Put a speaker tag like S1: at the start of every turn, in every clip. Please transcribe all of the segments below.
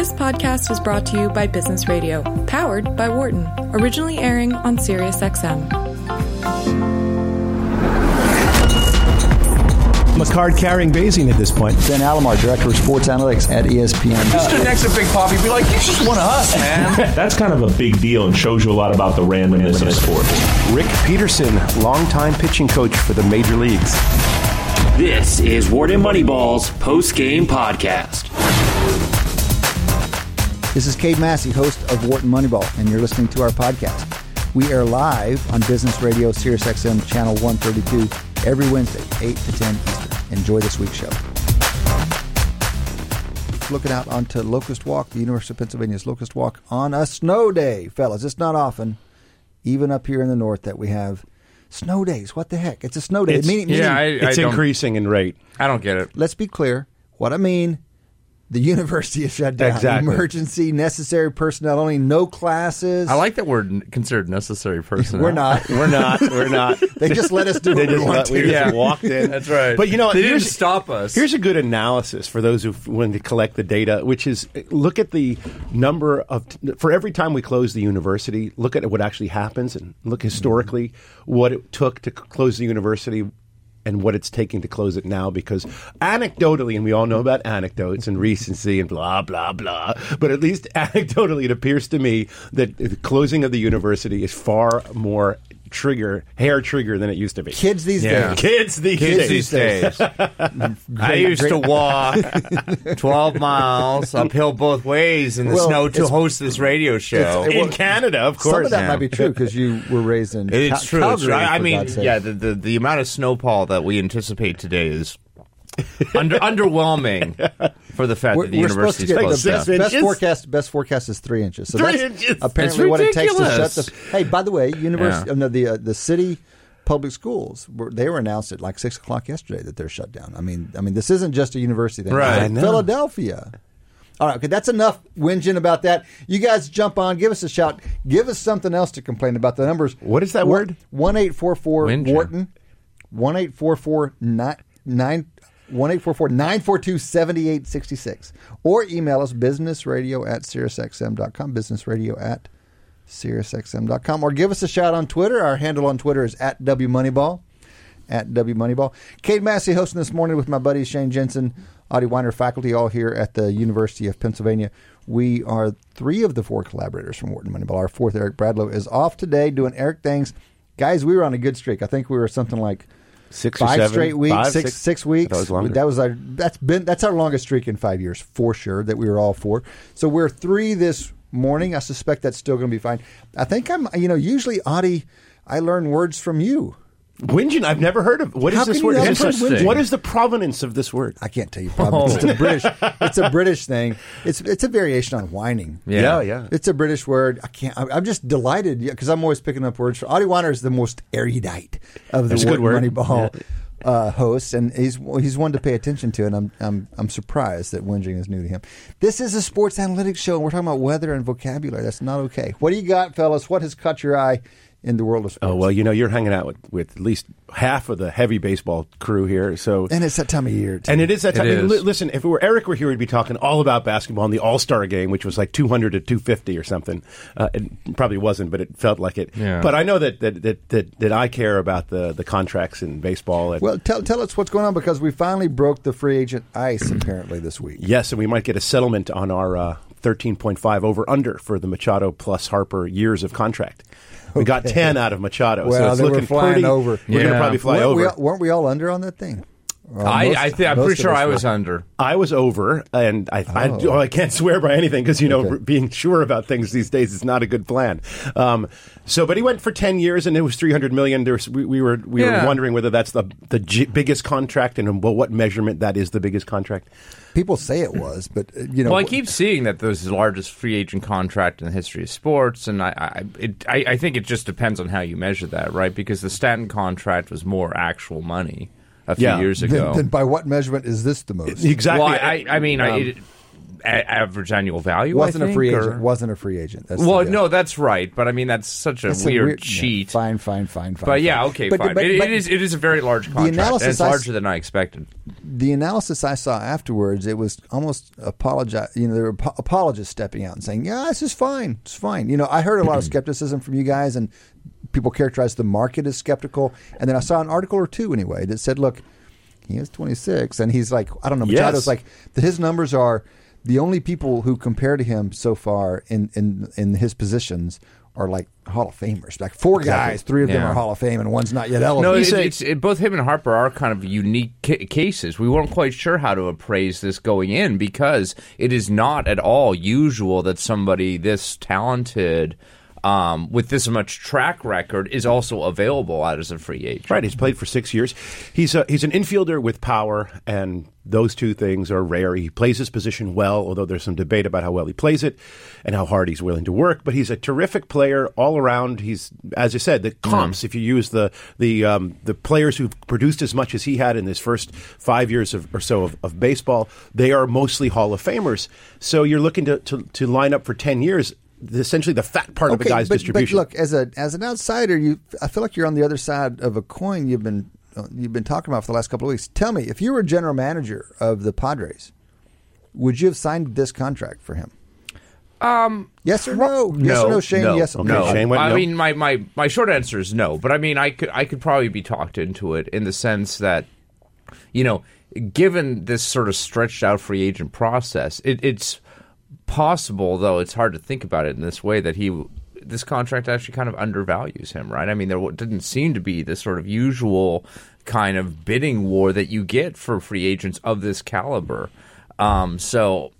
S1: This podcast was brought to you by Business Radio, powered by Wharton, originally airing on SiriusXM.
S2: I'm a card carrying Bayesian at this point.
S3: Ben Alamar, Director of Sports Analytics at ESPN.
S4: Stood next to Big Papi, be like, "He's just one of us, man."
S5: That's kind of a big deal and shows you a lot about the randomness of sports.
S2: Rick Peterson, longtime pitching coach for the major leagues.
S6: This is Wharton Moneyball's post game podcast.
S3: This is Cade Massey, host of Wharton Moneyball, and you're listening to our podcast. We air live on Business Radio, Sirius XM Channel 132, every Wednesday, 8 to 10 Eastern. Enjoy this week's show. Looking out onto Locust Walk, the University of Pennsylvania's Locust Walk, on a snow day, fellas. It's not often, even up here in the north, that we have snow days. What the heck? It's a snow day.
S2: It's-
S3: meaning, meaning,
S4: yeah, I, I
S2: It's increasing in rate.
S4: I don't get it.
S3: let's be clear. What I mean, the university is shut down.
S2: Exactly.
S3: Emergency, necessary personnel only, no classes.
S4: I like that we're considered necessary personnel.
S3: We're not.
S2: We're not. We're not.
S3: They just let us do
S2: They
S3: what we
S2: just
S3: want
S2: let, we
S3: to.
S2: just walked in.
S4: That's right.
S2: But you know,
S4: They didn't stop us.
S2: Here's a good analysis for those who want to collect the data, which is look at the number of for every time we close the university, look at what actually happens, and look historically what it took to close the university. And what it's taking to close it now, because anecdotally, and we all know about anecdotes and recency and blah blah blah, but at least anecdotally, it appears to me that the closing of the university is far more trigger hair trigger than it used to be.
S3: Kids these
S4: Yeah.
S3: days.
S2: Kids these
S4: Kids
S2: days.
S4: these days. I used to walk 12 miles uphill both ways in the
S3: Well,
S4: snow to
S3: it's-
S4: host this radio show.
S3: it's-
S2: in Canada, of course.
S3: Some of that
S4: yeah.
S3: might be true because you were raised in
S4: it's
S3: Cal-
S4: true. It's
S3: Calgary,
S4: true. I, I
S3: for
S4: mean,
S3: God's sake.
S4: yeah, the, the, the amount of snowfall that we anticipate today is under, underwhelming for the fact
S3: We're,
S4: that the
S3: we're supposed to
S4: university's
S3: get the
S4: closed
S3: best,
S4: down.
S3: best forecast. Best forecast is three inches. So
S2: Three
S3: that's
S2: inches.
S3: apparently
S4: It's
S3: what it takes to shut
S4: ridiculous.
S3: the. Hey, by the way, university.
S4: Yeah.
S3: uh, no, the uh, the city public schools were, they were announced at like six o'clock yesterday that they're shut down. I mean, I mean, this isn't just a university thing.
S4: Right.
S3: It's
S4: I
S3: like
S2: know.
S3: Philadelphia. All right, okay, that's enough whinging about that. You guys jump on, give us a shout, give us something else to complain about. The numbers.
S2: What is that word?
S3: One eight four four
S4: Whinging.
S3: Wharton. One eight four four nine nine. 1-844-942-7866 or email us businessradio at SiriusXM.com businessradio at SiriusXM.com or give us a shout on Twitter. Our handle on Twitter is at WMoneyball at WMoneyball. Cade Massey hosting this morning with my buddy Shane Jensen, Adi Wyner faculty, all here at the University of Pennsylvania. We are three of the four collaborators from Wharton Moneyball. Our fourth, Eric Bradlow, is off today doing Eric things. Guys, we were on a good streak. I think we were something like
S2: Six
S3: five
S2: seven?
S3: straight weeks,
S2: Five,
S3: six
S2: six?
S3: six weeks.
S2: was.
S3: That was our that's been that's our longest streak in five years for sure. That we were all four. So we're three this morning. I suspect that's still going to be fine. I think I'm. You know, usually Adi, I learn words from you.
S2: Whinging, I've never heard of. What is
S3: How
S2: this word? Is this
S3: heard
S2: a-
S3: whinging?
S2: what is the provenance of this word?
S3: I can't tell you probably. It's a British. It's a British thing. It's it's a variation on whining.
S4: Yeah.
S2: yeah.
S3: It's a British word. I can't. I'm I'm just delighted because I'm always picking up words. Adi Wyner is the most erudite of the
S2: That's a good
S3: Wharton
S2: word.
S3: Moneyball uh, hosts, and he's he's one to pay attention to. And I'm I'm I'm surprised that whinging is new to him. This is a sports analytics show, and we're talking about weather and vocabulary. That's not okay. What do you got, fellas? What has caught your eye in the world of sports?
S2: Oh well, you know you're hanging out with, with at least half of the heavy baseball crew here, so
S3: and it's that time of year. Too.
S2: And it is that
S4: It
S2: time. I mean,
S4: is.
S2: li- listen, if it were Eric were here, we'd be talking all about basketball and the All Star game, which was like 200 to 250 or something. Uh, it probably wasn't, but it felt like it.
S4: Yeah.
S2: But I know that that, that, that that I care about the the contracts in baseball. And
S3: Well, tell tell us what's going on because we finally broke the free agent ice apparently this week.
S2: yes, and we might get a settlement on our uh, 13.5 over under for the Machado plus Harper years of contract. We got 10 out of Machado, so
S3: Well,
S2: it's
S3: they were
S2: looking
S3: flying
S2: pretty.
S3: over.
S2: We're going to probably fly
S3: weren't,
S2: over.
S3: We, weren't we all under on that thing? Or
S4: I,
S3: most-
S4: I think, I'm pretty sure
S3: us
S4: I
S3: were.
S4: was under.
S2: I was over, and I, I,
S3: Oh.
S2: well, I can't swear by anything because you know
S3: Okay.
S2: being sure about things these days is not a good plan. Um, so, but he went for ten years, and it was three hundred million. There was, we, we were we
S4: Yeah.
S2: were wondering whether that's the the G- biggest contract, and in what, what measurement that is the biggest contract.
S3: People say it was, but uh, you know,
S4: Well, I keep seeing that there's the largest free agent contract in the history of sports, and I, I, it, I, I think it just depends on how you measure that, right? Because the Stanton contract was more actual money a few
S2: Yeah.
S4: years
S3: then,
S4: ago.
S3: then by what measure is this the most?
S2: Exactly.
S4: Well, I, I mean, I,
S2: Um,
S4: it, a- average annual value.
S3: wasn't
S4: I
S3: a
S4: think,
S3: free
S4: or-
S3: agent. Wasn't a free agent. That's
S4: Well, no, that's right. But I mean, that's such a
S3: That's a
S4: weird,
S3: yeah,
S4: cheat.
S3: fine, fine, fine, fine.
S4: But yeah, okay,
S3: But-
S4: fine.
S3: but-
S4: It-
S3: but
S4: it is it is a very large contract. and
S3: analysis
S4: it's
S3: I s-
S4: larger than I expected.
S3: the analysis I saw afterwards, it was almost apologize. You know, there were apologists stepping out and saying, "Yeah, this is fine. It's fine." You know, I heard a lot of skepticism from you guys, and people characterize the market as skeptical. And then I saw an article or two anyway that said, "Look, he is 26, and he's like, I don't know, Machado's
S2: Yes.
S3: like that. His numbers are the only people who compare to him so far in in in his positions." Are like Hall of Famers, like four guys. Three of them are Hall of Fame, and one's not yet eligible.
S4: No,
S2: You
S4: it,
S2: say-
S4: it's it, both him and Harper are kind of unique ca- cases. We weren't quite sure how to appraise this going in because it is not at all usual that somebody this talented. Um, with this much track record, is also available out as a free agent.
S2: Right, he's played for six years. He's a, he's an infielder with power, and those two things are rare. He plays his position well, although there's some debate about how well he plays it and how hard he's willing to work. But he's a terrific player all around. He's, as I said, the comps. If you use the the um, the players who've produced as much as he had in his first five years of, or so of, of baseball, they are mostly Hall of Famers. So you're looking to to, to line up for ten years. Essentially, the fat part of the guy's
S3: but,
S2: distribution.
S3: But look, as a as an outsider, you I feel like you're on the other side of a coin you've been you've been talking about for the last couple of weeks. Tell me, if you were a general manager of the Padres, would you have signed this contract for him? Um, yes or no? yes
S4: no,
S3: or no, Shane?
S4: No,
S3: yes. Okay.
S4: no.
S2: Shane went
S4: I
S2: no.
S4: mean, my, my, my short answer is no. But I mean, I could I could probably be talked into it in the sense that, you know, given this sort of stretched out free agent process, it, it's possible, though it's hard to think about it in this way, that he this contract actually kind of undervalues him, right? I mean, there didn't seem to be the sort of usual kind of bidding war that you get for free agents of this caliber. Um, so.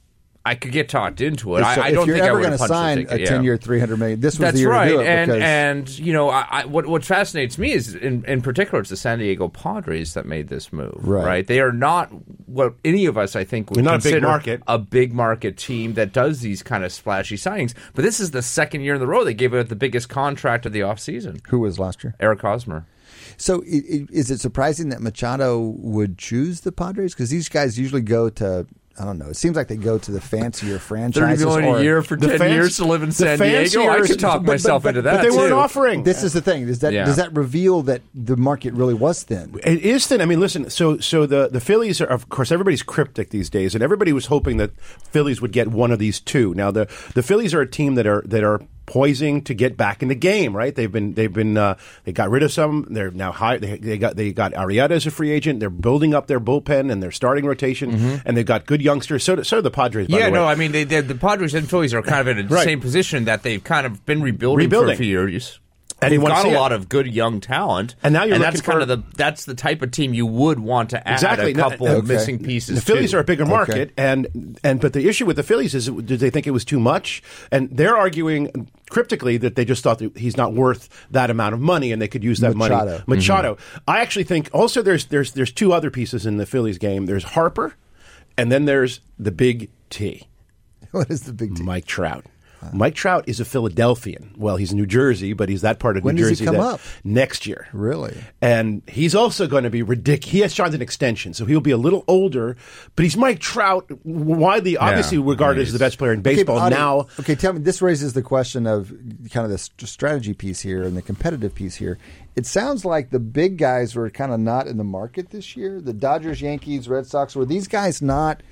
S4: I could get talked into it.
S3: So
S4: I, I don't
S3: you're
S4: think I
S3: ever
S4: would
S3: going to sign a ten-year, three hundred million, this was
S4: That's
S3: the year
S4: right,
S3: to do it.
S4: and
S3: because
S4: and you know, I, I, what what fascinates me is in, in particular, it's the San Diego Padres that made this move.
S3: Right.
S4: They are not what any of us, I think, would
S2: They're not a big market.
S4: a big market team that does these kind of splashy signings. But this is the second year in the row they gave out the biggest contract of the offseason.
S3: who was last year?
S4: Eric Hosmer.
S3: So, i- i- is it surprising that Machado would choose the Padres? Because these guys usually go to. I don't know. It seems like they go to the fancier franchises. They're going or,
S4: for
S2: The fans-
S4: to live in San Diego. I
S2: fanciers-
S4: could talk
S2: but- but-
S4: myself
S2: but-
S4: into that.
S2: but
S4: that.
S2: they weren't offering.
S3: This is the thing. Does that
S4: Yeah.
S3: does that reveal that the market really was thin?
S2: It is thin. I mean, listen. So, so the the Phillies are, of course, everybody's cryptic these days, and everybody was hoping that Phillies would get one of these two. Now, the the Phillies are a team that are that are poising to get back in the game. Right? They've been they've been uh, they got rid of some. They're now high. They, they got they got Arrieta as a free agent. They're building up their bullpen and their starting rotation, and they've got good youngsters. So, do- so do the Padres. By
S4: Mm-hmm. Yeah,
S2: the way.
S4: no, I mean they, the Padres and Phillies are kind of in the
S2: Right.
S4: same position that they've kind of been rebuilding, for a few years.
S2: And
S4: And
S2: you
S4: they've got
S2: see
S4: a
S2: it.
S4: lot of good young talent,
S2: And now you're
S4: that's
S2: looking
S4: kind of the that's the type of team you would want to add
S2: Exactly.
S4: a
S2: No,
S4: couple uh,
S2: okay.
S4: missing pieces.
S2: The Phillies
S4: to.
S2: are a bigger market, and and but the issue with the Phillies is, did they think it was too much? And they're arguing cryptically that they just thought that he's not worth that amount of money, and they could use that
S3: Machado.
S2: money. Machado. I actually think also there's there's there's two other pieces in the Phillies game. There's Harper, and then there's the big T,
S3: What is the big deal?
S2: Mike Trout. Mike Trout is a Philadelphian. Well, he's New Jersey, but he's that part of
S3: When
S2: New
S3: does he
S2: Jersey
S3: come up?
S2: next year.
S3: Really?
S2: And he's also going to be ridiculous. He has signed an extension, so he'll be a little older. But he's Mike Trout, widely, obviously regarded as the best player in baseball
S3: Okay,
S2: now.
S3: Okay, tell me. This raises the question of kind of the strategy piece here and the competitive piece here. It sounds like the big guys were kind of not in the market this year. The Dodgers, Yankees, Red Sox were these guys not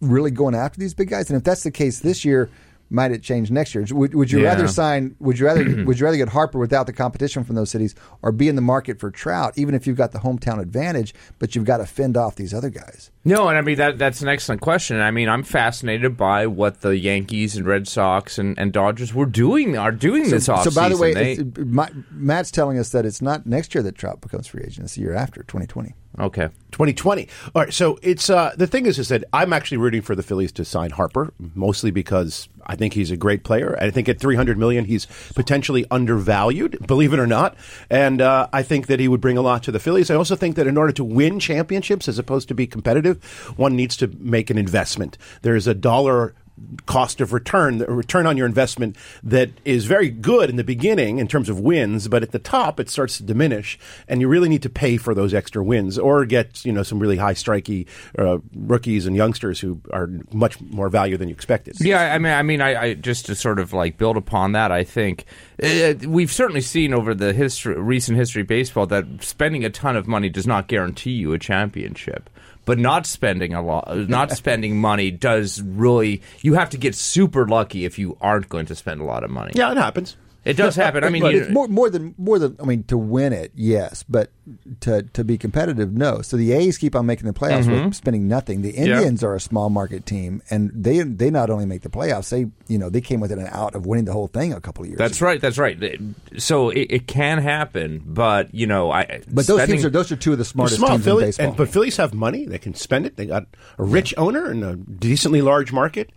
S3: really going after these big guys? And if that's the case this year, might it change next year? Would, would you
S4: Yeah.
S3: rather sign? Would you rather would you rather get Harper without the competition from those cities, or be in the market for Trout, even if you've got the hometown advantage, but you've got to fend off these other guys?
S4: No, and I mean that that's an excellent question. I mean, I'm fascinated by what the Yankees and Red Sox and, and Dodgers were doing are doing this offseason.
S3: So, by the way,
S4: They-
S3: my, Matt's telling us that it's not next year that Trout becomes free agent; it's the year after, 2020.
S4: okay.
S2: 2020. All right, so it's uh, the thing is, is that I'm actually rooting for the Phillies to sign Harper, mostly because I think he's a great player. I think at 300 million, he's potentially undervalued, believe it or not, and uh, I think that he would bring a lot to the Phillies. I also think that in order to win championships, as opposed to be competitive, one needs to make an investment. There is a dollar cost of return, the return on your investment that is very good in the beginning in terms of wins, but at the top it starts to diminish, and you really need to pay for those extra wins or get you know some really high strikey uh, rookies and youngsters who are much more value than you expected.
S4: Yeah, I mean, I mean, I, I just to sort of like build upon that. I think uh, we've certainly seen over the history, recent history of baseball, that spending a ton of money does not guarantee you a championship. But not spending a lot, not spending money does really. You have to get super lucky if you aren't going to spend a lot of money.
S2: Yeah, it happens.
S4: It does happen. I mean,
S3: But
S4: you-
S3: it's more more than more than I mean to win it, yes, but to to be competitive, no. So the A's keep on making the playoffs
S4: Mm-hmm.
S3: with spending nothing. The Indians are a small market team, and they they not only make the playoffs, they you know they came within an out of winning the whole thing a couple of years.
S4: That's
S3: ago.
S4: right. That's right. So it, it can happen, but you know, I.
S3: But those
S4: spending-
S3: teams are those are two of the
S2: They're
S3: smartest
S2: small
S3: teams
S2: Philly,
S3: in baseball.
S2: and, but Phillies have money; they can spend it. They got a rich owner and a decently large market.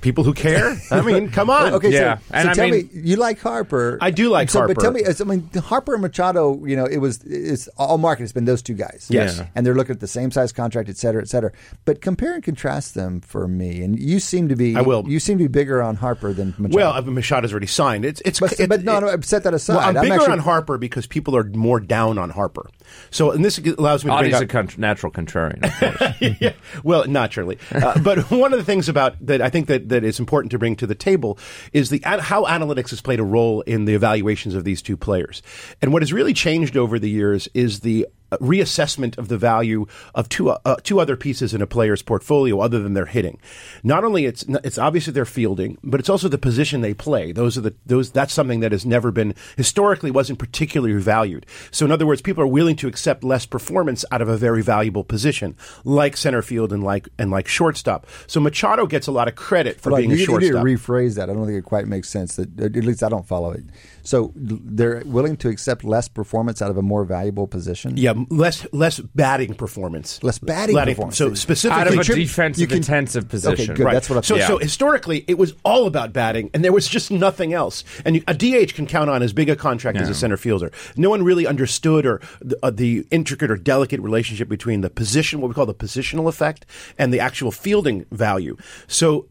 S2: People who care. I mean, come on.
S3: Okay,
S4: Yeah,
S3: so,
S4: and
S3: so
S4: I
S3: tell
S4: mean-
S3: me, you like Harper?
S2: I do like
S3: so, But
S2: Harper.
S3: tell me, I mean, Harper and Machado, you know, it was it's all market. It's been those two guys.
S2: Yes.
S4: Yeah.
S3: and they're looking at the same size contract, et cetera, et cetera. But compare and contrast them for me, and you seem to be.
S2: I will.
S3: You seem to be bigger on Harper than Machado.
S2: Well, I mean, Machado's already signed. It's it's
S3: But-
S2: it-
S3: but no,
S2: it-
S3: no, set that aside.
S2: Well, I'm
S3: I'm
S2: bigger
S3: actually-
S2: on Harper because people are more down on Harper. So, and this allows me to bring up
S4: a con- natural contrarian. Of course.
S2: yeah. Well, naturally. Uh, but one of the things about that I think that, that is important to bring to the table is the how analytics has played a role in the evaluations of these two players. And what has really changed over the years is the reassessment of the value of two uh, two other pieces in a player's portfolio other than their hitting. Not only it's it's obviously their fielding, but it's also the position they play. Those are the those that's something that has never been historically wasn't particularly valued. So in other words, people are willing to accept less performance out of a very valuable position, like center field and like and like shortstop. So Machado gets a lot of credit for being
S3: you,
S2: a
S3: you need to
S2: shortstop.
S3: rephrase that. I don't think it quite makes sense. That at least I don't follow it. So they're willing to accept less performance out of a more valuable position.
S2: yeah, less less batting performance.
S3: Less batting performance.
S2: So specifically,
S4: Out of a
S3: Contrib-
S4: defensive
S3: can-
S4: intensive position.
S3: Okay, good.
S2: Right.
S3: That's what I
S2: so,
S3: thought.
S2: so
S4: Yeah.
S2: historically, it was all about batting, and there was just nothing else. And you, a DH can count on as big a contract as a center fielder. No one really understood or the, uh, the intricate or delicate relationship between the position, what we call the positional effect, and the actual fielding value. So.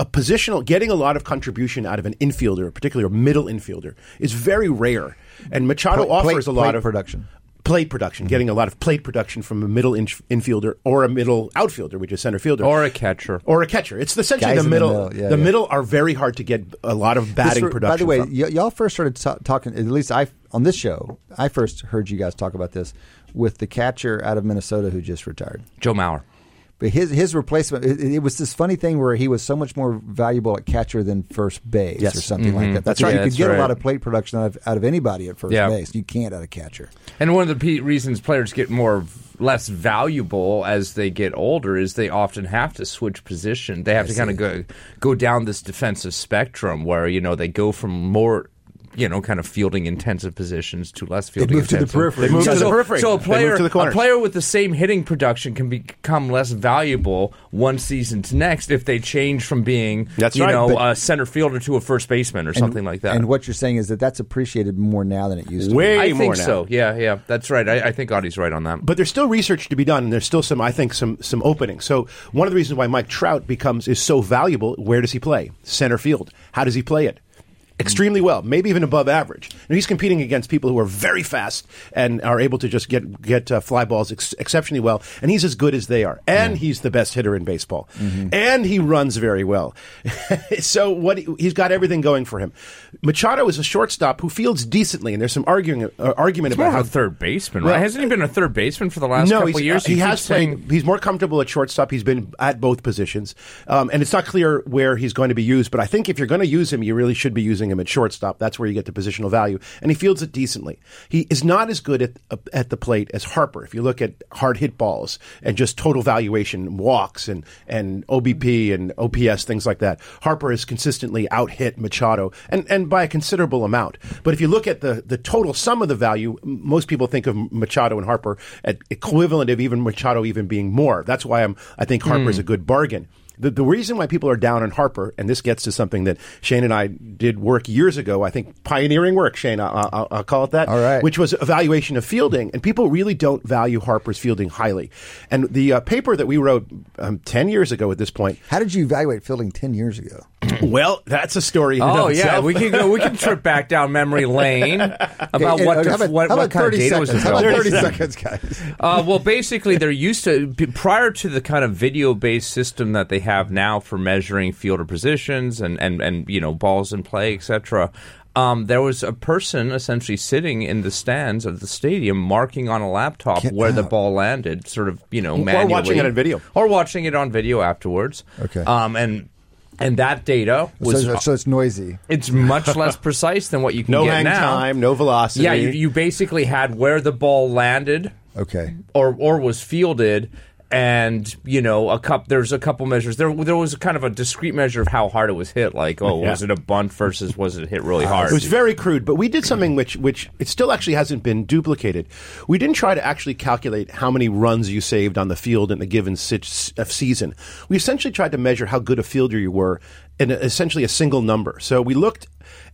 S2: A positional, getting a lot of contribution out of an infielder, particularly a middle infielder, is very rare. And Machado
S3: Plate- plate-
S2: offers a lot
S3: plate
S2: of
S3: production.
S2: plate production, mm-hmm. getting a lot of plate production from a middle in- infielder or a middle outfielder, which is center fielder,
S4: Or a catcher.
S2: or a catcher. It's essentially
S3: Guys
S2: the
S3: in the
S2: middle.
S3: middle, yeah,
S2: the
S3: yeah.
S2: middle are very hard to get a lot of batting
S3: This-
S2: production.
S3: By the way,
S2: from.
S3: y- y'all first started ta- talking. At least I on this show, I first heard you guys talk about this with the catcher out of Minnesota who just retired.
S4: Joe Mauer.
S3: But his his replacement, it, it was this funny thing where he was so much more valuable at catcher than first base
S2: Yes.
S3: or something like mm-hmm. that. That's
S2: right.
S3: right. You
S4: Yeah,
S3: could get a lot of plate production out of, out of anybody at first
S4: Yeah.
S3: base. You can't out of catcher.
S4: And one of the reasons players get more less valuable as they get older is they often have to switch position. They have to kind of go go down this defensive spectrum where you know they go from more you know kind of fielding intensive positions to less fielding They
S3: move to the
S4: intensive.
S3: periphery.
S2: They move
S4: so,
S2: to the periphery.
S4: So a
S2: They move
S4: player
S2: to the
S4: a player with the same hitting production can become less valuable one season to next if they change from being
S2: That's
S4: you
S2: right,
S4: know
S2: but-
S4: a center fielder to a first baseman or something like that.
S3: And what you're saying is that that's appreciated more now than it used to.
S2: Way
S4: I
S2: more
S4: think
S2: now.
S4: so. Yeah, yeah, that's right. I, I think Adi's right on that.
S2: But there's still research to be done, and there's still some, I think, some some openings. So one of the reasons why Mike Trout becomes is so valuable. Where does he play? Center field. How does he play it? Extremely well, maybe even above average. And he's competing against people who are very fast and are able to just get get uh, fly balls ex- exceptionally well. And he's as good as they are. And he's the best hitter in baseball. And he runs very well. so what he, he's got everything going for him. Machado is a shortstop who fields decently, and there's some arguing uh, argument
S4: more
S2: about how
S4: third baseman,
S2: Well-
S4: right? Hasn't he been a third baseman for the last
S2: no,
S4: couple years?
S2: uh, he
S4: keeps
S2: has played.
S4: saying-
S2: He's more comfortable at shortstop. He's been at both positions, um, and it's not clear where he's going to be used. But I think if you're going to use him, you really should be using him at shortstop. That's where you get the positional value, and he fields it decently. He is not as good at at the plate as Harper. If you look at hard hit balls and just total valuation, walks and and OBP and OPS things like that, Harper has consistently out hit Machado, and and by a considerable amount. But if you look at the the total sum of the value, most people think of Machado and Harper at equivalent of even Machado even being more. That's why I'm I think Harper is hmm. a good bargain. The, the reason why people are down on Harper, and this gets to something that Shane and I did work years ago, I think pioneering work, Shane, I'll, I'll, I'll call it that.
S3: All right.
S2: Which was evaluation of fielding, and people really don't value Harper's fielding highly. And the uh, paper that we wrote um, 10 years ago at this point,
S3: How did you evaluate fielding 10 years ago?
S2: well, that's a story. in
S4: Oh yeah, we can go. We can trip back down memory lane about
S3: Okay,
S4: what,
S3: uh,
S4: the,
S3: how about,
S4: what,
S3: how
S4: what kind of
S3: 30
S4: data was
S3: seconds? How about 30 seconds, guys?
S4: Uh, well, basically, there used to prior to the kind of video-based system that they have now for measuring fielder positions and and and you know balls in play, etc. Um, there was a person essentially sitting in the stands of the stadium, marking on a laptop
S3: Get
S4: where the ball landed, sort of you know
S2: Or watching it on video.
S4: or watching it on video afterwards.
S3: Okay.
S4: Um, and and that data
S3: So,
S4: was
S3: so it's noisy.
S4: it's much less precise than what you can
S2: no
S4: get
S2: hang
S4: now.
S2: time, no velocity.
S4: Yeah, you, you basically had where the ball landed
S3: Okay.
S4: or or was fielded, and you know a cup. There's a couple measures. There there was kind of a discrete measure of how hard it was hit. Like, oh,
S2: Yeah.
S4: was it a bunt versus was it hit really hard?
S2: It was very crude, but we did something which, which it still actually hasn't been duplicated. We didn't try to actually calculate how many runs you saved on the field in a given uh, season. We essentially tried to measure how good a fielder you were in essentially a single number. So we looked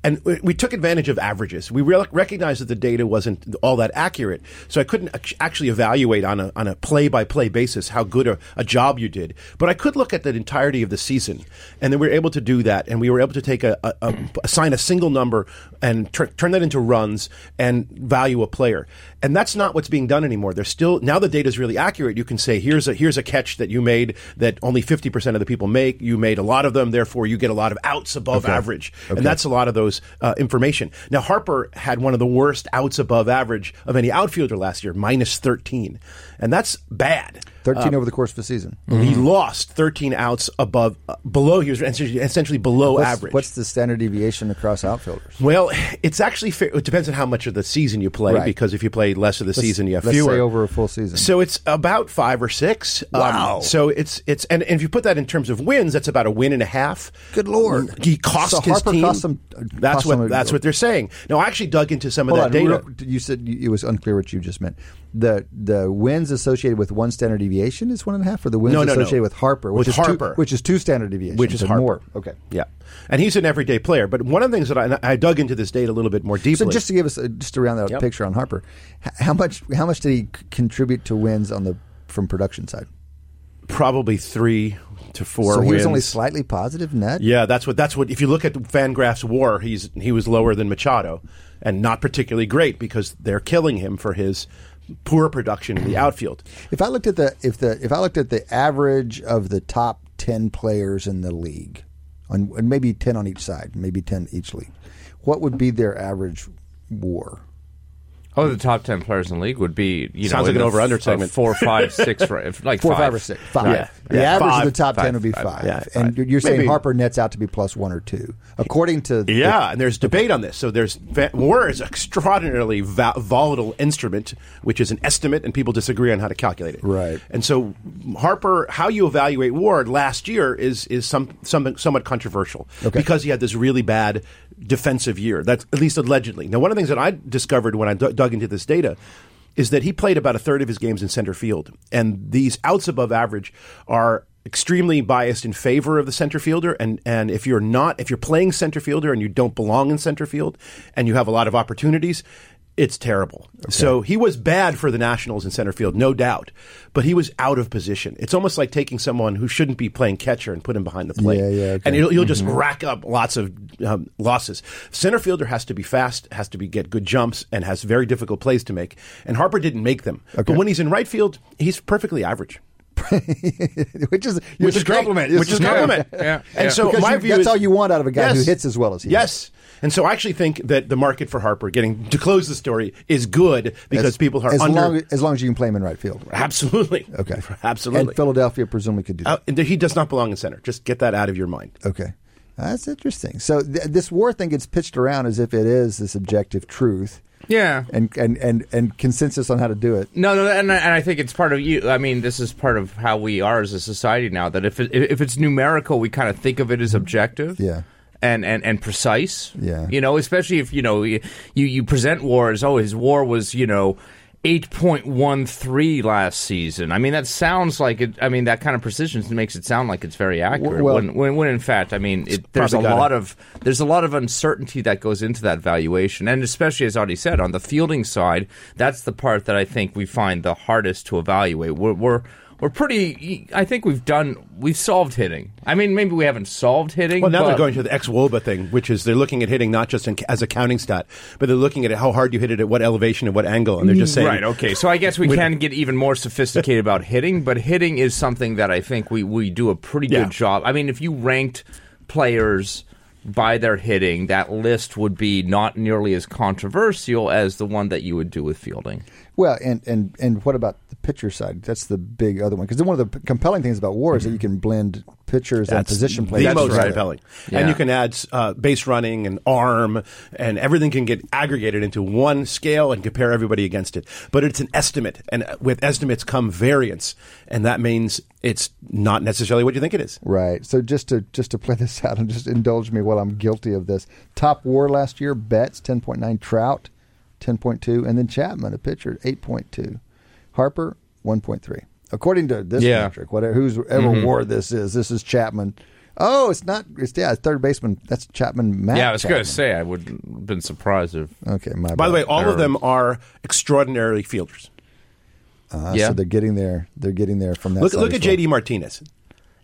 S2: and we- we took advantage of averages. We re- recognized that the data wasn't all that accurate, so I couldn't ac- actually evaluate on a on a play by play basis how good a, a job you did. But I could look at the entirety of the season, and then we were able to do that, and we were able to take a, a, a assign a single number and tur- turn that into runs and value a player. And that's not what's being done anymore. There's still now the data is really accurate. You can say here's a here's a catch that you made that only 50% of the people make. You made a lot of them, therefore you get a lot of outs above average. And that's a lot of those uh, information. Now Harper had one of the worst outs above average of any outfielder last year, minus 13. And that's bad.
S3: 13 over the course of the season.
S2: He lost 13 outs above uh, below he was essentially, below
S3: What's,
S2: average.
S3: what's the standard deviation across outfielders?
S2: Well, it's actually fair. It depends on how much of the season you play,
S3: Right.
S2: because if you play less of the season, you have
S3: let's
S2: fewer.
S3: say over a full season.
S2: So it's about five or six. Um,
S3: Wow.
S2: so it's it's and, and if you put that in terms of wins, that's about a win and a half.
S3: Good Lord.
S2: He cost
S3: So
S2: his
S3: Harper
S2: team.
S3: cost him-
S2: that's
S3: cost
S2: what that's what they're saying. Now I actually dug into some of that
S3: on,
S2: data.
S3: you said it was unclear what you just meant. The the wins associated with one standard deviation is one and a half, or the wins
S2: No, no, no.
S3: associated with Harper, which
S2: With
S3: is
S2: Harper.
S3: two, which is two standard deviations,
S2: which is Harper.
S3: more. Okay.
S2: Yeah, and he's an everyday player. But one of the things that I, I dug into this data a little bit more deeply.
S3: So just to give us a, just to round out
S2: Yep.
S3: picture on Harper, how much how much did he contribute to wins on the from production side?
S2: probably three to four.
S3: so he
S2: wins.
S3: was only slightly positive net.
S2: Yeah, that's what that's what. If you look at FanGraphs' WAR, he's he was lower than Machado, and not particularly great because they're killing him for his poor production in the outfield.
S3: If I looked at the if the if I looked at the average of the top ten players in the league, on and maybe ten on each side, maybe ten each league, what would be their average WAR?
S4: Oh, the top ten players in the league would be you
S2: Sounds
S4: know
S2: like an over-under segment.
S4: four, five, six, right, like
S3: Four,
S4: five.
S3: five, or six, five.
S2: Yeah.
S3: The
S2: Yeah,
S3: average
S2: five.
S3: of the top ten
S4: Five,
S3: would be
S4: five,
S3: five,
S2: yeah,
S3: and
S2: five.
S3: you're, you're saying
S2: Maybe-
S3: Harper nets out to be plus one or two, according to the-
S2: Yeah, and there's debate on this. So there's va- WAR is extraordinarily va- volatile instrument, which is an estimate, and people disagree on how to calculate it.
S3: Right.
S2: And so Harper, how you evaluate WAR last year is is some something somewhat controversial
S3: Okay.
S2: because he had this really bad defensive year. That's at least allegedly. Now, one of the things that I discovered when I d- dug into this data is that he played about a third of his games in center field, and these outs above average are extremely biased in favor of the center fielder. And and if you're not if you're playing center fielder and you don't belong in center field and you have a lot of opportunities it's terrible. So he was bad for the Nationals in center field, no doubt, but he was out of position. It's almost like taking someone who shouldn't be playing catcher and put him behind the plate.
S3: Yeah, yeah, okay.
S2: And you'll, you'll just rack up lots of um, losses. Center fielder has to be fast, has to be get good jumps, and has very difficult plays to make. And Harper didn't make them. But when he's in right field, he's perfectly average.
S3: which is
S2: Which is great.
S3: compliment.
S2: Which is
S3: This
S2: compliment.
S4: Yeah,
S2: And
S4: yeah.
S2: so
S3: Because
S2: my
S3: you-
S2: view
S3: that's
S2: is
S3: all you want out of a guy who hits as well as he
S2: Yes. And so I actually think that the market for Harper, getting to close the story, is good because
S3: as,
S2: people are
S3: as
S2: under.
S3: long as long as you can play him in right field.
S2: absolutely.
S3: Okay,
S2: Absolutely.
S3: And Philadelphia presumably could do that.
S2: Uh, he does not belong in center. Just get that out of your mind.
S3: Okay. That's interesting. So th- this war thing gets pitched around as if it is this objective truth
S4: Yeah.
S3: and, and, and, and consensus on how to do it.
S4: No, no, and, and I think it's part of you. I mean, this is part of how we are as a society now. That if it, if it's numerical, we kind of think of it as objective.
S3: Yeah.
S4: And, and, and precise,
S3: Yeah.
S4: You know, especially if you know you you present war as oh his war was you know 8.13 last season. I mean, that sounds like it. I mean, that kind of precision makes it sound like it's very accurate.
S3: Well-
S4: when, when, when in fact, I mean, it, there's a lot of there's a lot of uncertainty that goes into that valuation, and especially as Adi said, on the fielding side, that's the part that I think we find the hardest to evaluate. We're we're we're pretty. I think we've done. We've solved hitting. I mean, maybe we haven't solved hitting.
S2: Well, now
S4: but
S2: they're going to the xwOBA thing, which is they're looking at hitting not just in, as a counting stat, but they're looking at how hard you hit it at what elevation and what angle, and they're just saying,
S4: Right. Okay. So I guess we can get even more sophisticated about hitting, but hitting is something that I think we we do a pretty
S2: Yeah.
S4: good job. I mean, if you ranked players by their hitting, that list would be not nearly as controversial as the one that you would do with fielding.
S3: Well, and and and what about the pitcher side? That's the big other one because one of the compelling things about war is that you can blend pitchers and
S2: That's
S3: position
S2: the
S3: players.
S2: most
S3: together.
S2: compelling.
S4: Yeah.
S2: And you can add uh, base running and arm, and everything can get aggregated into one scale and compare everybody against it. But it's an estimate, and with estimates come variance, and that means it's not necessarily what you think it is.
S3: Right. So just to just to play this out and just indulge me while I'm guilty of this. Top WAR last year: Betts ten point nine, Trout ten point two, and then Chapman, a pitcher, eight point two, Harper one point three. According to this
S4: Yeah.
S3: metric, whatever who's ever WAR this is, this is Chapman. Oh, it's not. It's yeah, it's third baseman. That's Chapman. Matt
S4: yeah, I was going to say I would have been surprised if.
S3: Okay, my
S2: By the way,
S3: bad.
S2: all of them are extraordinary fielders.
S3: Uh,
S4: Yeah.
S3: so they're getting there. They're getting there from that.
S2: Look,
S3: side
S2: look at
S3: well.
S2: JD Martinez.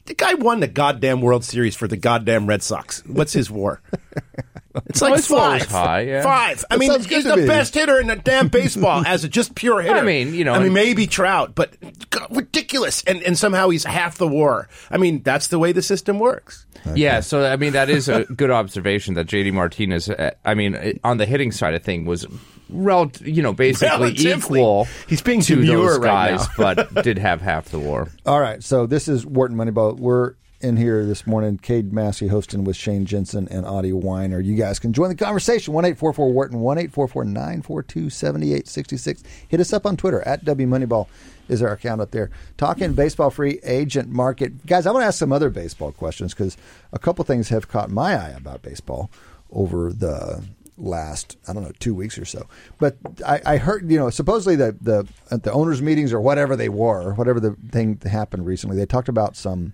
S2: The guy won the goddamn World Series for the goddamn Red Sox. What's his WAR? It's like
S4: Well, his
S2: five.
S4: high, yeah.
S2: Five. I
S3: That
S2: mean, he's the
S3: me.
S2: best hitter in the damn baseball as a just pure hitter.
S4: I mean, you know,
S2: I mean, maybe Trout, but God, ridiculous. And and somehow he's half the WAR. I mean, that's the way the system works.
S4: Yeah, so I mean that is a good observation that JD Martinez. uh, I mean, uh, on the hitting side of thing was, rel- you know, basically
S2: Relatively.
S4: equal.
S2: He's being
S4: to
S2: demure
S4: those guys,
S2: now.
S4: but did have half the war.
S3: All right, so this is Wharton Moneyball. We're in here this morning. Cade Massey hosting with Shane Jensen and Adi Wyner. You guys can join the conversation. One eight four four Wharton. One eight four four nine four two seventy eight sixty six. Hit us up on Twitter at W Moneyball is our account up there. Talking baseball free agent market, guys. I want to ask some other baseball questions because a couple things have caught my eye about baseball over the last I don't know two weeks or so. But I, I heard you know supposedly the the at the owners meetings or whatever they were, whatever the thing happened recently, they talked about some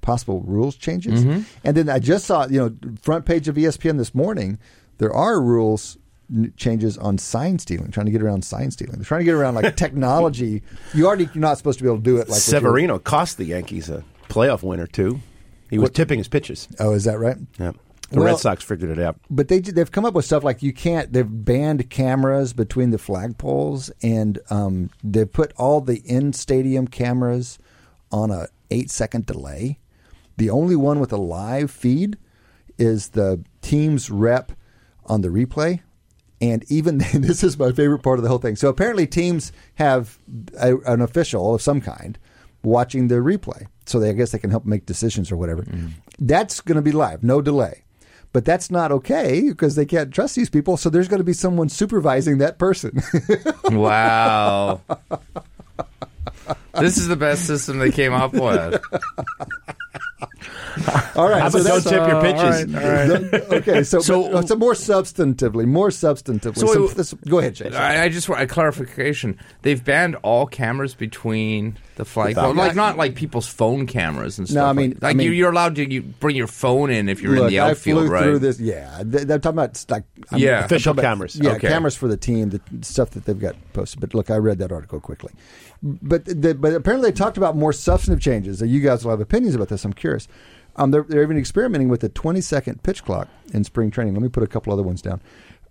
S3: possible rules changes. And then I just saw you know front page of ESPN this morning. There are rules changes on sign stealing, trying to get around sign stealing. They're trying to get around like technology. You already you're not supposed to be able to do it like
S2: Severino cost the Yankees a playoff winner too. He was tipping his pitches.
S3: Oh, is that right?
S2: Yeah. The
S3: Well-
S2: Red Sox figured it out.
S3: but they they've come up with stuff like you can't. They've banned cameras between the flagpoles, and um, they've put all the in stadium cameras on a eight second delay. The only one with a live feed is the team's rep on the replay. And even this is my favorite part of the whole thing. So apparently, teams have a, an official of some kind watching the replay, so they I guess they can help make decisions or whatever. Mm-hmm. That's going to be live, no delay. But that's not okay because they can't trust these people. So there's going to be someone supervising that person.
S4: Wow. this is the best system they came up with.
S3: All right, so
S2: about don't
S3: that's
S2: tip your pitches?
S3: okay. So,
S4: So-
S3: but, uh, so more substantively, more substantively.
S4: So
S3: some-
S4: it-
S3: this- go ahead, Chase.
S4: I, I just want a clarification. They've banned all cameras between the flagpole,
S2: Without-
S4: like not like people's phone cameras and stuff.
S3: No, I mean-
S4: like,
S3: I mean-
S4: you, you're allowed to you bring your phone in if you're in
S3: Look,
S4: the
S3: I
S4: outfield,
S3: flew
S4: right?
S3: through this. Yeah, they, they're talking about like I'm-
S4: Yeah.
S2: Official
S3: about-
S2: cameras.
S3: Yeah,
S4: Okay.
S3: cameras for the team, the stuff that they've got posted. But look, I read that article quickly. But the, but apparently they talked about more substantive changes. You guys will have opinions about this. I'm curious. Um, they're, they're even experimenting with a 20 second pitch clock in spring training. Let me put a couple other ones down.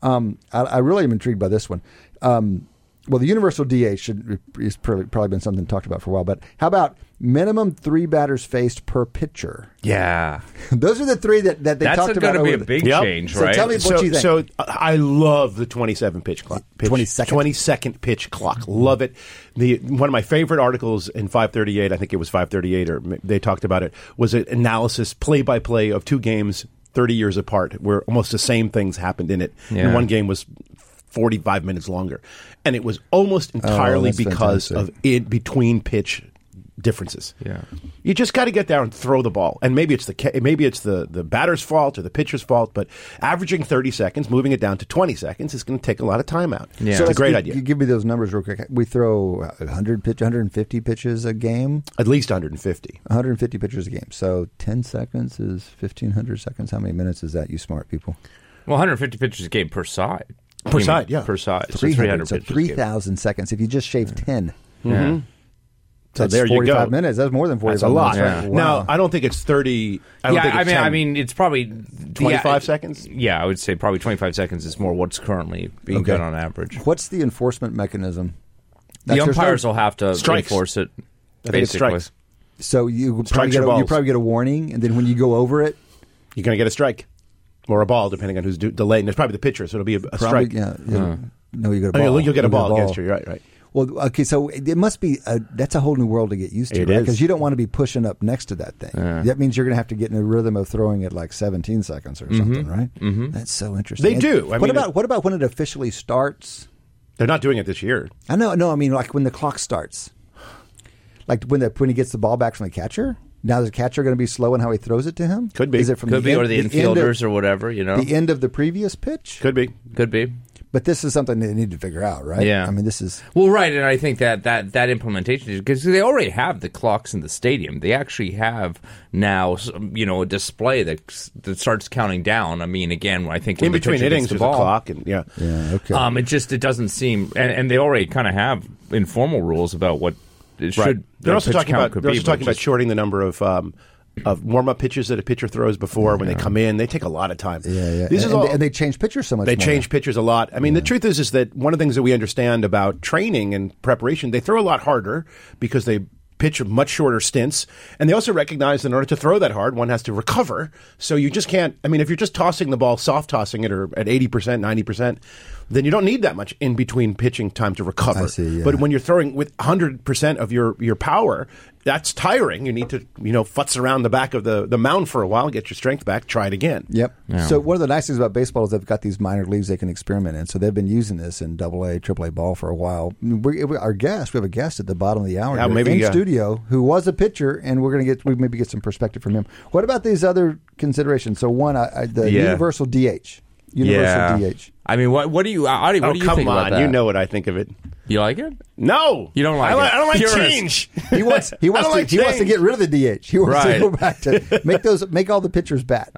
S3: Um, I, I really am intrigued by this one. Um, well, the universal DH should is probably, probably been something talked about for a while. But how about minimum three batters faced per pitcher?
S4: yeah,
S3: Those are the three that, that they
S4: that's
S3: talked about.
S4: That's going to be
S3: over
S4: a
S3: the-
S4: big
S2: Yep.
S4: change,
S3: So tell me- What
S2: so,
S3: you think?
S2: so I love the 27 pitch clock. Pitch,
S3: 22nd?
S2: 22nd pitch clock. Love it. The one of my favorite articles in 538, I think it was 538 or they talked about it, was an analysis play by play of two games 30 years apart where almost the same things happened in it.
S4: Yeah.
S2: And one game was 45 minutes longer. And it was almost oh, entirely
S3: Oh,
S2: because
S3: fantastic.
S2: of in between pitch differences.
S4: Yeah.
S2: You just got to get there and throw the ball. And maybe it's the maybe it's the the batter's fault or the pitcher's fault, but averaging 30 seconds, moving it down to 20 seconds is going to take a lot of time out.
S4: Yeah.
S2: It's a great
S3: gi-
S2: idea.
S3: gi- Give me those numbers real quick. We throw 100 pitch, 150 pitches a game.
S2: At least 150.
S3: 150 pitches a game. So 10 seconds is 1500 seconds. How many minutes is that, you smart people?
S4: Well, 150 pitches a game per side.
S2: Per side, yeah.
S4: Per side. So
S3: 300.
S4: 300
S3: So
S4: pitches a
S3: 3,000 seconds. If you just shave 10,
S4: Yeah. Mm-hmm.
S2: So
S3: that's
S2: there you
S3: 45
S2: go.
S3: minutes. That's more than 45
S2: That's a lot.
S3: minutes. right? Wow.
S2: Now, I don't think it's 30. I don't
S4: yeah,
S2: think
S4: I mean,
S2: 10.
S4: I mean, it's probably uh,
S2: 25
S4: yeah,
S2: seconds?
S4: Yeah, I would say probably 25 seconds is more what's currently being
S3: Okay.
S4: done on average.
S3: What's the enforcement mechanism?
S4: The
S3: That's- there's no-
S4: umpires will have to
S2: Strikes.
S4: enforce it.
S2: I think it's
S4: Basically,
S2: strikes.
S3: So you probably get a, you probably get a warning, and then when you go over it,
S2: You're going to get a strike or a ball, depending on who's do- delayed. And it's probably the pitcher, so it'll be a, a
S3: probably
S2: strike.
S3: yeah, you'll- no, you get a
S2: Oh,
S3: ball.
S2: you'll, you'll get a ball against you. Right, right.
S3: Well, okay, so it it must be a, that's a whole new world to get used to,
S2: It
S3: right? Because you don't want to be pushing up next to that thing. That means you're going to have to get in a rhythm of throwing it like 17 seconds or something, right? Mm-hmm. That's so interesting.
S2: They
S3: And
S2: do. I
S3: what
S2: mean,
S3: about what about when it officially starts?
S2: They're not doing it this year.
S3: I know, no, I mean like when the clock starts, like when the when he gets the ball back from the catcher. Now, is the catcher going to be slow in how he throws it to him?
S2: Could be.
S3: Is it from
S4: could
S3: the
S4: be,
S3: end,
S4: or the,
S3: end
S4: infielders
S3: of,
S4: or whatever. You know,
S3: the end of the previous pitch?
S2: Could be.
S4: could be.
S3: But this is something they need to figure out, right?
S4: Yeah.
S3: I mean, this is
S4: Well, right, and I think that that that implementation is because they already have the clocks in the stadium. They actually have now, you know, a display that that starts counting down. I mean, again, I think
S2: In between innings,
S4: the ball,
S2: a clock, and yeah.
S3: yeah okay.
S4: Um, it just it doesn't seem, and, and they already kind of have informal rules about what it should.
S2: Right. They're also talking about they're also talking about
S4: just-
S2: shorting the number of um, of warm up pitches that a pitcher throws before when they come in. They take a lot of time.
S3: yeah, yeah.
S2: This
S3: and,
S2: all.
S3: and, they change pitchers so much.
S2: they
S3: more
S2: change pitchers a lot. I mean, the truth is, is that one of the things that we understand about training and preparation, they throw a lot harder because they pitch much shorter stints, and they also recognize that in order to throw that hard, one has to recover. So you just can't. I mean, if you're just tossing the ball, soft tossing it, or at eighty percent, ninety percent, then you don't need that much in between pitching time to recover.
S3: I see, yeah.
S2: But when you're throwing with hundred percent of your your power. That's tiring. You need to, you know, futz around the back of the, the mound for a while, get your strength back, try it again.
S3: Yep. So one of the nice things about baseball is they've got these minor leagues they can experiment in. So they've been using this in Double A, Triple A ball for a while. We, we- our guest, we have a guest at the bottom of the hour
S2: Yeah, maybe,
S3: in
S2: uh,
S3: studio who was a pitcher, and we're going to get we maybe get some perspective from him. What about these other considerations? So one, I, I, the
S4: Yeah.
S3: universal DH, universal
S4: yeah.
S3: DH.
S4: I mean, what what do you, Adi, what
S2: Oh,
S4: do you
S2: come
S4: think
S2: on.
S4: about that?
S2: You know what I think of it.
S4: You like it?
S2: No,
S4: You don't like
S2: I, li-
S4: it.
S2: I don't like
S4: Purist.
S2: change.
S3: He wants he wants to
S2: like
S3: he wants to get rid of the DH. He wants
S4: Right.
S3: to go back to make those make all the pitchers bat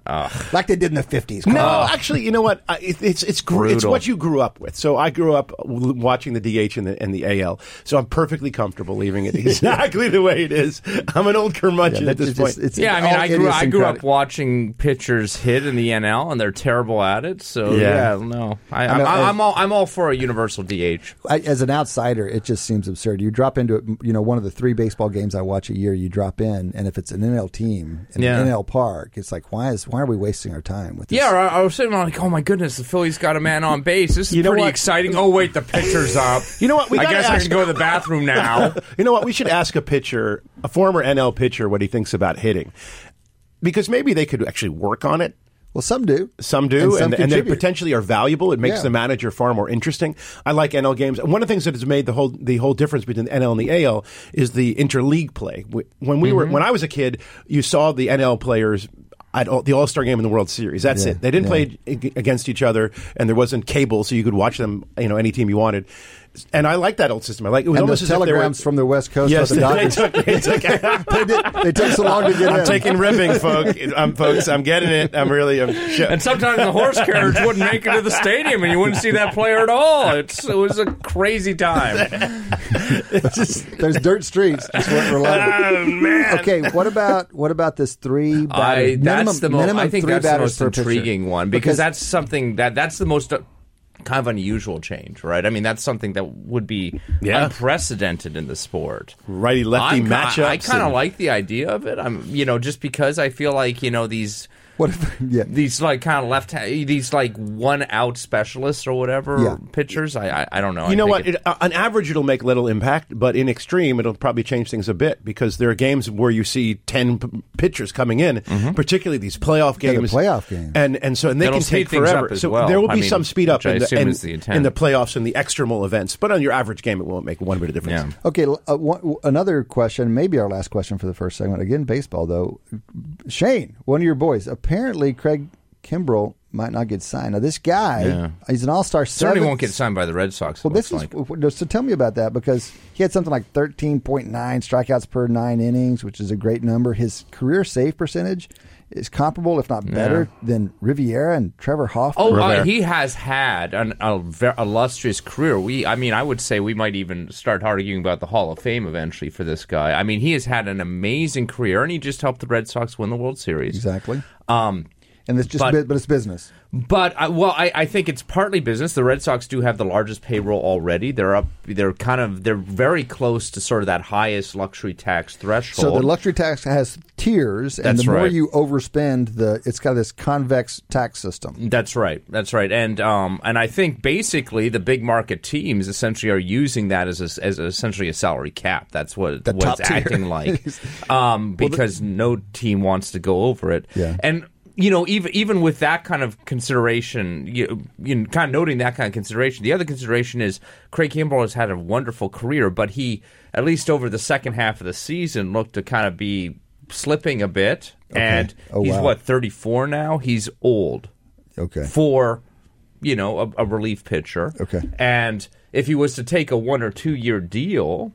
S3: like they did in the fifties.
S2: No, actually, you know what? It, it's it's gr- it's what you grew up with. So I grew up watching the DH and the and the AL. So I'm perfectly comfortable leaving it exactly the way it is. I'm an old curmudgeon at this point.
S4: Yeah, I mean, I grew I grew up watching pitchers hit in the NL, and they're terrible at it. So
S2: Yeah.
S4: yeah, no, I,
S3: know,
S4: I'm, I'm all I'm all for a universal DH.
S3: I, as an outsider, it just seems absurd. You drop into it, you know, one of the three baseball games I watch a year. You drop in, and if it's an NL team in
S4: Yeah.
S3: an NL park, it's like, why is why are we wasting our time with this?
S4: Yeah, I, I was sitting there like, oh my goodness, the Phillies got a man on base. This is
S2: You know
S4: pretty
S2: what?
S4: exciting. Oh wait, the pitcher's up.
S2: You know what? We
S4: I
S2: gotta
S4: guess I
S2: ask-
S4: can go to the bathroom now.
S2: you know what? We should ask a pitcher, a former NL pitcher, what he thinks about hitting, because maybe they could actually work on it.
S3: Well, some do.
S2: Some do,
S3: And
S2: and,
S3: some
S2: and, they potentially are valuable. It makes
S3: Yeah.
S2: the manager far more interesting. I like NL games. One of the things that has made the whole the whole difference between the NL and the AL is the interleague play. When we were
S3: Mm-hmm.
S2: when I was a kid, you saw the NL players. At the All Star game in the World Series. That's
S3: Yeah,
S2: it. They didn't
S3: yeah.
S2: play against each other, and there wasn't cable, so you could watch them. You know, any team you wanted. And I like that old system. I like it was
S3: And
S2: almost
S3: those
S2: as if they were-
S3: telegrams from the West Coast
S2: Yes,
S3: about the
S2: they took, they took
S3: they, did, they took so long to get
S2: I'm
S3: in.
S2: taking ribbing, folks. I'm, folks. I'm getting it. I'm really. I'm sh-
S4: And sometimes the horse carriage wouldn't make it to the stadium, and you wouldn't see that player at all. It's, it was a crazy time.
S3: There's dirt streets. That's what we're like.
S2: Oh man.
S3: Okay, what about what about this three?
S4: I,
S3: batters,
S4: that's
S3: minimum,
S4: the most.
S3: minimum
S4: I think
S3: three
S4: that's the most
S3: per pitcher?
S4: intriguing one because, that's something that that's the most uh, kind of unusual change, right? I mean, that's something that would be
S2: Yeah.
S4: unprecedented in the sport.
S2: Righty lefty
S4: I'm
S2: matchups.
S4: I kind of
S2: and-
S4: like the idea of it. I'm, you know, just because I feel like you know these
S3: What if? Yeah.
S4: these like kind of left hand these like one out specialists or whatever
S3: Yeah.
S4: pitchers. I I, I don't know. I
S2: You know what?
S4: it-
S2: It, uh, on average, it'll make little impact, but in extreme, it'll probably change things a bit because there are games where you see ten p- pitchers coming in, particularly these playoff
S3: Yeah, the
S2: games.
S3: playoff games.
S2: and and so and they
S4: It'll
S2: can take forever. so
S4: well.
S2: there will
S4: I
S2: be
S4: mean,
S2: some speed up
S4: I
S2: in the,
S4: assume
S2: in,
S4: is the intent.
S2: in the playoffs and the extremal events, but on your average game, it won't make one bit of difference.
S4: Yeah.
S3: Okay, uh, one, another question, maybe our last question for the first segment. Again, baseball though. Shane, one of your boys, apparently Craig Kimbrel might not get signed. Now, this guy,
S4: Yeah.
S3: he's an all-star.
S4: certainly won't get signed by the Red Sox.
S3: Well, this
S4: looks
S3: is
S4: like.
S3: so. Tell me about that because he had something like thirteen point nine strikeouts per nine innings, which is a great number. His career save percentage is comparable, if not better, than Rivera and Trevor Hoffman.
S4: Oh, uh, he has had an a ver- illustrious career. We, I mean, I would say we might even start arguing about the Hall of Fame eventually for this guy. I mean, he has had an amazing career, and he just helped the Red Sox win the World Series.
S3: exactly.
S4: Um,
S3: And it's just,
S4: but-
S3: bu- but it's business.
S4: But I, well, I, I think it's partly business. The Red Sox do have the largest payroll already. They're up. They're kind of. They're very close to sort of that highest luxury tax threshold.
S3: So the luxury tax has tiers, and
S4: That's
S3: the more
S4: right.
S3: you overspend, the it's got this convex tax system.
S4: That's right. That's right. And um, and I think basically the big market teams essentially are using that as a, as essentially a salary cap. That's what
S3: The
S4: what it's
S3: tier.
S4: acting like. Um, because no team wants to go over it.
S3: Yeah.
S4: And you know, even even with that kind of consideration, you, you know, kind of noting that kind of consideration, the other consideration is Craig Kimbrel has had a wonderful career, but he, at least over the second half of the season, looked to kind of be slipping a bit. And
S3: Oh,
S4: he's
S3: wow.
S4: what thirty four now. He's old
S3: Okay.
S4: for you know a, a relief pitcher.
S3: Okay.
S4: and if he was to take a one or two year deal.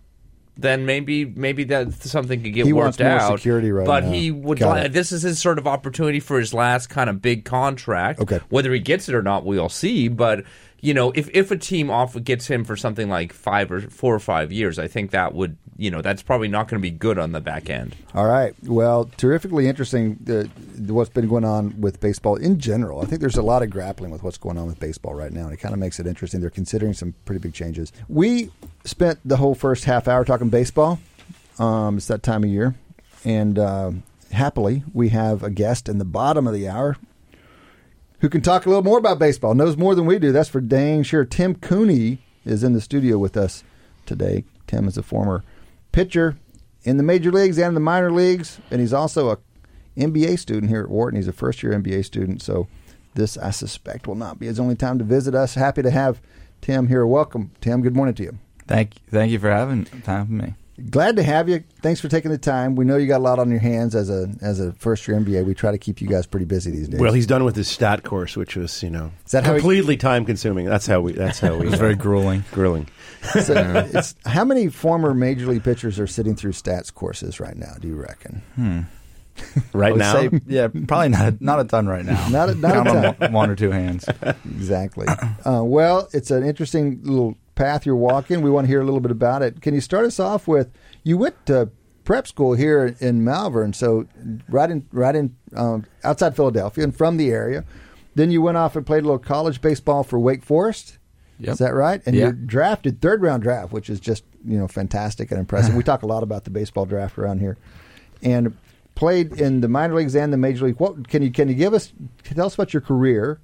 S4: Then maybe maybe that something could get
S3: He
S4: worked out.
S3: security right
S4: but
S3: now.
S4: he would.
S3: Got
S4: Li-
S3: it.
S4: this is his sort of opportunity for his last kind of big contract.
S3: Okay.
S4: Whether he gets it or not, we'll see. But you know, if if a team off gets him for something like five or four or five years, I think that would you know that's probably not going to be good on the back end.
S3: All right. Well, terrifically interesting uh, what's been going on with baseball in general. I think there's a lot of grappling with what's going on with baseball right now, and it kind of makes it interesting. They're considering some pretty big changes. We spent the whole first half hour talking baseball. Um, it's that time of year, and uh, happily we have a guest in the bottom of the hour who can talk a little more about baseball, knows more than we do. That's for dang sure. Tim Cooney is in the studio with us today. Tim is a former pitcher in the major leagues and the minor leagues, and he's also a MBA student here at Wharton. He's a first year MBA student, so this I suspect will not be his only time to visit us. Happy to have Tim here. Welcome, Tim. Good morning to you.
S7: Thank thank you for having time for me.
S3: Glad to have you. Thanks for taking the time. We know you got a lot on your hands as a as a first year MBA. We try to keep you guys pretty busy these days.
S2: Well, he's done with his stat course, which was you know
S3: Is that how he-
S2: completely time consuming. That's how we. That's how we.
S7: It was very grueling.
S2: grueling.
S3: So it's, how many former major league pitchers are sitting through stats courses right now? Do you reckon?
S7: I
S2: Right now,
S7: say, yeah, probably not not a ton right now.
S3: Not a- not a
S7: Count on
S3: ton.
S7: one- one or two hands.
S3: Exactly. Uh, well, it's an interesting little path you're walking. We want to hear a little bit about it. Can you start us off with? You went to prep school here in Malvern, so right in right in um, outside Philadelphia and from the area. Then you went off and played a little college baseball for Wake Forest.
S7: Yep.
S3: Is that right? And
S7: Yeah.
S3: you're drafted third round draft, which is just you know fantastic and impressive. we talk a lot about the baseball draft around here, and played in the minor leagues and the major league. What can you can you give us? Tell us about your career,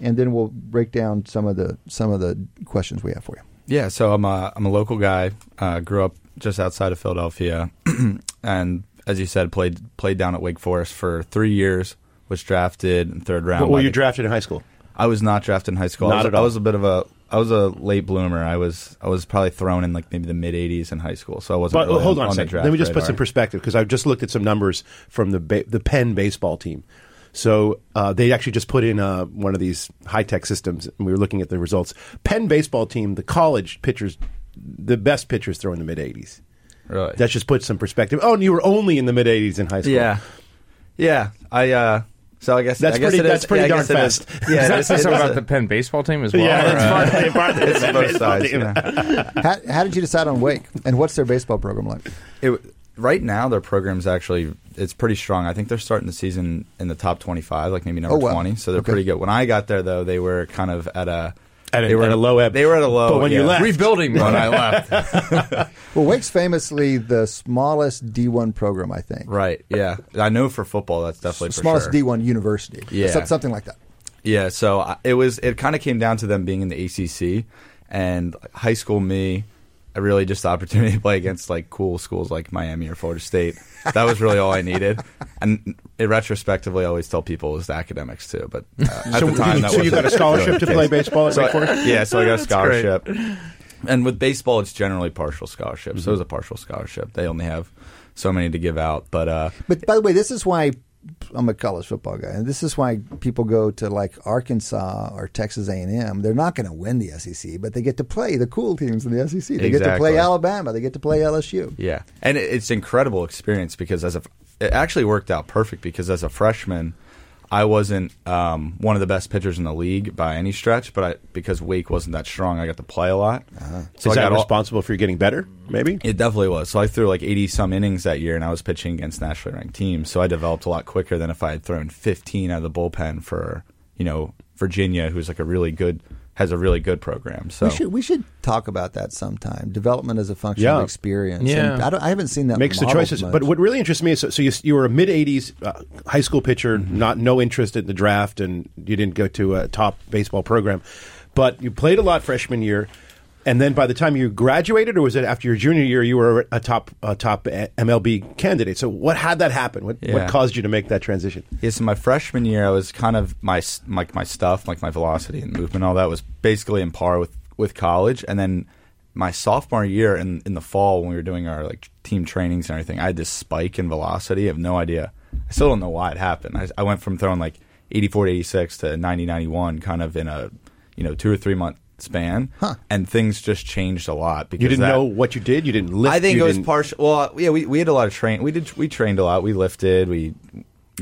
S3: and then we'll break down some of the some of the questions we have for you.
S7: Yeah, so I'm a I'm a local guy. Uh, grew up just outside of Philadelphia, and as you said, played played down at Wake Forest for three years. Was drafted in third round.
S2: But were you
S7: the-
S2: drafted in high school?
S7: I was not drafted in high school. I
S2: Not
S7: was,
S2: at
S7: I was a bit of a I was a late bloomer. I was I was probably thrown in like maybe the mid '80s in high school, so I wasn't.
S2: But
S7: really
S2: hold on, a second.
S7: draft
S2: Let me just put some perspective because I've just looked at some numbers from the ba- the Penn baseball team. So uh, they actually just put in uh, one of these high tech systems, and we were looking at the results. Penn baseball team, the college pitchers, the best pitchers throw in the mid 80s.
S7: Really?
S2: That just puts some perspective. Oh, and you were only in the mid 80s in high school.
S7: Yeah, yeah. I uh, so I guess
S2: That's
S7: I guess
S2: pretty-
S7: it is-
S2: that's pretty
S7: yeah,
S2: darn
S7: guess it is-
S2: fast.
S7: Yeah,
S4: Does
S7: it
S4: that
S7: is-
S4: say
S7: it
S4: about
S7: a-
S4: the Penn baseball team as well?
S2: Yeah,
S4: or, uh,
S2: that's partly, partly the
S7: it's
S2: Penn
S7: both
S2: baseball
S7: sides.
S2: team.
S7: yeah.
S3: How, how did you decide on Wake, and what's their baseball program like?
S7: It, right now, their program's actually it's pretty strong. I think they're starting the season in the top twenty-five, like maybe number
S3: Oh, wow.
S7: twenty. So they're
S3: Okay.
S7: pretty good. When I got there, though, they were kind of at a
S2: At a,
S7: They were
S2: at a low ebb.
S7: They were at a low.
S2: But when you left,
S4: Rebuilding
S7: when. I left.
S3: Well, Wake's famously the smallest D1 program, I think.
S7: right. Yeah. I know for football that's definitely for
S3: smallest
S7: sure.
S3: D1 university.
S7: Yeah.
S3: Something like that.
S7: Yeah, so I- it was. It kind of came down to them being in the ACC, and high school me, I really just the opportunity to play against like cool schools like Miami or Florida State. That was really all I needed. And in retrospectively, I always tell people it was the academics too. But uh, at
S2: so,
S7: the time, that
S2: so you
S7: wasn't
S2: got a scholarship
S7: really
S2: to play baseball at
S7: So
S2: Wake Forest?
S7: yeah, so I got a scholarship. And with baseball, it's generally partial scholarships.
S2: Mm-hmm.
S7: So it was a partial scholarship. They only have so many to give out. But uh,
S3: But by the way, this is why I'm a college football guy, and this is why people go to like Arkansas or Texas A&M. They're not going to win the SEC, but they get to play the cool teams in the SEC. They get to play Alabama. They get to play LSU.
S7: Yeah, and it, it's incredible experience because as a it actually worked out perfect because as a freshman, I wasn't um, one of the best pitchers in the league by any stretch, but I, because Wake wasn't that strong, I got to play a lot. So
S2: Uh-huh. Is
S7: I
S2: that
S7: got all-
S2: responsible for you getting better? Maybe.
S7: it definitely was. So I threw like 80 some innings that year, and I was pitching against nationally ranked teams. So I developed a lot quicker than if I had thrown 15 out of the bullpen for you know Virginia, who's like a really good has a really good program. So
S3: We should we should talk about that sometime. Development as a function
S2: Yeah.
S3: of experience.
S4: Yeah.
S3: I, don't, I haven't seen that much.
S2: makes the choices.
S3: much.
S2: But what really interests me is so, so you, you were a mid '80s uh, high school pitcher,
S3: Mm-hmm.
S2: not no interest in the draft, and you didn't go to a top baseball program, but you played a lot freshman year. And then by the time you graduated, or was it after your junior year, you were a top a top uh, MLB candidate? So what had that happen? What, what caused you to make that transition?
S7: Yeah, so my freshman year, I was kind of my like my stuff, like my velocity and movement, all that was basically in par with with college. And then my sophomore year in in the fall, when we were doing our like team trainings and everything, I had this spike in velocity. I have no idea. I still don't know why it happened. I, I went from throwing like 84 to 86 to 90 91, kind of in a you know two or three month span, huh. and things just changed a lot because
S2: You didn't
S7: that-
S2: know what you did. You didn't lift.
S7: I think it was partial. Well, yeah, we, we had a lot of train. We did we trained a lot. We lifted. We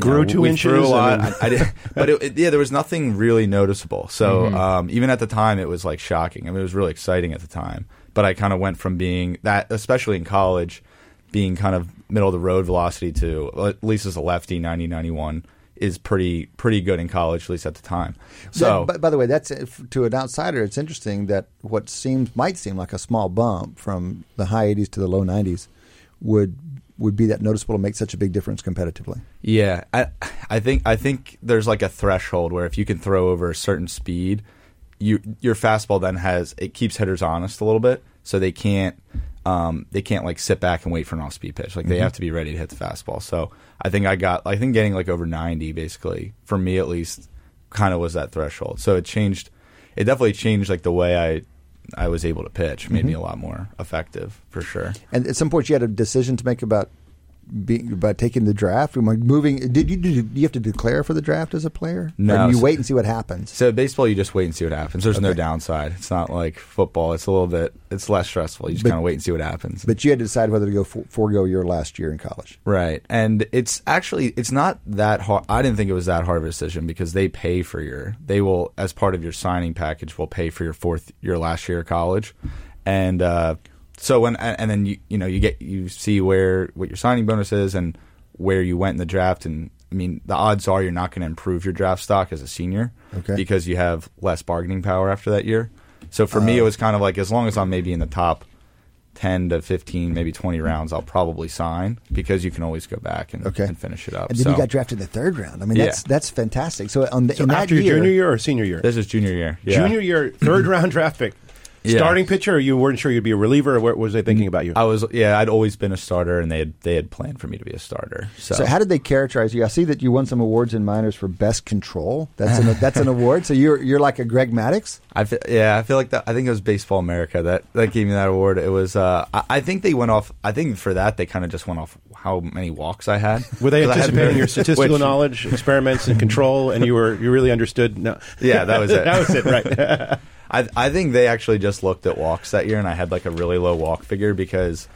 S2: Grew two
S7: we
S2: inches
S7: Threw a lot.
S2: and-
S7: I, I did, but it, it- yeah, there was nothing really noticeable. So
S2: Mm-hmm.
S7: um, even at the time, it was like shocking. I mean, it was really exciting at the time. But I kind of went from being that, especially in college, being kind of middle of the road velocity to at least as a lefty, 90, 91 is pretty pretty good in college, at least at the time. So
S3: That- by, by the way, that's uh, if- to an outsider. It's interesting that what seems might seem like a small bump from the high 80s to the low 90s would would be that noticeable to make such a big difference competitively.
S7: Yeah, I I think I think there's like a threshold where if you can throw over a certain speed, you your fastball then has it keeps hitters honest a little bit, so they can't um, they can't like sit back and wait for an off speed pitch. Like they have to be ready to hit the fastball. So I think I got I think getting like over 90 basically for me at least kind of was that threshold. So it changed. It definitely changed like the way I I was able to pitch. Made me a lot more effective for sure.
S3: And at some point, you had a decision to make about being about taking the draft. I Moving? Did you do you have to declare for the draft as a player?
S7: No,
S3: Or you
S7: so-
S3: wait and see what happens?
S7: So baseball, you just wait and see what happens. There's no downside. It's not like football. It's a little bit. It's less stressful. You just kind of wait and see what happens.
S3: But you had to decide whether to go for, forego your last year in college.
S7: right, and it's actually it's not that hard. I didn't think it was that hard of a decision because they pay for your. They will as part of your signing package will pay for your fourth your last year of college, and uh, so when and and then you you know you get you see where what your signing bonus is and where you went in the draft and. I mean, the odds are you're not going to improve your draft stock as a senior
S3: Okay.
S7: because you have less bargaining power after that year. So for me, it oh. was kind of like as long as I'm maybe in the top 10 to 15, maybe 20 rounds, I'll probably sign because you can always go back and,
S3: Okay.
S7: and finish it up.
S3: And then
S7: so
S3: you got drafted in the third round. I mean,
S7: Yeah.
S3: that's that's fantastic. So on the,
S2: So
S3: in that
S2: after your
S3: year,
S2: junior year or senior year?
S7: this is junior year. Yeah.
S2: Junior year, third round draft pick.
S7: Yeah.
S2: Starting pitcher, or you weren't sure you'd be a reliever, or what was they thinking about you?
S7: I was yeah, I'd always been a starter, and they had they had planned for me to be a starter. So,
S3: So how did they characterize you? I see that you won some awards in minors for best control. That's an that's an award. So you're you're like a Greg Maddux.
S7: I feel, yeah, I feel like that. I think it was Baseball America that that gave me that award. It was uh, I, I think they went off. I think for that they kind of just went off how many walks I had.
S2: Were they anticipating your statistical
S7: which-
S2: knowledge, experiments, and control, and you were you really understood? No,
S7: Yeah, that was it.
S2: that was it, right?
S7: I I think they actually just looked at walks that year, and I had like a really low walk figure because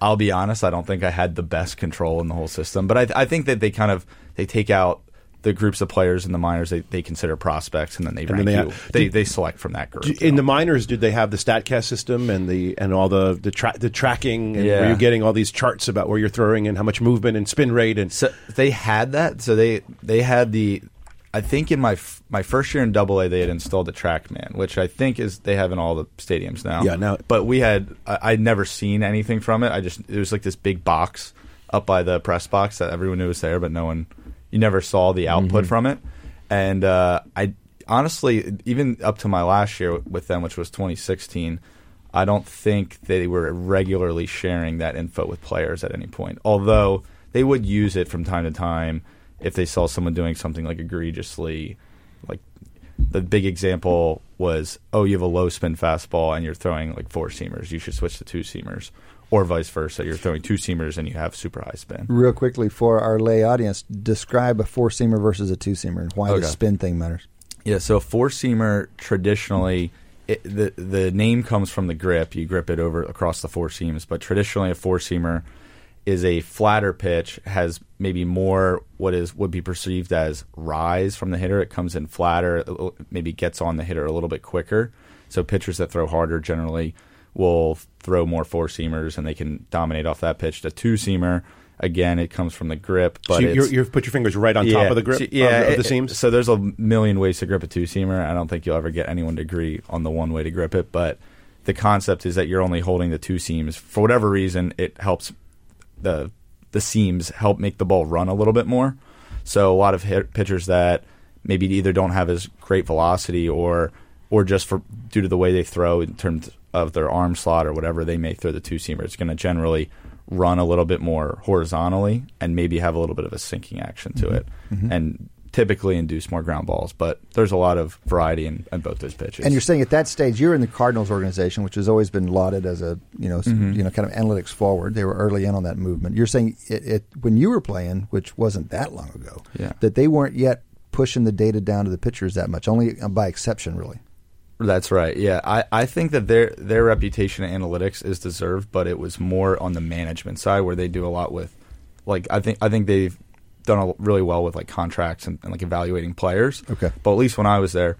S7: I'll be honest, I don't think I had the best control in the whole system. But I I think that they kind of they take out the groups of players in the minors they, they consider prospects, and then they
S2: then
S7: rank
S2: they
S7: you.
S2: have-
S7: they
S2: did-
S7: they select from that group.
S2: in the minors, did they have the Statcast system and the and all the the, tra- the tracking? And
S7: Yeah.
S2: Were you getting all these charts about where you're throwing and how much movement and spin rate and
S7: So they had that. So they they had the I think in my f- my first year in Double A, they had installed the TrackMan, which I think is they have in all the stadiums now.
S2: Yeah, now-
S7: But we had I, I'd never seen anything from it. I just it was like this big box up by the press box that everyone knew was there, but no one you never saw the output from it. And uh, I honestly, even up to my last year with them, which was 2016. I don't think they were regularly sharing that info with players at any point. Although they would use it from time to time if they saw someone doing something like egregiously, like the big example was, oh, you have a low spin fastball and you're throwing like four seamers. You should switch to two seamers, or vice versa. You're throwing two seamers and you have super high spin.
S3: Real quickly for our lay audience, describe a four seamer versus a two seamer and why
S7: Okay.
S3: the spin thing matters.
S7: Yeah, so a four seamer traditionally, it, the the name comes from the grip. You grip it over across the four seams, but traditionally a four seamer is a flatter pitch, has maybe more what is would be perceived as rise from the hitter. It comes in flatter, maybe gets on the hitter a little bit quicker. So pitchers that throw harder generally will throw more four seamers, and they can dominate off that pitch. The two seamer. Again, it comes from the grip, but
S2: so you,
S7: it's,
S2: you're, you've put your fingers right on top of the grip
S7: so- yeah,
S2: of, of the seams.
S7: So there's a million ways to grip a two seamer. I don't think you'll ever get anyone to agree on the one way to grip it, but the concept is that you're only holding the two seams. For whatever reason, it helps the the seams help make the ball run a little bit more. So a lot of hit pitchers that maybe either don't have as great velocity or or just for due to the way they throw in terms of their arm slot or whatever, they may throw the two seamer. It's going to generally run a little bit more horizontally and maybe have a little bit of a sinking action to mm-hmm. it, and typically induce more ground balls. But there's a lot of variety in, in both those pitches.
S3: And you're saying at that stage you're in the Cardinals organization, which has always been lauded as a you know
S7: Mm-hmm.
S3: you know kind of analytics forward. They were early in on that movement. You're saying it, it when you were playing, which wasn't that long ago,
S7: Yeah.
S3: that they weren't yet pushing the data down to the pitchers that much, only uh, by exception, really.
S7: That's right. Yeah, I, I think that their their reputation in analytics is deserved, but it was more on the management side where they do a lot with, like I think I think they've done a, really well with like contracts and, and like evaluating players.
S3: Okay.
S7: but at least when I was there,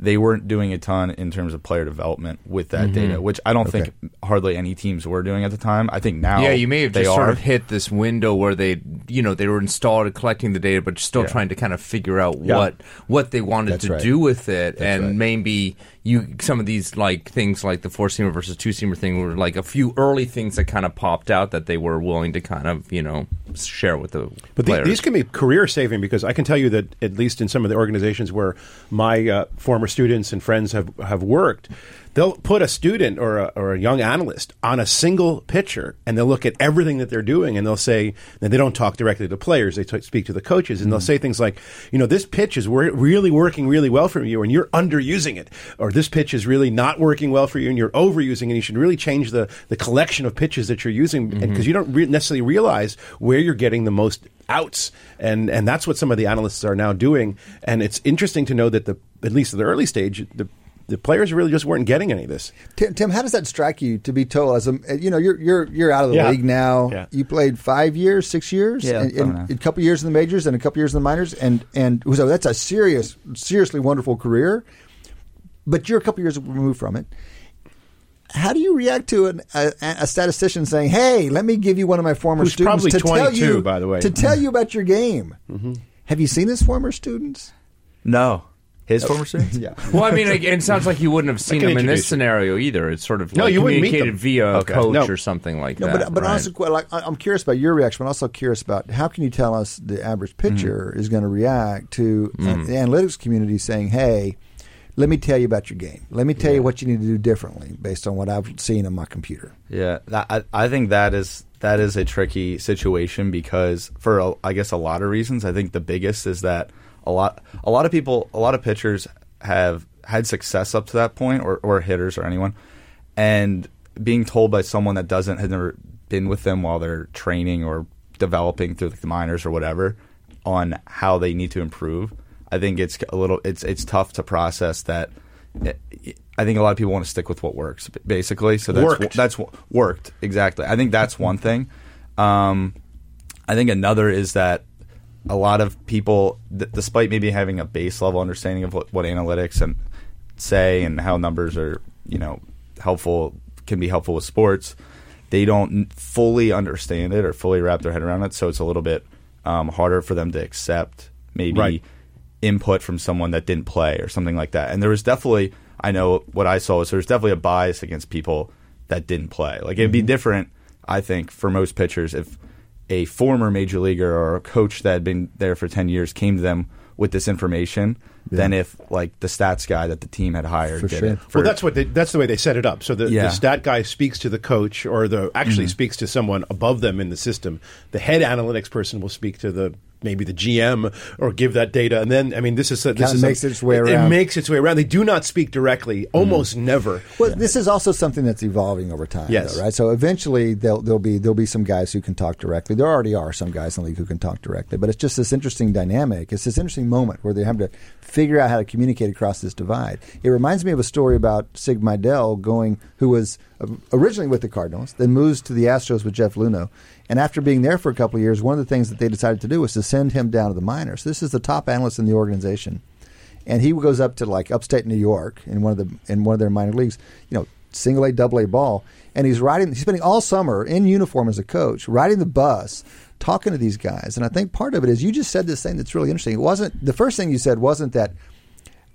S7: they weren't doing a ton in terms of player development with that mm-hmm. data, which I don't
S3: Okay.
S7: think hardly any teams were doing at the time. I think now,
S4: Yeah, you may have
S7: they
S4: just
S7: are.
S4: sort of hit this window where they, you know, they were installed at collecting the data, but still
S7: Yeah.
S4: trying to kind of figure out
S2: Yeah.
S4: what what they wanted
S3: That's
S4: to
S3: right.
S4: do with it, and
S3: right.
S4: maybe you some of these like things like the four seamer versus two seamer thing were like a few early things that kind of popped out that they were willing to kind of you know share with the
S2: But the, these can be career saving because I can tell you that at least in some of the organizations where my uh, former students and friends have, have worked, they'll put a student or a, or a young analyst on a single pitcher and they'll look at everything that they're doing and they'll say, and they don't talk directly to players, they t- speak to the coaches and they'll mm. say things like, you know, this pitch is wor- really working really well for you and you're underusing it. Or this pitch is really not working well for you and you're overusing it. And you should really change the, the collection of pitches that you're using because mm-hmm. you don't re- necessarily realize where you're getting the most outs. And, and that's what some of the analysts are now doing. And it's interesting to know that the, at least at the early stage, the, the players really just weren't getting any of this.
S3: Tim, Tim, how does that strike you to be told as a you know you're you're you're out of the
S2: Yeah.
S3: league now?
S2: Yeah.
S3: You played five years, six years,
S7: Yeah,
S3: and,
S7: and a
S3: and
S7: half.
S3: couple years in the majors and a couple years in the minors, and and so that's a serious, seriously wonderful career. But you're a couple years removed from it. How do you react to an, a, a statistician saying, "Hey, let me give you one of my former
S2: Who's
S3: students
S2: probably
S3: to tell you,
S2: by the way.
S3: to tell you about your game"? Mm-hmm. Have you seen his former students?
S7: no his former students.
S3: Yeah.
S4: well, I mean, it, it sounds like you wouldn't have seen him in this
S2: you.
S4: scenario either. It's sort of
S2: No,
S4: like
S2: you wouldn't meet
S4: communicated
S2: them.
S4: via a
S7: Okay.
S4: coach
S2: No.
S4: or something like
S3: No,
S4: that.
S3: but but
S4: right?
S3: honestly, quite like I- I'm curious about your reaction, but also curious about how can you tell us the average pitcher is going to react to uh, the analytics community saying, "Hey, let me tell you about your game. Let me tell you what you need to do differently based on what I've seen on my computer."
S7: Yeah, that, I, I think that is that is a tricky situation because for a, I guess a lot of reasons. I think the biggest is that a lot a lot of people a lot of pitchers have had success up to that point or, or hitters or anyone and being told by someone that doesn't has never been with them while they're training or developing through the minors or whatever on how they need to improve. I think it's a little it's it's tough to process that. I think a lot of people want to stick with what works, basically. So that's
S2: Worked.
S7: that's worked exactly. I think that's one thing. Um, I think another is that a lot of people, d- despite maybe having a base level understanding of what, what analytics and say and how numbers are, you know, helpful can be helpful with sports, they don't fully understand it or fully wrap their head around it. So it's a little bit um, harder for them to accept maybe
S2: Right.
S7: input from someone that didn't play or something like that. And there was definitely, I know what I saw was there was definitely a bias against people that didn't play. Like it'd be different, I think, for most pitchers if a former major leaguer or a coach that had been there for 10 years came to them with this information than if like the stats guy that the team had hired
S3: For
S7: did
S3: sure.
S7: it. For,
S2: well, that's what they, that's the way they set it up. So the,
S7: Yeah.
S2: the stat guy speaks to the coach, or the actually mm. speaks to someone above them in the system. The head analytics person will speak to the maybe the GM or give that data, and then I mean this is a, this is a-
S3: its way
S2: it-
S3: around.
S2: It makes its way around. They do not speak directly, mm. almost never.
S3: Well, this is also something that's evolving over time,
S2: Yes.
S3: though, right? So eventually there'll, there'll be there'll be some guys who can talk directly. There already are some guys in the league who can talk directly, but it's just this interesting dynamic. It's this interesting moment where they have to figure out how to communicate across this divide. It reminds me of a story about Sig Mejdal going, who was originally with the Cardinals, then moves to the Astros with Jeff Luhnow, and after being there for a couple of years, one of the things that they decided to do was to send him down to the minors. This is the top analyst in the organization and he goes up to like upstate New York in one of the in one of their minor leagues, you know, single A, double A ball, and he's riding. He's spending all summer in uniform as a coach, riding the bus, talking to these guys. And I think part of it is you just said this thing that's really interesting. It wasn't the first thing you said wasn't that.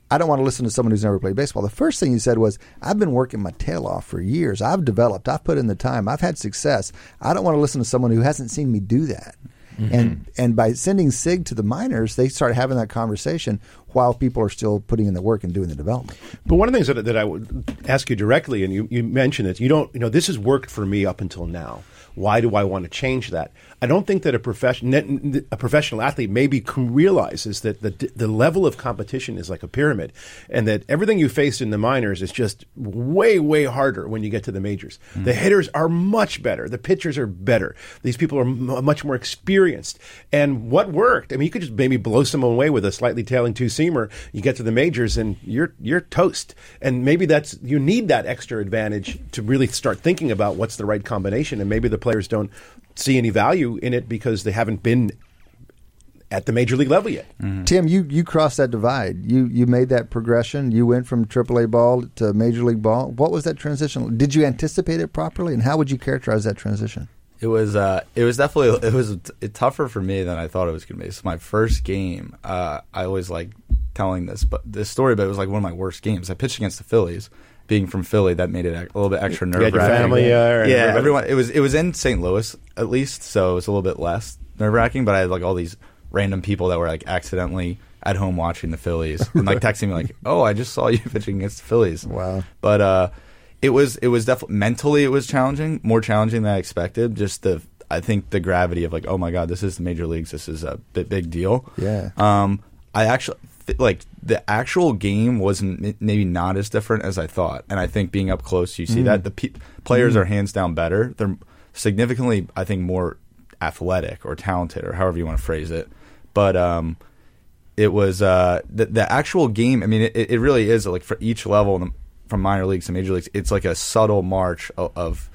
S3: I don't want to listen to someone who's never played baseball. The first thing you said was, I've been working my tail off for years. I've developed. I've put in the time. I've had success. I don't want to listen to someone who hasn't seen me do that. Mm-hmm. And and by sending Sig to the minors, they start having that conversation while people are still putting in the work and doing the development.
S2: But one of the things that, that I would ask you directly, and you, you mentioned it, you don't, you know, this has worked for me up until now. Why do I want to change that? I don't think that a profession, a professional athlete maybe realizes that the the level of competition is like a pyramid, and that everything you face in the minors is just way way harder when you get to the majors. Hmm. The hitters are much better. The pitchers are better. These people are m- much more experienced. And what worked? I mean, you could just maybe blow someone away with a slightly tailing two seamer. You get to the majors and you're you're toast. And maybe that's you need that extra advantage to really start thinking about what's the right combination. And maybe the players don't see any value in it because they haven't been at the major league level yet.
S3: Tim, you you crossed that divide. You you made that progression. You went from AAA ball to Major League ball. What was that transition? Did you anticipate it properly, and how would you characterize that transition?
S7: It was uh, it was definitely it was t- tougher for me than I thought it was going to be. It's my first game. Uh, I always like telling this, but this story, but it was like one of my worst games. I pitched against the Phillies. Being from Philly, that made it a little bit extra nerve wracking.
S2: family, uh,
S7: yeah,
S2: everybody-
S7: everyone. It was it was in St. Louis at least, so it was a little bit less nerve wracking. But I had like all these random people that were like accidentally at home watching the Phillies and like texting me like, "Oh, I just saw you pitching against the Phillies."
S3: Wow.
S7: But uh, it was it was definitely mentally it was challenging, more challenging than I expected. Just the I think the gravity of like, oh my god, this is the major leagues. This is a big, big deal.
S3: Yeah.
S7: Um, I actually th- like the actual game wasn't maybe not as different as I thought, and I think being up close, you see that the pe- players are hands down better. They're significantly, I think, more athletic or talented, or however you want to phrase it. But um, it was uh, the the actual game. I mean, it, it really is like for each level in the, from minor leagues to major leagues. It's like a subtle march of, of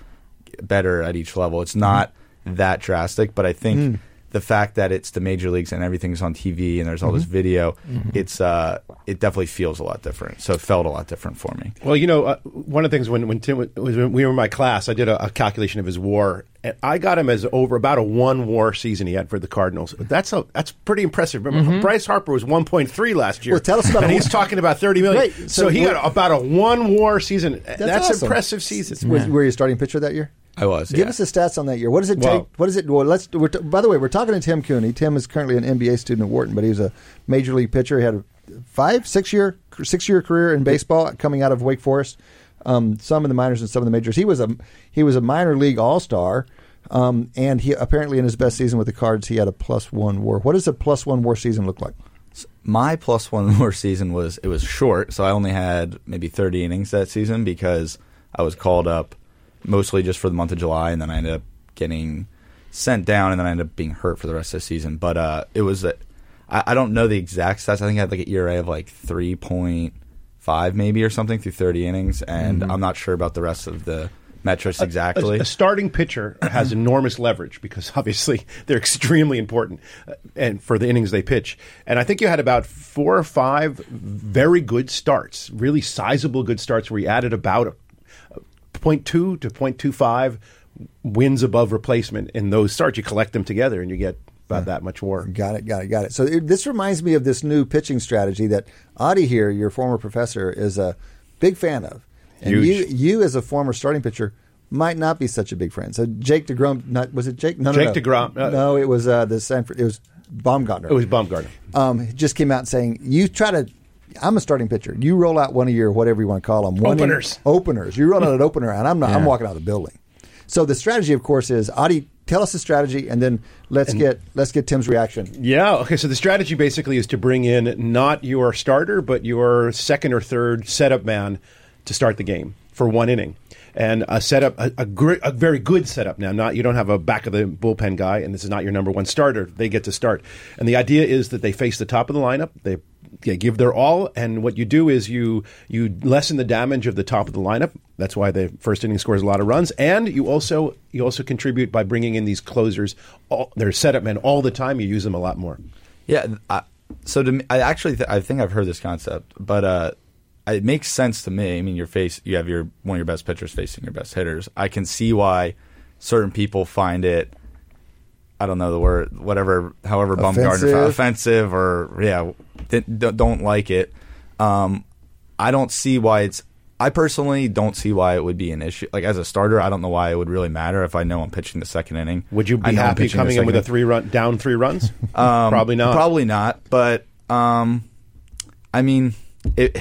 S7: better at each level. It's not that drastic, but I think the fact that it's the major leagues and everything's on TV and there's all this video, it's uh, it definitely feels a lot different. So it felt a lot different for me.
S2: Well, you know, uh, one of the things when when Tim was when we were in my class, I did a, a calculation of his WAR, and I got him as over about a one WAR season he had for the Cardinals. That's a that's pretty impressive. Remember, Bryce Harper was one point three last year.
S3: Well, tell us about
S2: and he's talking about thirty million.
S3: Right,
S2: So,
S3: so
S2: he got about a one WAR season. That's,
S3: awesome.
S2: impressive season.
S3: Was, Were you starting pitcher that year?
S7: I was.
S3: Give
S7: yeah.
S3: us the stats on that year. What does it
S2: Well-
S3: take? What does it? Well, let's. We're t- by the way, we're talking to Tim Cooney. Tim is currently an MBA student at Wharton, but he was a major league pitcher. He had a five, six year, six year career in baseball, coming out of Wake Forest. Um, some in the minors and some in the majors. He was a he was a minor league all star, um, and he apparently in his best season with the Cards, he had a plus one WAR. What does a plus one WAR season look like?
S7: my plus one WAR season was it was short, so I only had maybe thirty innings that season because I was called up mostly just for the month of July, and then I ended up getting sent down, and then I ended up being hurt for the rest of the season. But uh, it was a, I, I don't know the exact stats. I think I had like an ERA of like three point five maybe or something through thirty innings, and I'm not sure about the rest of the metrics exactly.
S2: A, a starting pitcher has enormous leverage because obviously they're extremely important uh, and for the innings they pitch. And I think you had about four or five very good starts, really sizable good starts where you added about a, a 0.2 to 0.25 wins above replacement in those starts. You collect them together and you get about that much more.
S3: Got it, got it, got it. So it, this reminds me of this new pitching strategy that Adi here, your former professor, is a big fan of. And
S2: Huge.
S3: you, you as a former starting pitcher, might not be such a big fan. So Jake Degrom, not was it Jake? No, no,
S2: Jake
S3: no.
S2: DeGrom, uh,
S3: no, it was uh, the Sanford. It was Bumgarner.
S2: It was Bumgarner.
S3: um, just came out saying you try to. I'm a starting pitcher. You roll out one of your whatever you want to call them one in-
S2: Openers.
S3: openers. You roll out an opener, and I'm not. I'm walking out of the building. So the strategy, of course, is Adi. Tell us the strategy, and then let's get let's get Tim's reaction.
S2: Yeah. Okay. So the strategy basically is to bring in not your starter, but your second or third setup man to start the game for one inning. And a setup, a, a, gr- a very good setup now. Not you don't have a back of the bullpen guy, and this is not your number one starter. They get to start, and the idea is that they face the top of the lineup. They they give their all, and what you do is you you lessen the damage of the top of the lineup. That's why the first inning scores a lot of runs, and you also you also contribute by bringing in these closers. All, they're setup men all the time. You use them a lot more.
S7: Yeah. I, so to me, I actually th- I think I've heard this concept, but uh, it makes sense to me. I mean, your face, you have your one of your best pitchers facing your best hitters. I can see why certain people find it. I don't know the word, whatever, however, Bumgarner
S3: Offensive.
S7: offensive or yeah, th- don't- don't like it. Um, I don't see why it's. I personally don't see why it would be an issue. Like as a starter, I don't know why it would really matter if I know I'm pitching the second inning.
S2: Would you be happy coming in with a three run down three runs?
S7: um,
S2: Probably not.
S7: Probably not. But um, I mean, it,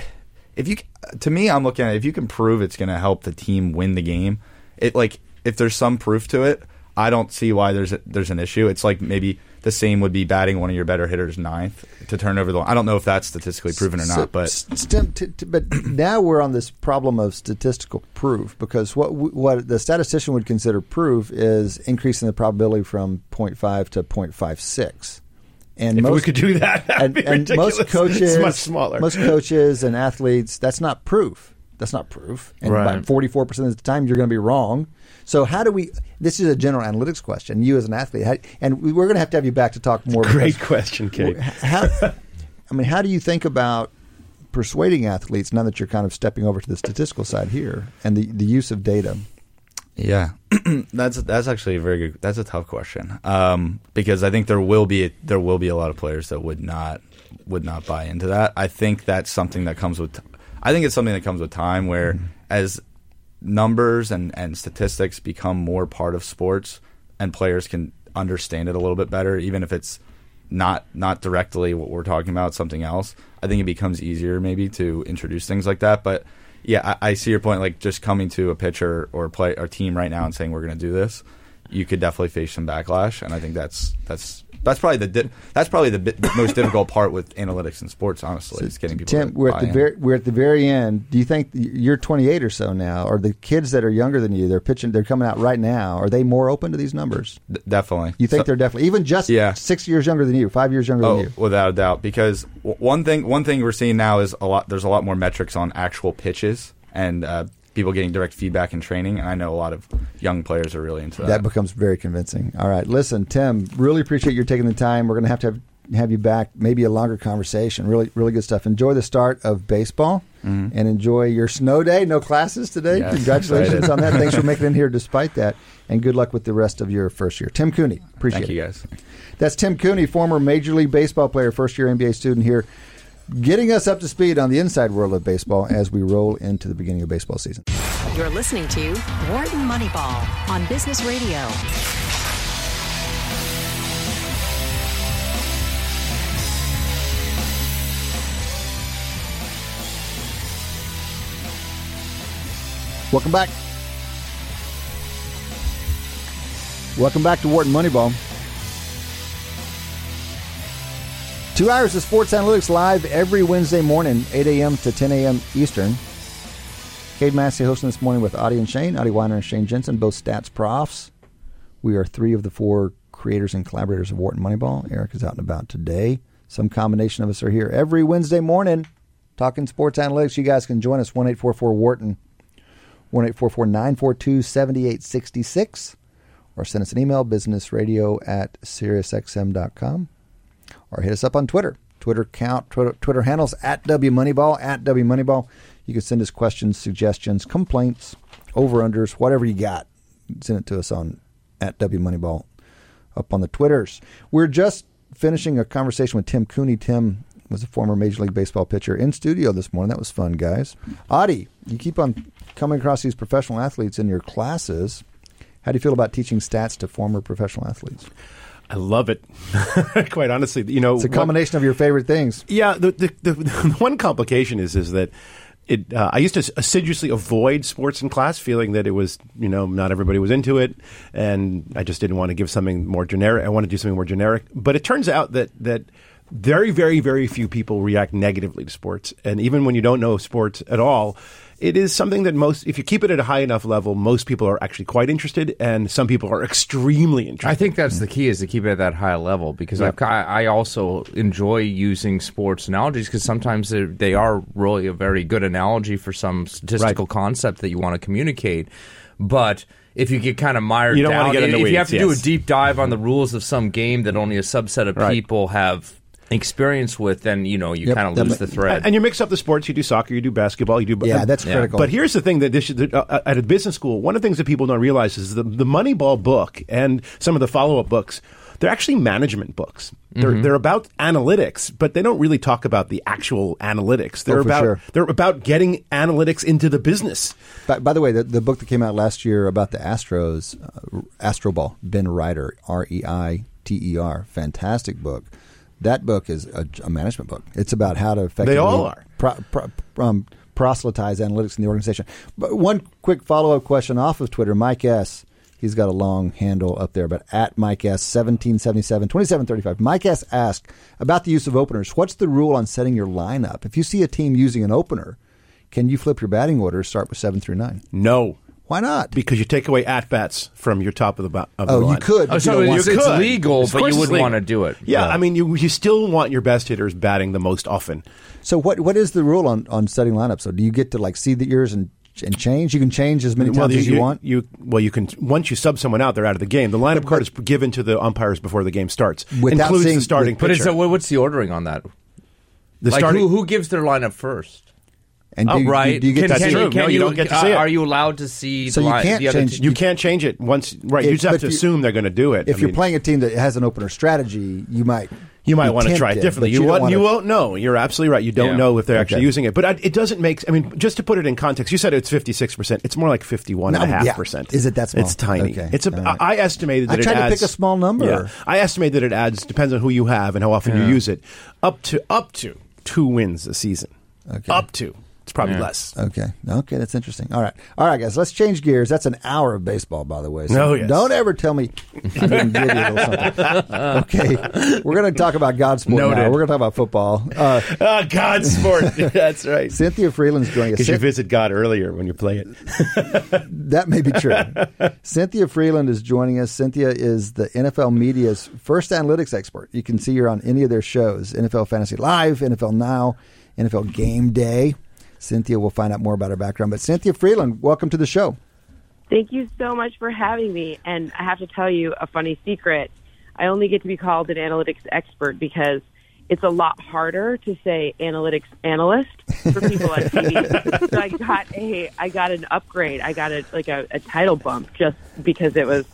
S7: if you to me, I'm looking at it, if you can prove it's going to help the team win the game. It like if there's some proof to it, I don't see why there's a, there's an issue. It's like maybe the same would be batting one of your better hitters ninth to turn over the. I don't know if that's statistically proven or not, but
S3: s- stem- t- t- but now we're on this problem of statistical proof because what w- what the statistician would consider proof is increasing the probability from 0.5 to 0.56. And
S2: If
S3: most,
S2: we could do that, that'd
S3: and,
S2: be
S3: and most coaches,
S2: it's much smaller.
S3: Most coaches and athletes, that's not proof. That's not proof. And
S7: Right.
S3: about forty-four percent of the time, you're going to be wrong. So how do we? This is a general analytics question. You as an athlete, how, and we- we're going to have to have you back to talk more.
S2: Great
S3: because-
S2: question, Cade.
S3: how, I mean, how do you think about persuading athletes now that you're kind of stepping over to the statistical side here and the, the use of data?
S7: Yeah, that's that's actually a very good. That's a tough question um, because I think there will be there will be a lot of players that would not would not buy into that. I think that's something that comes with. I think it's something that comes with time, where as numbers and and statistics become more part of sports, and players can understand it a little bit better, even if it's not not directly what we're talking about, something else. I think it becomes easier maybe to introduce things like that. But yeah, I, I see your point. Like just coming to a pitcher or play or team right now and saying we're going to do this, you could definitely face some backlash, and I think that's that's that's probably the di- that's probably the bit, most difficult part with analytics in sports. Honestly, it's getting people.
S3: Tim,
S7: to
S3: we're at the
S7: in.
S3: very we're at the very end. Do you think you're 28 or so now, or the kids that are younger than you, they're pitching, they're coming out right now? Are they more open to these numbers?
S7: D- definitely.
S3: You think
S7: So-
S3: they're definitely even just
S7: Yeah.
S3: six years younger than you, five years younger
S7: Oh,
S3: than you?
S7: without a doubt. Because w- one thing, one thing we're seeing now is a lot. There's a lot more metrics on actual pitches and uh, people getting direct feedback and training. And I know a lot of young players are really into that.
S3: That becomes very convincing. All right, listen, Tim, really appreciate you taking the time. We're going to have to have, have you back, maybe a longer conversation. Really, really good stuff. Enjoy the start of baseball mm-hmm. and enjoy your snow day. No classes today.
S7: Yes,
S3: Congratulations on that. Thanks for making it in here despite that. And good luck with the rest of your first year. Tim Cooney, appreciate
S7: Thank
S3: it.
S7: you guys.
S3: That's Tim Cooney, former Major League Baseball player, first year MBA student here, getting us up to speed on the inside world of baseball as we roll into the beginning of baseball season.
S8: You're listening to Wharton Moneyball on Business Radio.
S3: Welcome back. Welcome back to Wharton Moneyball. Two hours of sports analytics live every Wednesday morning, 8 a.m. to 10 a.m. Eastern. Cade Massey hosting this morning with Adi and Shane, Adi Wyner and Shane Jensen, both stats profs. We are three of the four creators and collaborators of Wharton Moneyball. Eric is out and about today. Some combination of us are here every Wednesday morning talking sports analytics. You guys can join us, 1 844 Wharton. 1 942 7866 or send us an email businessradio at SiriusXM.com or hit us up on Twitter. Twitter count, Twitter, Twitter handles at WMoneyball, at WMoneyball. You can send us questions, suggestions, complaints, over unders, whatever you got. Send it to us on at WMoneyball up on the Twitters. We're just finishing a conversation with Tim Cooney. Tim was a former Major League Baseball pitcher in studio this morning. That was fun, guys. Adi, you keep on coming across these professional athletes in your classes. How do you feel about teaching stats to former professional athletes?
S2: I love it. Quite honestly, you know,
S3: It's a combination of your favorite things.
S2: Yeah, the, the, the, the one complication is is that it. Uh, I used to assiduously avoid sports in class, feeling that it was you know not everybody was into it, and I just didn't want to give something more generic. I want to do something more generic. But it turns out that that very very very few people react negatively to sports, and even when you don't know sports at all. It is something that most, if you keep it at a high enough level, most people are actually quite interested, and some people are extremely interested.
S4: I think that's the key is to keep it at that high level because. I've, I I also enjoy using sports analogies because sometimes they're- really a very good analogy for some statistical concept that you want to communicate. But if you get kind of mired
S2: You don't wanna get in the
S4: if you have to do a deep dive on the rules of some game that only a subset of
S2: Right.
S4: people have experience with, then you know you
S3: Yep,
S4: kind of lose
S3: ma-
S4: the thread.
S2: And you mix up the sports. You do soccer, you do basketball, you do.
S3: Yeah, that's
S4: Yeah.
S3: critical.
S2: But here's the thing that this, that, uh, at a business school, one of the things that people don't realize is the the Moneyball book and some of the follow up books. They're actually management books. They're
S3: Mm-hmm.
S2: they're about analytics, but they don't really talk about the actual analytics. They're
S3: Oh,
S2: about
S3: sure.
S2: they're about getting analytics into the business.
S3: By, by the way, the, the book that came out last year about the Astros, uh, Astro Ball, Ben Reiter, R E I T E R, fantastic book. That book is a, a management book. It's about how to effectively
S2: all are.
S3: Pro, pro, um, proselytize analytics in the organization. But one quick follow up question off of Twitter, Mike S. He's got a long handle up there, but at Mike S. 1777 2735. Mike S. asked about the use of openers. What's the rule on setting your lineup? If you see a team using an opener, can you flip your batting order, start with seven through nine?
S2: No,
S3: Why not?
S2: because you take away at bats from your top of the bo- of the
S3: Oh, you
S2: line.
S3: could.
S4: Oh,
S3: but you
S4: so
S3: don't want
S4: it's,
S3: to.
S4: it's
S2: could.
S4: legal,
S2: Of
S4: but you wouldn't want to do it.
S2: Yeah, I mean, you you still want your best hitters batting the most often.
S3: So what what is the rule on, on setting lineups? So do you get to like see the years and and change? You can change as many times as you, want.
S2: You well, you can once you sub someone out, they're out of the game. The lineup card is given to the umpires before the game starts,
S3: Without
S2: includes
S3: seeing-
S2: the starting
S4: But
S2: pitcher.
S4: it's a, what's the ordering on that?
S2: the
S4: like
S2: starting.
S4: who, who gives their lineup first?
S3: And do,
S4: Oh,
S3: you-
S4: right.
S3: Do you get
S4: can,
S3: to
S4: can
S3: see?
S2: true.
S4: Can
S2: No, you
S4: you,
S2: don't get to
S4: uh,
S2: it.
S4: Are you allowed to see?
S3: So
S4: the
S3: you can't
S4: the other
S3: change-
S4: t-
S2: you can't change it once. Right, you just have to
S3: you-
S2: assume they're going to do it.
S3: If
S2: I
S3: you're
S2: mean,
S3: playing a team that has an opener strategy, you might
S2: you might want to try it differently.
S3: but
S2: You,
S3: don't
S2: won't,
S3: wanna-
S2: you won't know. You're absolutely right. You don't
S4: Yeah.
S2: know if they're actually
S3: Okay.
S2: using it. But I, it doesn't make. I mean, just to put it in context, you said it's 56 percent. It's more like 51 and a
S3: No,
S2: half
S3: yeah.
S2: percent.
S3: Is it that small?
S2: It's tiny.
S3: Okay.
S2: It's a.
S3: All right.
S2: I estimated
S3: I
S2: that
S3: tried
S2: it
S3: to pick a small number.
S2: Yeah, I estimate that it adds depends on who you have and how often you use it. Up to up to two wins a season.
S3: Okay.
S2: Up to. It's probably
S4: Yeah.
S2: less.
S3: Okay. Okay, that's interesting. All right. All right, guys, let's change gears. That's an hour of baseball, by the way. So
S2: Oh, yes.
S3: Don't ever tell me I didn't give you a little something. Okay. We're going to talk about Godsport now. We're going to talk about football. Uh,
S2: Ah, God sport. That's right.
S3: Cynthia Frelund's joining us.
S2: Because you visit God earlier when you play it.
S3: That may be true. Cynthia Frelund is joining us. Cynthia is the NFL media's first analytics expert. You can see her on any of their shows NFL Fantasy Live, NFL Now, NFL Game Day. Cynthia will find out more about her background. But Cynthia Frelund, welcome to the show.
S9: Thank you so much for having me. And I have to tell you a funny secret. I only get to be called an analytics expert because it's a lot harder to say analytics analyst for people on TV. so I got a I got an upgrade. I got a like a, a title bump just because it was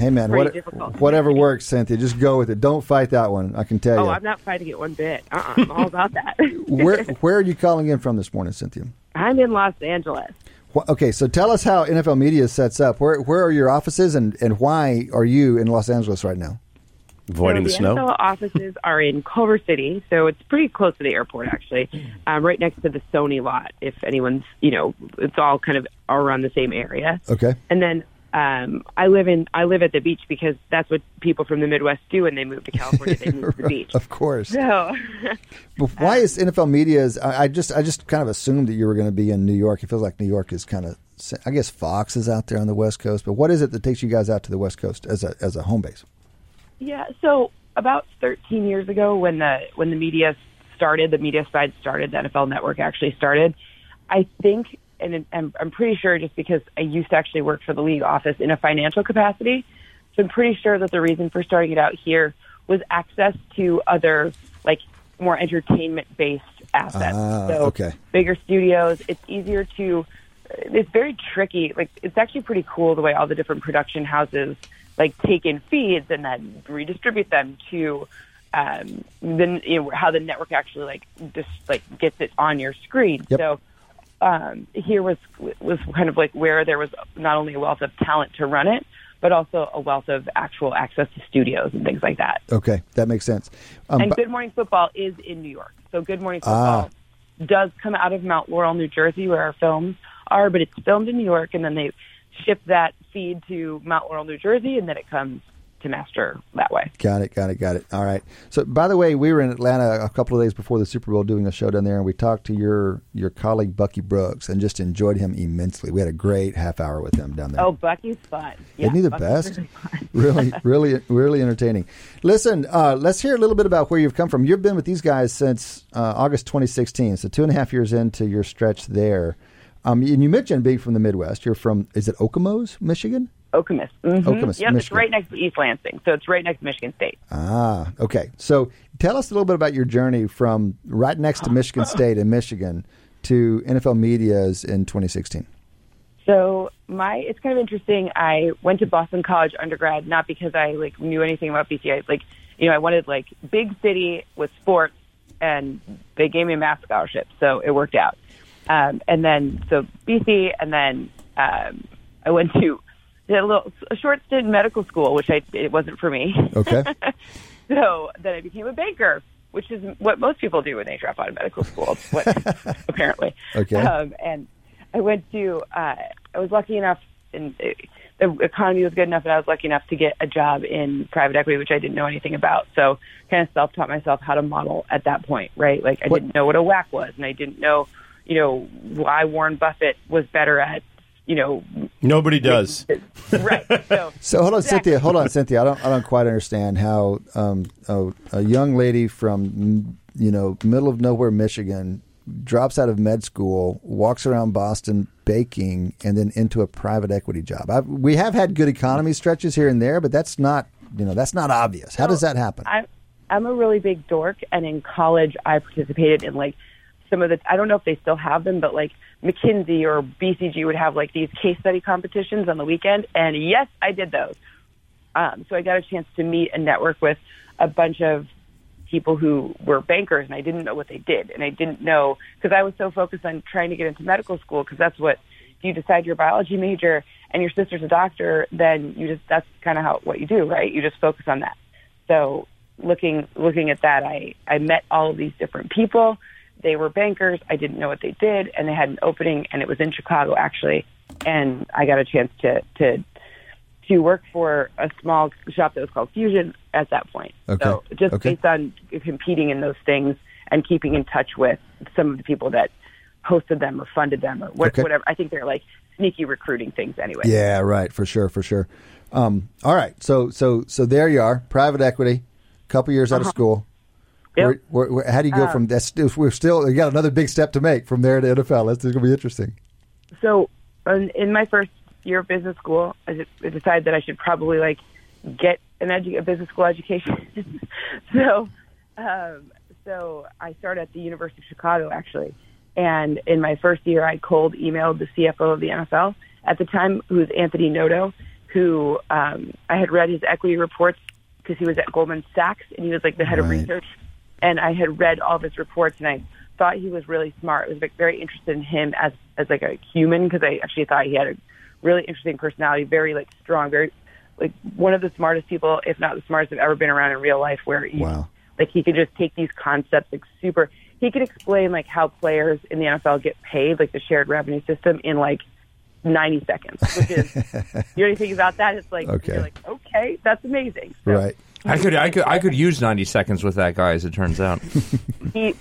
S3: Hey, man, what, whatever works, Cynthia. Just go with it. Don't fight that one. I can tell
S9: oh
S3: you.
S9: Oh, I'm not fighting it one bit. Uh-uh, I'm all about that.
S3: where where are you calling in from this morning, Cynthia?
S9: I'm in Los Angeles.
S3: Wh- Okay, so tell us how NFL Media sets up. Where where are your offices, and, and why are you in Los Angeles right now?
S2: Avoiding
S9: so
S2: the snow.
S9: NFL offices are in Culver City, so it's pretty close to the airport, actually, um, right next to the Sony lot. If anyone's, you know, it's all kind of around the same area.
S3: Okay.
S9: And then um, I live in I live at the beach because that's what people from the Midwest do when they move to California. They move to the beach.
S3: Of course.
S9: So
S3: But why is NFL Media? Is, I, I just I just kind of assumed that you were going to be in New York. It feels like New York is kind of. I guess Fox is out there on the West Coast, but what is it that takes you guys out to the West Coast as a as a home base?
S9: Yeah, so about 13 years ago when the when the media started, the media side started, the NFL network actually started. I think and I'm, I'm pretty sure just because I used to actually work for the league office in a financial capacity. So I'm pretty sure that the reason for starting it out here was access to other like more entertainment based assets.
S3: Ah,
S9: so
S3: okay.
S9: bigger studios. It's easier to. It's very tricky. Like it's actually pretty cool the way all the different production houses like take in feeds and then redistribute them to um, then you know, how the network actually like just like gets it on your screen.
S3: Yep.
S9: So um, here was was kind of like where there was not only a wealth of talent to run it, but also a wealth of actual access to studios and things like that.
S3: Okay, that makes sense. Um,
S9: and Good Morning Football is in New York, so Good Morning
S3: Ah.
S9: Football does come out of Mount Laurel, New Jersey, where our films are, but it's filmed in New York, and then they ship that feed to Mount Laurel, New Jersey, and then it comes to Master that way.
S3: Got it, got it, got it. All right. So, by the way, we were in Atlanta a couple of days before the Super Bowl doing a show down there, and we talked to your your colleague Bucky Brooks, and just enjoyed him immensely. We had a great half hour with him down there.
S9: Oh, Bucky's fun. Yeah,
S3: Isn't he the
S9: Bucky's
S3: best?
S9: really
S3: really, really, really entertaining. Listen, uh, let's hear a little bit about where you've come from. You've been with these guys since uh, August 2016, so two and a half years into your stretch there. Um, and you mentioned being from the Midwest. You're from, is it Okemos, Michigan?
S9: Okemos. Mhm.
S3: Okemos,
S9: Yep, it's right next to East Lansing, so it's right next to Michigan State.
S3: Ah, okay. So tell us a little bit about your journey from right next to Michigan State in Michigan to NFL Media's in 2016.
S9: So my it's kind of interesting. I went to Boston College undergrad not because I like knew anything about BC. Like you know I wanted like big city with sports, and they gave me a math scholarship, so it worked out. Um, and then so BC, and then um, I went to did a little a short stint in medical school, which I it wasn't for me.
S3: Okay.
S9: So then I became a banker, which is what most people do when they drop out of medical school. What, apparently.
S3: Okay.
S9: Um, and I went to. Uh, I was lucky enough, and the economy was good enough, and I was lucky enough to get a job in private equity, which I didn't know anything about. So kind of self-taught myself how to model at that point, right? Like I
S3: What-
S9: didn't know what a WAC was, and I didn't know, you know, why Warren Buffett was better at, you know,
S2: Nobody does.
S9: right. So
S3: So hold on,
S9: Exactly.
S3: Cynthia. Hold on, Cynthia. I don't. I don't quite understand how um, a, a young lady from you know middle of nowhere, Michigan, drops out of med school, walks around Boston baking, and then into a private equity job. i we have had good economy stretches here and there, but that's not you know that's not obvious. How does that happen?
S9: I'm I'm a really big dork, and in college I participated in like some of the I don't know if they still have them, but like McKinsey or BCG would have like these case study competitions on the weekend, and yes, I did those. Um, so I got a chance to meet and network with a bunch of people who were bankers, and I didn't know what they did, and I didn't know because I was so focused on trying to get into medical school because that's what if you decide you're a biology major and your sister's a doctor, then you just that's kind of how what you do, right? You just focus on that. So looking looking at that, I I met all of these different people. They were bankers. I didn't know what they did, and they had an opening, and it was in Chicago actually, and I got a chance to to to work for a small shop that was called Fusion at that point.
S3: Okay.
S9: So just
S3: Okay.
S9: based on competing in those things and keeping in touch with some of the people that hosted them or funded them or what,
S3: Okay.
S9: whatever. I think they're like sneaky recruiting things anyway.
S3: Yeah, right. For sure, for sure. Um, all right. So so so there you are, private equity, couple years out of school.
S9: Yep.
S3: Where, where, where, how do you go from that's we're still we got another big step to make from there to NFL. That's going to be interesting.
S9: so in, in my first year of business school, I, decided that I should probably like get an edu- a business school education. so, um, so I started at the University of Chicago actually, and in my first year, I cold emailed the CFO of the NFL at the time, who was Anthony Noto, who um, I had read his equity reports because he was at Goldman Sachs and he was like the head of research, and I had read all of his reports and I thought he was really smart. I was like, very interested in him as as like a human because I actually thought he had a really interesting personality, very like strong, very like one of the smartest people, if not the smartest I've ever been around in real life. Where he,
S3: Wow.
S9: like he could just take these concepts like super. He could explain like how players in the NFL get paid, like the shared revenue system, in like 90 seconds. Which is, you know anything about that? It's like
S3: Okay.
S9: you're like, okay, that's amazing. So
S3: Right.
S4: I could, I could, I could use ninety seconds with that guy, as it turns out.
S9: He,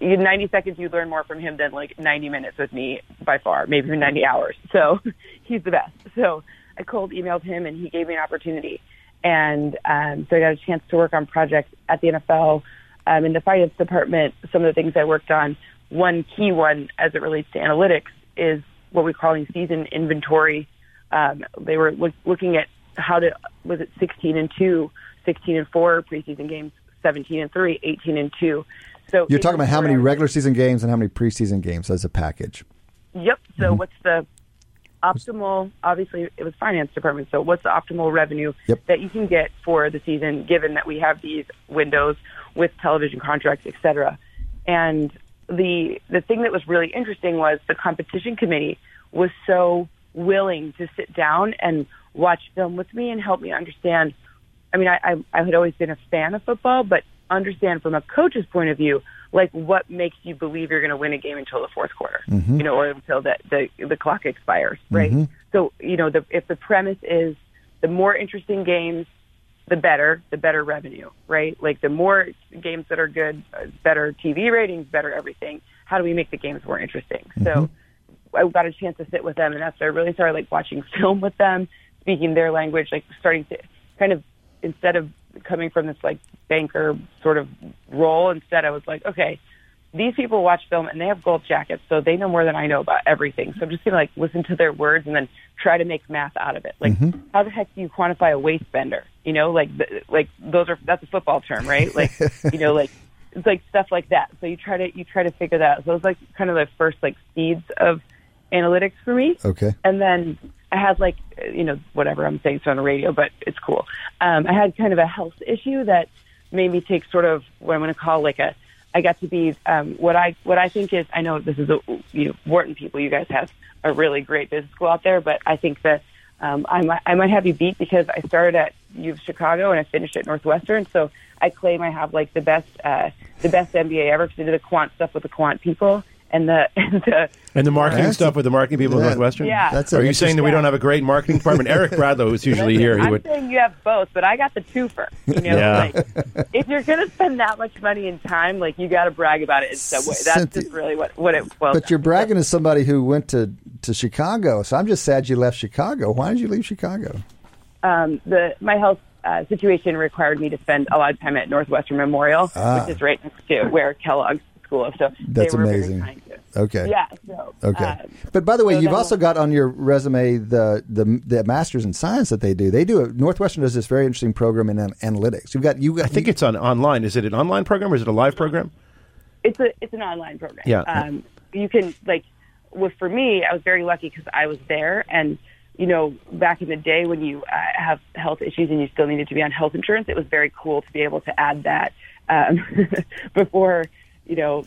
S9: in 90 seconds, you learn more from him than like 90 minutes with me by far, maybe even 90 hours. So he's the best. So I cold emailed him and he gave me an opportunity. And um, so I got a chance to work on projects at the NFL. Um, in the finance department, some of the things I worked on, one key one as it relates to analytics is what we're calling season inventory. Um, they were look, looking at how to, was it 16 and 2, 16 and 4 preseason games, 17 and 3, 18 and 2. So
S3: You're talking about how many regular season games and how many preseason games as a package.
S9: Yep. So mm-hmm. what's the optimal? Obviously, it was finance department. So, what's the optimal revenue
S3: Yep.
S9: that you can get for the season, given that we have these windows with television contracts, et cetera? And the the thing that was really interesting was the competition committee was so willing to sit down and watch film with me and help me understand. I mean, I, I, I had always been a fan of football, but understand from a coach's point of view, like what makes you believe you're going to win a game until the fourth quarter, mm-hmm. you know, or until the, the the clock expires, right? Mm-hmm. So, you know, the, if the premise is the more interesting games, the better, the better revenue, right? Like the more games that are good, uh, better TV ratings, better everything. How do we make the games more interesting? So mm-hmm. I got a chance to sit with them, and after I really started like watching film with them, speaking their language, like starting to kind of instead of coming from this like banker sort of role, instead I was like, okay, these people watch film and they have gold jackets, so they know more than I know about everything. So I'm just gonna like listen to their words and then try to make math out of it. Like, mm-hmm. how the heck do you quantify a waist bender? You know, like the, like those are that's a football term, right? Like, you know, like it's like stuff like that. So you try to you try to figure that out. So it was like kind of the first like seeds of analytics for me.
S3: Okay.
S9: And then I had like, you know, whatever I'm saying so on the radio, but it's cool. Um, I had kind of a health issue that made me take sort of what I'm going to call like a, I got to be um, what I what I think is I know this is a you know Wharton people you guys have a really great business school out there but I think that um, I might I might have you beat because I started at U of Chicago and I finished at Northwestern so I claim I have like the best uh, the best MBA ever because I did the quant stuff with the quant people and the and the
S2: And the marketing
S3: That's-
S2: stuff with the marketing people
S3: Yeah.
S2: at Northwestern?
S9: Yeah.
S3: That's
S2: Are you saying that we don't have a great marketing department? Eric Bradlow is usually here. He
S9: I'm
S2: would.
S9: saying you have both, but I got the twofer. You know,
S2: Yeah.
S9: like if you're going to spend that much money and time, like you got to brag about it in some way. That's
S3: Cynthia-
S9: just really what what it. Well,
S3: But you're bragging as somebody who went to, to Chicago, so I'm just sad you left Chicago. Why did you leave Chicago?
S9: um, the my health uh, situation required me to spend a lot of time at Northwestern Memorial,
S3: Ah.
S9: which is right next to where Kellogg's school. So
S3: That's
S9: they were
S3: amazing.
S9: Very kind to.
S3: Okay.
S9: Yeah. So,
S3: Okay.
S9: um,
S3: but by the way,
S9: so
S3: you've
S9: then-
S3: also got on your resume the, the the masters in science that they do. They do it. Northwestern does this very interesting program in an- analytics. You've got you got
S2: I think it's on online. Is it an online program or is it a live program?
S9: it's a it's an online program.
S2: Yeah.
S9: Um, you can like, well, for me, I was very lucky because I was there, and you know, back in the day when you uh, have health issues and you still needed to be on health insurance, it was very cool to be able to add that um, before you know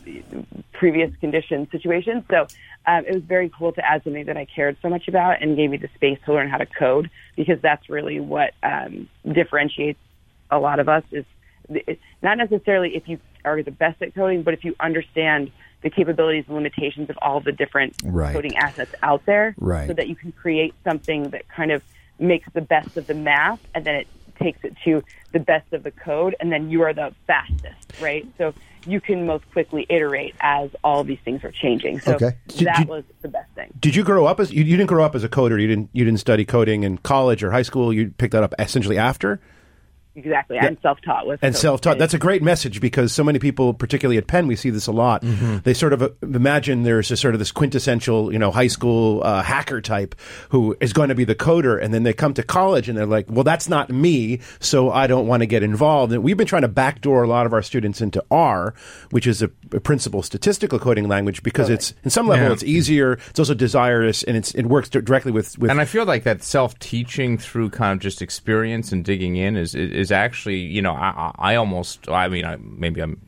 S9: previous condition situations. So um, it was very cool to add something that I cared so much about and gave me the space to learn how to code because that's really what um, differentiates a lot of us is not necessarily if you are the best at coding, but if you understand the capabilities and limitations of all the different
S3: Right.
S9: coding assets out there,
S3: Right.
S9: so that you can create something that kind of makes the best of the math, and then it takes it to the best of the code, and then you are the fastest, right? So you can most quickly iterate as all these things are changing. So
S3: Okay.
S2: Did
S9: that
S2: you-
S9: was the best thing.
S2: Did you grow up as you, you didn't grow up as a coder? You didn't you didn't study coding in college or high school. You picked that up essentially after.
S9: Exactly. I'm self-taught with
S2: and self-taught. That's a great message because so many people, particularly at Penn, we see this a lot. They sort of uh, imagine there's a sort of this quintessential, you know, high school uh, hacker type who is going to be the coder, and then they come to college and they're like, "Well, that's not me, so I don't want to get involved." And we've been trying to backdoor a lot of our students into R, which is a, a principal statistical coding language, because it's in some level
S4: Yeah.
S2: it's easier, it's also desirous, and it's it works directly with with
S4: And I feel like that self teaching through kind of just experience and digging in is is, is actually you know I, I I almost I mean I, maybe I'm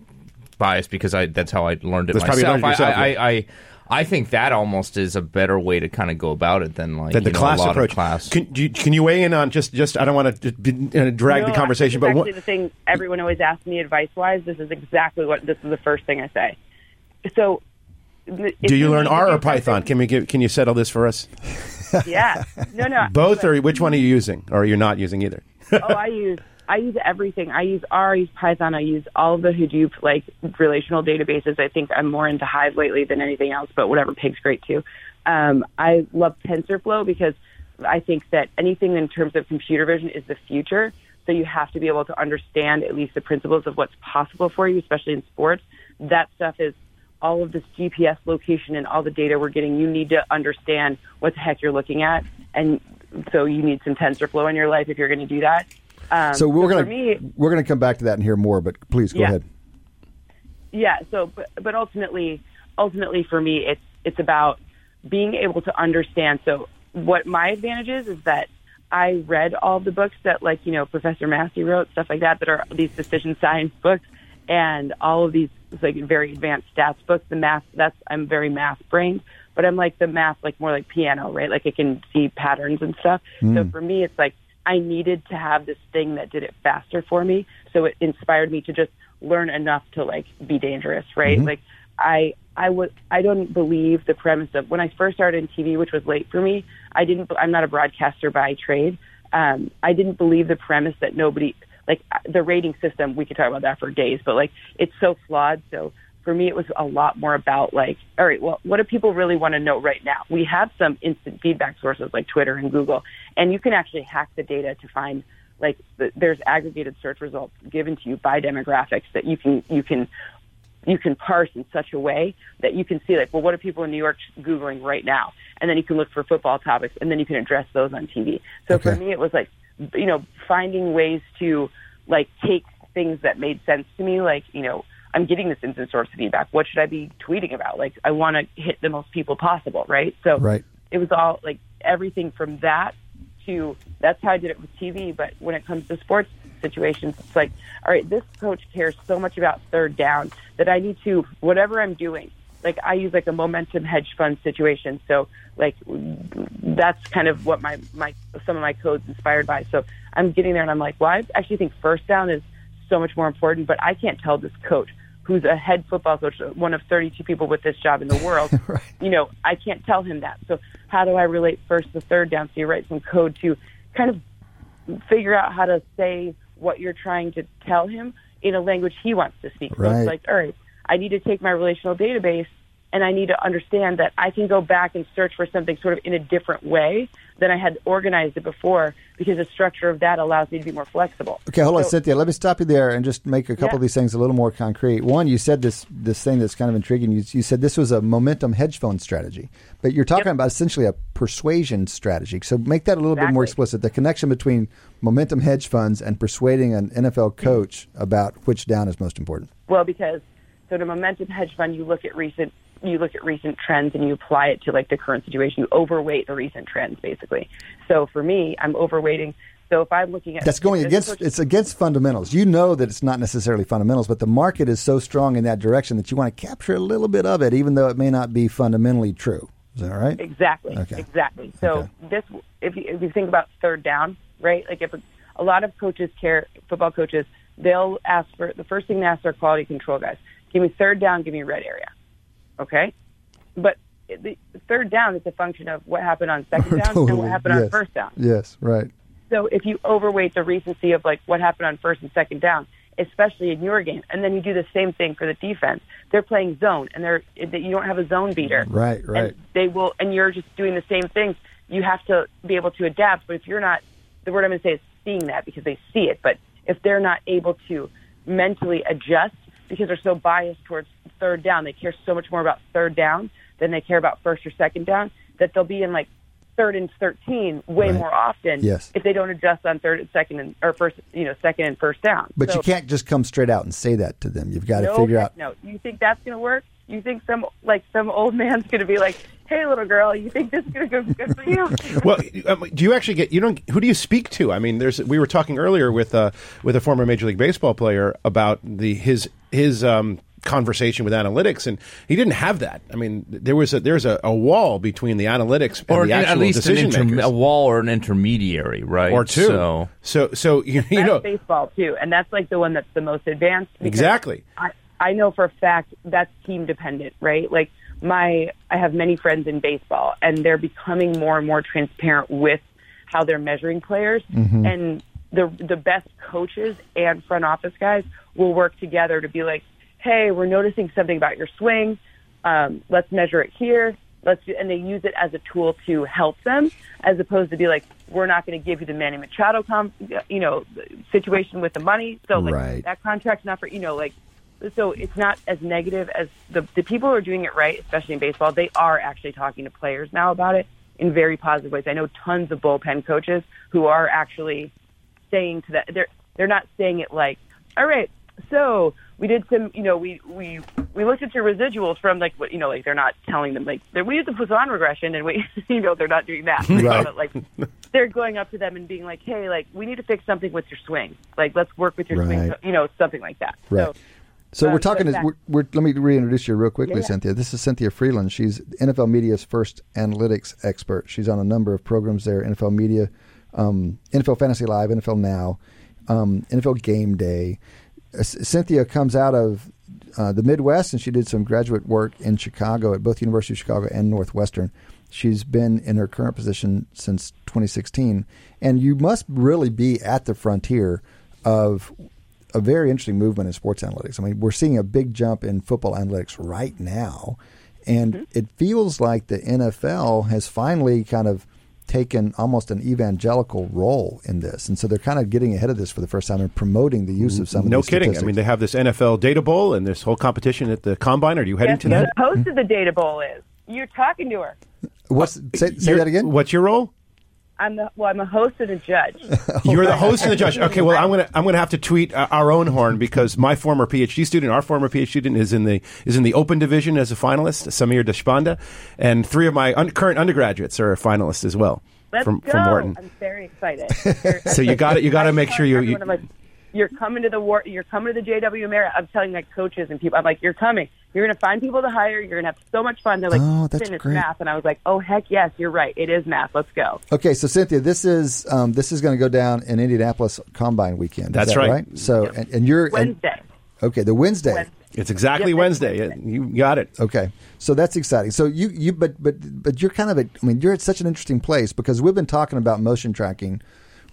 S4: biased because I that's how I learned it
S2: That's
S4: myself.
S2: learned it yourself,
S4: I,
S2: yeah.
S4: I, I I think that almost is a better way to kind of go about it than like
S2: that the
S4: you know,
S2: class
S4: a lot
S2: approach.
S4: Of class.
S2: Can, do you, can you weigh in on just just I don't want to uh, drag
S9: No,
S2: the conversation, but
S9: actually
S2: what,
S9: the thing everyone always asks me advice wise. This is exactly what this is the first thing I say. So,
S2: do you learn R or Python? Can we give, can you settle this for us?
S9: Yeah, no, no,
S2: Both,
S9: but-
S2: or which one are you using, or are you're not using either?
S9: oh, I use I use everything. I use R, I use Python, I use all of the Hadoop like relational databases. I think I'm more into Hive lately than anything else, but whatever, Pig's great too. Um, I love TensorFlow because I think that anything in terms of computer vision is the future. So you have to be able to understand at least the principles of what's possible for you, especially in sports. That stuff is all of this GPS location and all the data we're getting. You need to understand what the heck you're looking at, and so you need some TensorFlow in your life if you're going to do that. Um,
S3: so we're
S9: for
S3: gonna
S9: me,
S3: we're gonna come back to that and hear more. But please go
S9: Yeah.
S3: ahead.
S9: yeah. So, but, but ultimately, ultimately for me, it's it's about being able to understand. So what my advantage is is that I read all the books that like you know Professor Massey wrote, stuff like that, that are these decision science books, and all of these like very advanced stats books. The math that's I'm very math brained, but I'm like the math like more like piano, right? Like I can see patterns and stuff. So for me, it's like I needed to have this thing that did it faster for me. So it inspired me to just learn enough to like be dangerous, right? Like I I was I don't believe the premise of when I first started in TV, which was late for me. I didn't. I'm not a broadcaster by trade. Um, I didn't believe the premise that nobody like uh, the rating system. We could talk about that for days, but like it's so flawed. So for me, it was a lot more about like, all right, well, what do people really want to know right now? We have some instant feedback sources like Twitter and Google, and you can actually hack the data to find like the, there's aggregated search results given to you by demographics that you can you can you can parse in such a way that you can see like, well, what are people in New York googling right now? And then you can look for football topics, and then you can address those on TV. So for me, it was like, you know, finding ways to like take things that made sense to me, like you know. I'm getting this instant source of feedback. What should I be tweeting about? Like, I want to hit the most people possible, right? So
S3: Right.
S9: it was all like everything from that to that's how I did it with TV. But when it comes to sports situations, it's like, all right, this coach cares so much about third down that I need to whatever I'm doing. Like I use like a momentum hedge fund situation. So like that's kind of what my my some of my codes inspired by. So I'm getting there and I'm like, well, I actually think first down is so much more important. But I can't tell this coach who's a head football coach, one of 32 people with this job in the world. You know, I can't tell him that. So how do I relate first to third down? So you write some code to kind of figure out how to say what you're trying to tell him in a language he wants to speak. So
S3: Right.
S9: it's like, all right, I need to take my relational database and I need to understand that I can go back and search for something sort of in a different way than I had organized it before because the structure of that allows me to be more flexible.
S3: Okay, hold on, Cynthia. Let me stop you there and just make a couple
S9: Yeah.
S3: of these things a little more concrete. One, you said this this thing that's kind of intriguing. You, you said this was a momentum hedge fund strategy, but you're talking
S9: Yep.
S3: about essentially a persuasion strategy. So make that a little bit more explicit. The connection between momentum hedge funds and persuading an NFL mm-hmm. coach about which down is most important.
S9: Well, because so the momentum hedge fund, you look at recent you look at recent trends and you apply it to like the current situation. You overweight the recent trends, basically. So for me, I'm overweighting. So if I'm looking at
S3: That's going against
S9: coach-
S3: it's against fundamentals. You know that it's not necessarily fundamentals, but the market is so strong in that direction that you want to capture a little bit of it, even though it may not be fundamentally true. Is that right?
S9: Exactly.
S3: Okay.
S9: Exactly. So
S3: Okay.
S9: this, if you, if you think about third down, right? Like if a, a lot of coaches care, football coaches, they'll ask for the first thing they ask their quality control guys: give me third down, give me red area. Okay, but the third down is a function of what happened on second down and what happened on
S3: Yes.
S9: first down.
S3: Yes, right.
S9: So if you overweight the recency of like what happened on first and second down, especially in your game, and then you do the same thing for the defense, they're playing zone, and they're that you don't have a zone beater,
S3: Right, right.
S9: And they will, and you're just doing the same things. You have to be able to adapt. But if you're not, the word I'm going to say is seeing that because they see it. But if they're not able to mentally adjust because they're so biased towards third down, they care so much more about third down than they care about first or second down that they'll be in like third and 13 way
S3: Right.
S9: more often
S3: Yes.
S9: if they don't adjust on third and second and or first, you know, second and first down.
S3: But
S9: So-
S3: you can't just come straight out and say that to them. You've got to
S9: no,
S3: figure out.
S9: No, you think that's going to work? You think some like some old man's going to be like, "Hey, little girl, you think this is going to go good for you?"
S2: well, um, do you actually get you don't? Who do you speak to? I mean, there's we were talking earlier with uh, with a former Major League Baseball player about the his his um, conversation with analytics, and he didn't have that. I mean, there was a there's a, a wall between the analytics and
S4: or
S2: the
S4: an-
S2: actual
S4: at least an inter-
S2: makers,
S4: a wall or an intermediary, right?
S2: or two.
S4: So,
S2: so so you, you know
S9: baseball too, and that's like the one that's the most advanced.
S2: Exactly.
S9: I I know for a fact that's team dependent, right? Like my I have many friends in baseball, and they're becoming more and more transparent with how they're measuring players, and the the best coaches and front office guys will work together to be like, hey, we're noticing something about your swing. Um, let's measure it here. Let's do, and they use it as a tool to help them, as opposed to be like, we're not going to give you the Manny Machado, com- you know, situation with the money. So like
S3: Right.
S9: that contract's not for you know like. So it's not as negative as the the people who are doing it right, especially in baseball. They are actually talking to players now about it in very positive ways. I know tons of bullpen coaches who are actually saying to that they're they're not saying it like, all right, so we did some, you know, we we we looked at your residuals from like what you know, like they're not telling them like we use the Poisson regression, and we you know they're not doing that.
S3: Right.
S9: But like they're going up to them and being like, hey, like we need to fix something with your swing. Like let's work with your swing. You know, something like that.
S3: Right.
S9: So,
S3: So
S9: um,
S3: we're talking. We're, we're, let me reintroduce you real quickly,
S9: Yeah, yeah.
S3: Cynthia. This is Cynthia Frelund. She's NFL Media's first analytics expert. She's on a number of programs there: NFL Media, um, NFL Fantasy Live, NFL Now, um, NFL Game Day. Uh, Cynthia comes out of uh, the Midwest, and she did some graduate work in Chicago at both University of Chicago and Northwestern. She's been in her current position since 2016, and you must really be at the frontier of a very interesting movement in sports analytics. I mean, we're seeing a big jump in football analytics right now, and mm-hmm. it feels like the NFL has finally kind of taken almost an evangelical role in this, and so they're kind of getting ahead of this for the first time and promoting the use of some of
S2: No
S3: these
S2: kidding. I mean, they have this NFL Data Bowl and this whole competition at the combine. Are you heading
S9: Guess
S2: to
S9: who
S2: that?
S9: the host of the Data Bowl is? You're talking to her.
S3: What's uh, say,
S2: say
S3: that again?
S2: What's your role?
S9: I'm the well. I'm a host and a judge.
S2: You're the host and the judge. Okay, well, I'm gonna I'm gonna have to tweet uh, our own horn because my former PhD student, our former PhD student, is in the is in the open division as a finalist, Sameer Deshpande, and three of my un- current undergraduates are finalists as well
S9: Let's
S2: from
S9: go.
S2: from Wharton.
S9: I'm very excited.
S2: So you got it. You got to make sure you. you
S9: Everyone, I'm like, you're coming to the war. You're coming to the JW Marriott. I'm telling like coaches and people. I'm like, you're coming. You're going to find people to hire. You're going to have so much fun. They're like,
S3: Oh, that's
S9: "Finn, it's
S3: great.
S9: math, and I was like, oh heck yes, you're right. It is math. Let's go.
S3: Okay, so Cynthia, this is um, this is going to go down in Indianapolis Combine weekend. Is
S2: That's
S3: that
S2: right.
S3: So, and, and you're and-
S9: Wednesday.
S3: okay, the Wednesday.
S9: Wednesday.
S2: it's exactly
S9: Yep,
S2: Wednesday.
S9: Wednesday.
S2: You got it.
S3: Okay, so that's exciting. So you you but but but you're kind of a, I mean you're at such an interesting place because we've been talking about motion tracking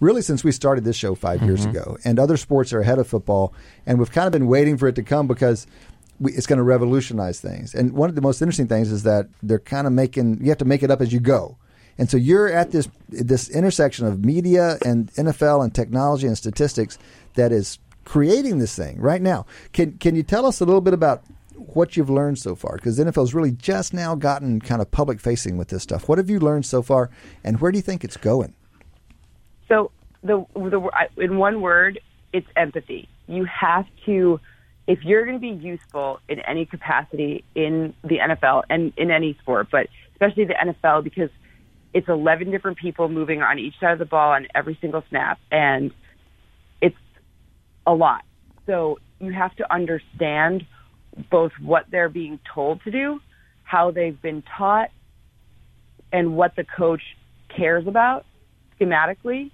S3: really since we started this show 5 years mm-hmm. ago, and other sports are ahead of football, and we've kind of been waiting for it to come because. We, it's going to revolutionize things, and one of the most interesting things is that they're kind of making you have to make it up as you go, and so you're at this this intersection of media and NFL and technology and statistics that is creating this thing right now. Can can you tell us a little bit about what you've learned so far? Because the NFL's really just now gotten kind of public facing with this stuff. What have you learned so far, and where do you think it's going?
S9: So the the in one word, it's empathy. You have to, if you're going to be useful in any capacity in the NFL and in any sport, but especially the NFL because it's 11 different people moving on each side of the ball on every single snap, and it's a lot. So you have to understand both what they're being told to do, how they've been taught, and what the coach cares about schematically,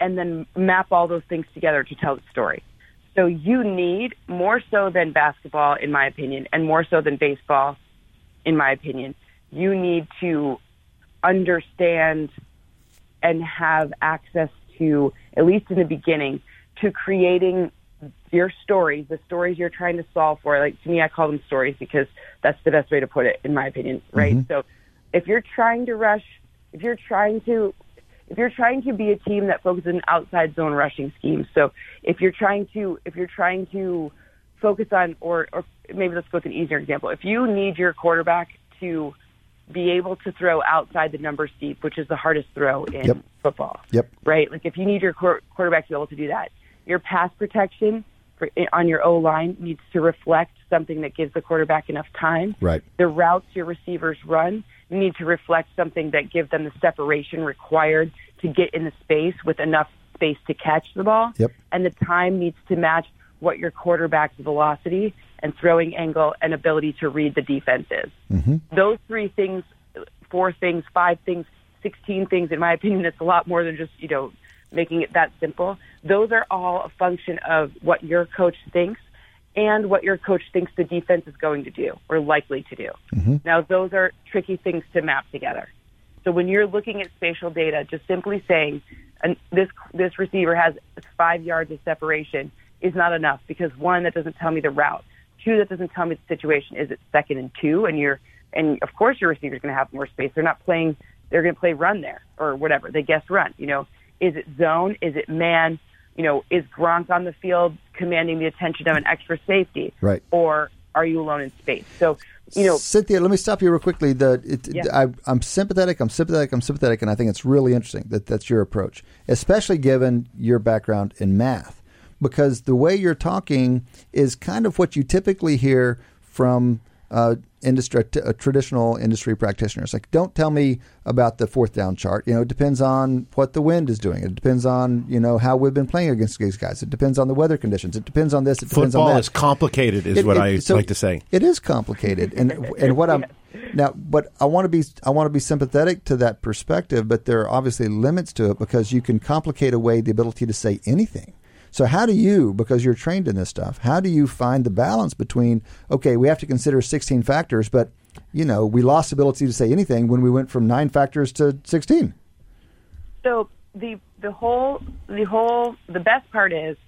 S9: and then map all those things together to tell the story. So you need more so than basketball, in my opinion, and more so than baseball, in my opinion, you need to understand and have access to, at least in the beginning, to creating your stories, the stories you're trying to solve for. Like to me, I call them stories because that's the best way to put it, in my opinion, right? Mm-hmm. So if you're trying to rush, if you're trying to if you're trying to be a team that focuses on outside zone rushing schemes, so if you're trying to if you're trying to focus on or or maybe let's go with an easier example. If you need your quarterback to be able to throw outside the number steep, which is the hardest throw in
S3: Yep.
S9: football.
S3: Yep.
S9: Right? Like if you need your quarterback to be able to do that, your pass protection for, eh, on your O line needs to reflect something that gives the quarterback enough time
S3: Right.
S9: the routes your receivers run need to reflect something that give them the separation required to get in the space with enough space to catch the ball.
S3: Yep.
S9: And the time needs to match what your quarterback's velocity and throwing angle and ability to read the defense is. Mm-hmm. Those three things, four things, five things, 16 things, in my opinion, it's a lot more than just, you know, making it that simple. Those are all a function of what your coach thinks and what your coach thinks the defense is going to do or likely to do. Mm-hmm. Now, those are tricky things to map together. So when you're looking at spatial data, just simply saying and this this receiver has five yards of separation is not enough because one, that doesn't tell me the route. Two, that doesn't tell me the situation. Is it second and two? And you're and of course your receiver's going to have more space. They're not playing. They're going to play run there or whatever. They guess run. You know, is it zone? Is it man? You know, is Gronk on the field commanding the attention of an extra safety?
S3: Right.
S9: Or are you alone in space? So, you know,
S3: Cynthia, let me stop you real quickly. The it,
S9: Yeah.
S3: I, I'm sympathetic. I'm sympathetic. I'm sympathetic, and I think it's really interesting that that's your approach, especially given your background in math, because the way you're talking is kind of what you typically hear from uh, industry t- uh, traditional industry practitioners. Like, don't tell me about the fourth down chart. You know, it depends on what the wind is doing. It depends on you know how we've been playing against these guys. It depends on the weather conditions. It depends on this. It depends on
S2: Football
S3: that.
S2: is complicated, is
S3: It-
S2: what
S3: it-
S2: I
S3: so
S2: like to say.
S3: It is complicated, and and what I'm now, but I want to be I want to be sympathetic to that perspective, but there are obviously limits to it because you can complicate away the ability to say anything. So how do you, because you're trained in this stuff, how do you find the balance between okay, we have to consider 16 factors, but you know we lost ability to say anything when we went from nine factors to 16.
S9: So the the whole the whole the best part is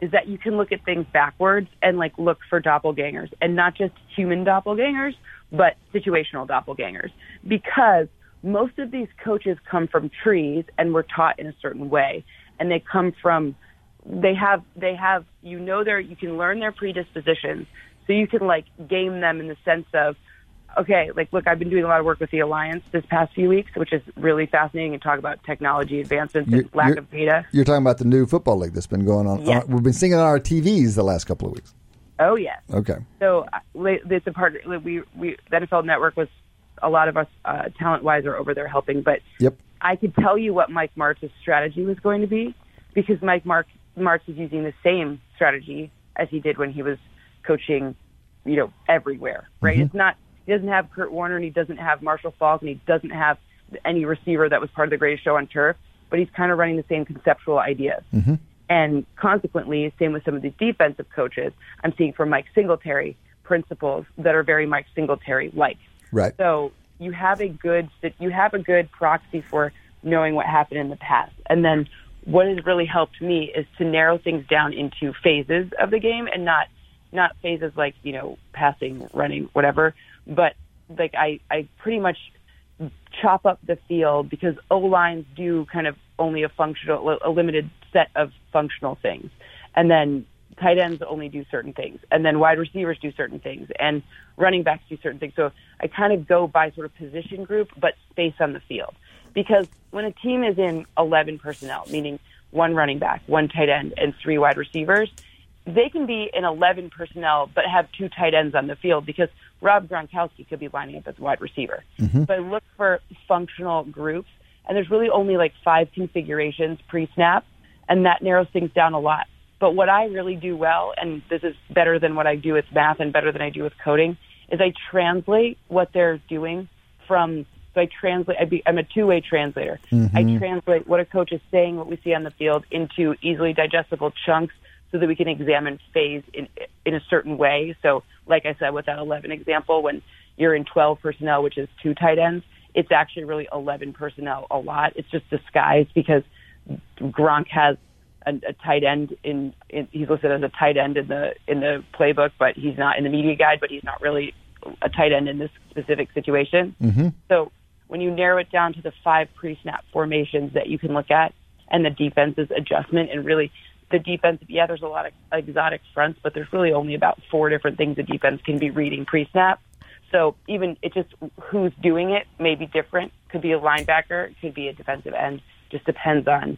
S9: is that you can look at things backwards and like look for doppelgangers and not just human doppelgangers, but situational doppelgangers because most of these coaches come from trees and were taught in a certain way and they come from they have they have you know their you can learn their predispositions so you can like game them in the sense of okay like look i've been doing a lot of work with the alliance this past few weeks which is really fascinating and talk about technology advancements
S3: You're-
S9: lack of data
S3: You're talking about the new football league that's been going on.
S9: Yes.
S3: we've been seeing it on our TVs the last couple of weeks.
S9: oh yes
S3: Okay.
S9: So uh, it's a part. We we the NFL Network was a lot of us uh, talent wise are over there helping, but
S3: Yep.
S9: I could tell you what Mike Martz's strategy was going to be because Mike Mark Martz is using the same strategy as he did when he was coaching, you know, everywhere. Right? Mm-hmm. It's not. He doesn't have Kurt Warner and he doesn't have Marshall Faulk and he doesn't have any receiver that was part of the greatest show on turf. But he's kind of running the same conceptual ideas. Mm-hmm. And consequently, same with some of the defensive coaches, I'm seeing from Mike Singletary principles that are very Mike Singletary like.
S3: Right.
S9: So you have a good you have a good proxy for knowing what happened in the past. And then what has really helped me is to narrow things down into phases of the game and not not phases like, you know, passing, running, whatever, but like I I pretty much chop up the field because O lines do kind of only a functional, a limited set of functional things, and then tight ends only do certain things, and then wide receivers do certain things, and running backs do certain things. So I kind of go by sort of position group, but space on the field, because when a team is in 11 personnel, meaning one running back, one tight end, and three wide receivers, they can be in 11 personnel but have two tight ends on the field because Rob Gronkowski could be lining up as a wide receiver. Mm-hmm. So I look for functional groups, and there's really only like five configurations pre-snap, and that narrows things down a lot. But what I really do well, and this is better than what I do with math and better than I do with coding, is I translate what they're doing from. So I translate. I be, I'm a two-way translator. I translate what a coach is saying, what we see on the field, into easily digestible chunks so that we can examine phase in in a certain way. So, like I said, with that 11 example, when you're in 12 personnel, which is two tight ends, it's actually really 11 personnel a lot. It's just disguised because Gronk has a, a tight end in, in he's listed as a tight end in the in the playbook, but he's not in the media guide, but he's not really a tight end in this specific situation. Mm-hmm. So when you narrow it down to the five pre-snap formations that you can look at and the defense's adjustment and really the defense, yeah, there's a lot of exotic fronts, but there's really only about four different things the defense can be reading pre-snap. So even it just who's doing it may be different. Could be a linebacker, could be a defensive end. Just depends on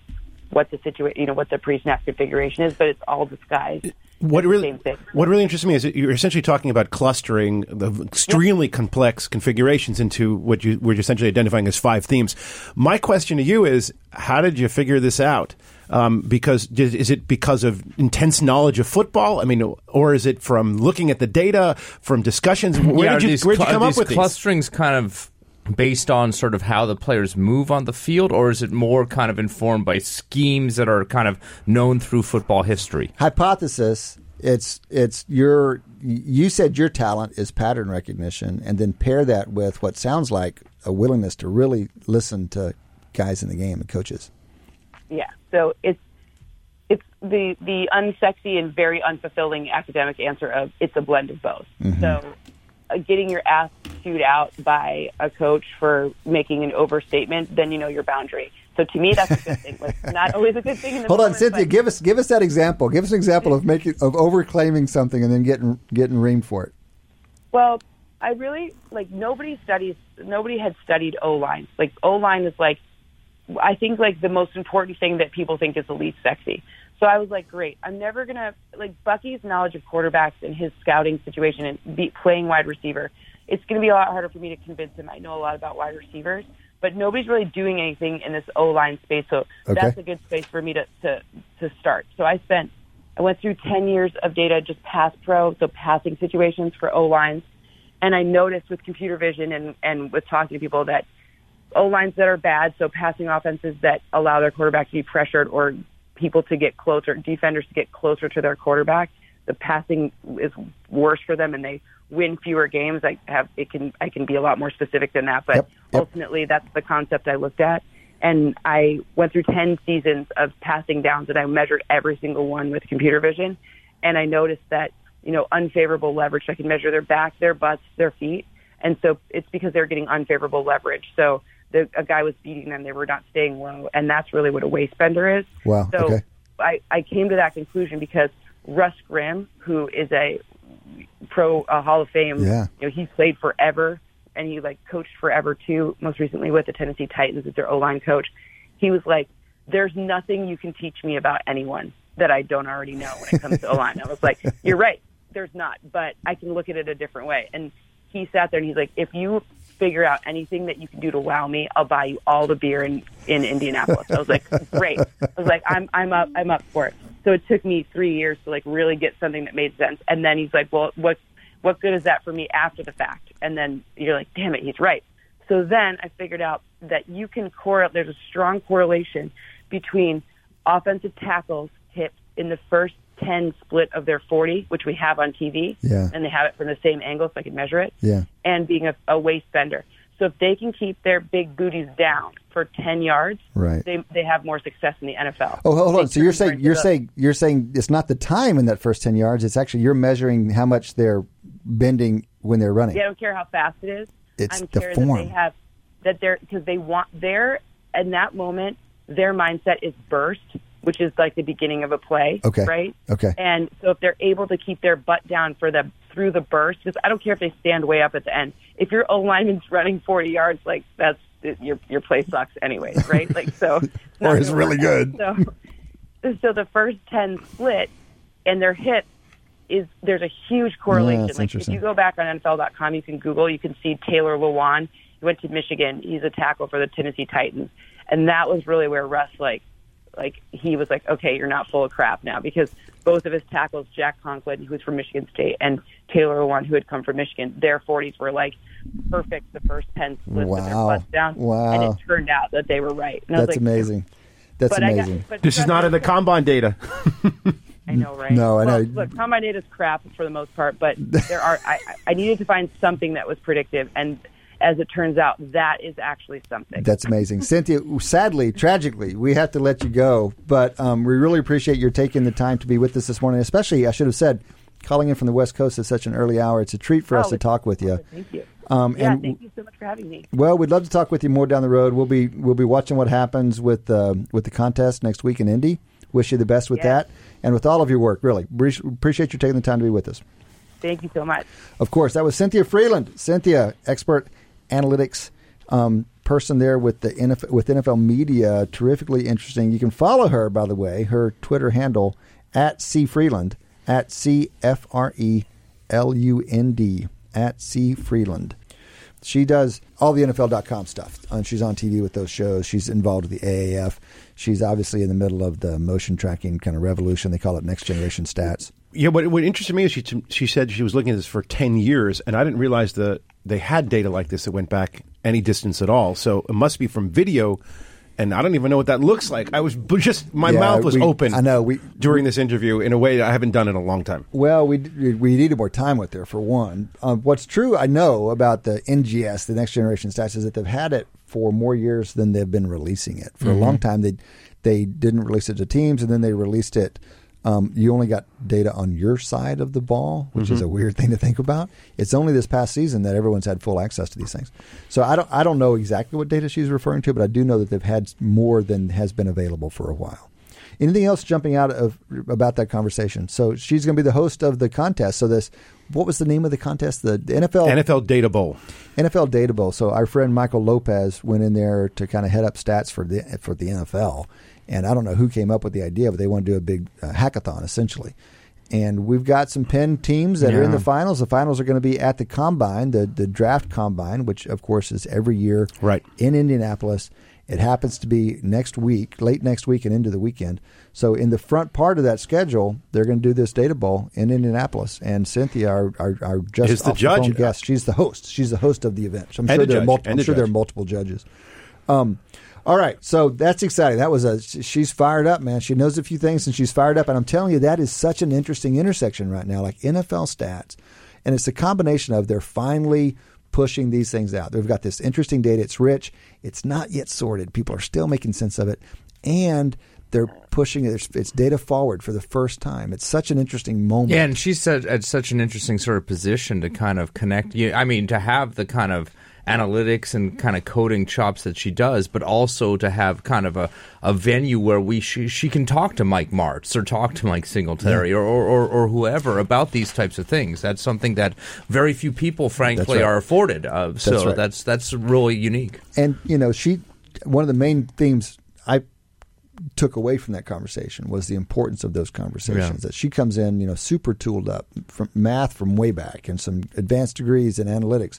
S9: what the situation, you know, what the pre-snap configuration is. But it's all disguised.
S2: What really, what really interests me is that you're essentially talking about clustering the extremely complex configurations into what you we're essentially identifying as five themes. My question to you is, how did you figure this out? Um, because is is it because of intense knowledge of football? I mean, or is it from looking at the data, from discussions? Where
S4: yeah,
S2: did you
S4: these
S2: where did you come up
S4: these
S2: with these?
S4: clusterings kind of based on sort of how the players move on the field, or is it more kind of informed by schemes that are kind of known through football history?
S3: hypothesis it's it's your you said your talent is pattern recognition and then pair that with what sounds like a willingness to really listen to guys in the game and coaches
S9: Yeah. So it's it's the the unsexy and very unfulfilling academic answer of it's a blend of both. So uh, Uh, getting your ass chewed out by a coach for making an overstatement, then you know your boundary. So to me, that's a good thing. It's not always a good thing. In the
S3: hold on cynthia give us give us that example give us an example of making of overclaiming something and then getting getting reamed for it
S9: Well, I really like nobody studies. Nobody had studied O line. Like O line is like, I think like the most important thing that people think is the least sexy. So I was like, great. I'm never gonna like Bucky's knowledge of quarterbacks and his scouting situation and be, playing wide receiver. It's gonna be a lot harder for me to convince him. I know a lot about wide receivers, but nobody's really doing anything in this O line space. So
S3: Okay.
S9: that's a good space for me to to to start. So I spent I went through 10 years of data, just pass pro, so passing situations for O lines. And I noticed with computer vision and, and with talking to people that O lines that are bad, so passing offenses that allow their quarterback to be pressured or people to get closer, defenders to get closer to their quarterback, the passing is worse for them and they win fewer games. I have it can I can be a lot more specific than that, but
S3: Yep, yep.
S9: ultimately that's the concept I looked at. And I went through 10 seasons of passing downs and I measured every single one with computer vision. And I noticed that, you know, unfavorable leverage, I can measure their back, their butts, their feet. And so it's because they're getting unfavorable leverage. So the, a guy was beating them, they were not staying low. And that's really what a waist bender is.
S3: Wow,
S9: So
S3: okay.
S9: I, I came to that conclusion because Russ Grimm, who is a pro uh, Hall of Fame,
S3: Yeah.
S9: you know, he's played forever and he like coached forever too, most recently with the Tennessee Titans as their O line coach. He was like, There's nothing you can teach me about anyone that I don't already know when it comes to O line. I was like, You're right, there's not, but I can look at it a different way. And he sat there and he's like, If you figure out anything that you can do to wow me, I'll buy you all the beer in, in Indianapolis. I was like, Great. I was like, I'm I'm up I'm up for it. So it took me three years to like really get something that made sense. And then he's like, Well, what what good is that for me after the fact? And then you're like, damn it, he's right. So then I figured out that you can correlate, there's a strong correlation between offensive tackles hit in the first 10 split of their 40, which we have on TV,
S3: Yeah.
S9: and they have it from the same angle so I can measure it,
S3: Yeah.
S9: and being a, a waist bender. So if they can keep their big booties down for 10 yards,
S3: Right.
S9: they, they have more success in the NFL.
S3: Oh, hold
S9: They
S3: on. So you're saying you're saying you're saying it's not the time in that first ten yards. It's actually you're measuring how much they're bending when they're running.
S9: They don't care how fast it is.
S3: It's
S9: I'm
S3: the form.
S9: that they have that they're because they want their in that moment their mindset is burst, which is like the beginning of a play.
S3: Okay.
S9: Right.
S3: Okay.
S9: And so if they're able to keep their butt down for the through the burst, because I don't care if they stand way up at the end. If your O lineman's running 40 yards, like that's your your play sucks anyways, right? Like so.
S3: Or it's really good.
S9: So, so the first 10 split and their hip is there's a huge correlation.
S3: that's
S9: like if you go back on NFL.com, you can Google, you can see Taylor Lewan. He went to Michigan. He's a tackle for the Tennessee Titans, and that was really where Russ like, like he was like, okay, you're not full of crap now because both of his tackles, Jack Conklin, who's from Michigan State, and Taylor Lewan, who had come from Michigan, their 40s were like perfect the first 10 splits with their
S3: Wow.
S9: butts down,
S3: Wow.
S9: and it turned out that they were right. And I was
S3: That's
S9: like,
S3: amazing. That's
S9: but I got-
S3: amazing.
S9: but
S2: This is not in the combine data.
S9: I know, right?
S3: No, I
S9: well,
S3: know.
S9: Look, combine data is crap for the most part, but there are. I, I needed to find something that was predictive, and as it turns out, that is actually something.
S3: That's amazing, Cynthia. Sadly, tragically, we have to let you go, but um, we really appreciate your taking the time to be with us this morning. Especially, I should have said, calling in from the West Coast at such an early hour. It's a treat for us
S9: Oh,
S3: to talk with you.
S9: Thank you.
S3: Um,
S9: yeah,
S3: and
S9: thank you so much for having me.
S3: Well, we'd love to talk with you more down the road. We'll be we'll be watching what happens with uh, with the contest next week in Indy. Wish you the best with
S9: Yes.
S3: that and with all of your work. Really Pre- appreciate you taking the time to be with us.
S9: Thank you so much.
S3: Of course, that was Cynthia Frelund. Cynthia, expert analytics um, person there with the NFL, with NFL media. Terrifically interesting. You can follow her, by the way. Her Twitter handle at C Frelund at C F R E L U N D at C Frelund. She does all the NFL.com stuff. And she's on TV with those shows. She's involved with the AAF. She's obviously in the middle of the motion tracking kind of revolution. They call it next generation stats.
S2: Yeah, what, what interested me is she she said she was looking at this for ten years, and I didn't realize that they had data like this that went back any distance at all. So it must be from video, and I don't even know what that looks like. I was just my
S3: Yeah,
S2: mouth was
S3: we-
S2: open.
S3: I know, we-
S2: during this interview in a way that I haven't done in a long time.
S3: Well, we we needed more time with her for one. Um, what's true, I know about the NGS, the Next Generation Stats, is that they've had it for more years than they've been releasing it. For a long time, they they didn't release it to teams, and then they released it. Um, you only got data on your side of the ball, which is a weird thing to think about. It's only this past season that everyone's had full access to these things. So I don't I don't know exactly what data she's referring to, but I do know that they've had more than has been available for a while. Anything else jumping out of about that conversation? So she's going to be the host of the contest. So this, what was the name of the contest? The, the NFL
S2: NFL Data Bowl.
S3: NFL Data Bowl. So our friend Michael Lopez went in there to kind of head up stats for the for the NFL, And I don't know who came up with the idea, but they want to do a big uh, hackathon essentially. And we've got some Penn teams that are in the finals. The finals are going to be at the combine, the the draft combine, which of course is every year
S2: Right.
S3: in Indianapolis. It happens to be next week, late next week, and into the weekend. So in the front part of that schedule, they're going to do this data bowl in Indianapolis. And Cynthia, our our, our just
S2: Is the judge.
S3: phone guest, she's the host. She's the host of the event. So I'm
S2: And
S3: sure there are. I'm sure there are multiple judges. Um, all right, so that's exciting. That was a she's fired up, man. She knows a few things and she's fired up. And I'm telling you, that is such an interesting intersection right now, like NFL stats, and it's a combination of they're finally pushing these things out. They've got this interesting data. It's rich. It's not yet sorted. People are still making sense of it, and they're pushing it. It's, data forward for the first time. It's such an interesting moment.
S4: Yeah, and she's at, at such an interesting sort of position to kind of connect. You, I mean, to have the kind of analytics and kind of coding chops that she does, but also to have kind of a, a venue where we she, she can talk to Mike Martz or talk to Mike Singletary or, or, or, or whoever about these types of things. That's something that very few people, frankly,
S3: right.
S4: are afforded. Uh, so
S3: That's right.
S4: that's that's really unique.
S3: and you know she one of the main themes i took away from that conversation was the importance of those conversations
S4: Yeah.
S3: that she comes in you know super tooled up from math from way back and some advanced degrees in analytics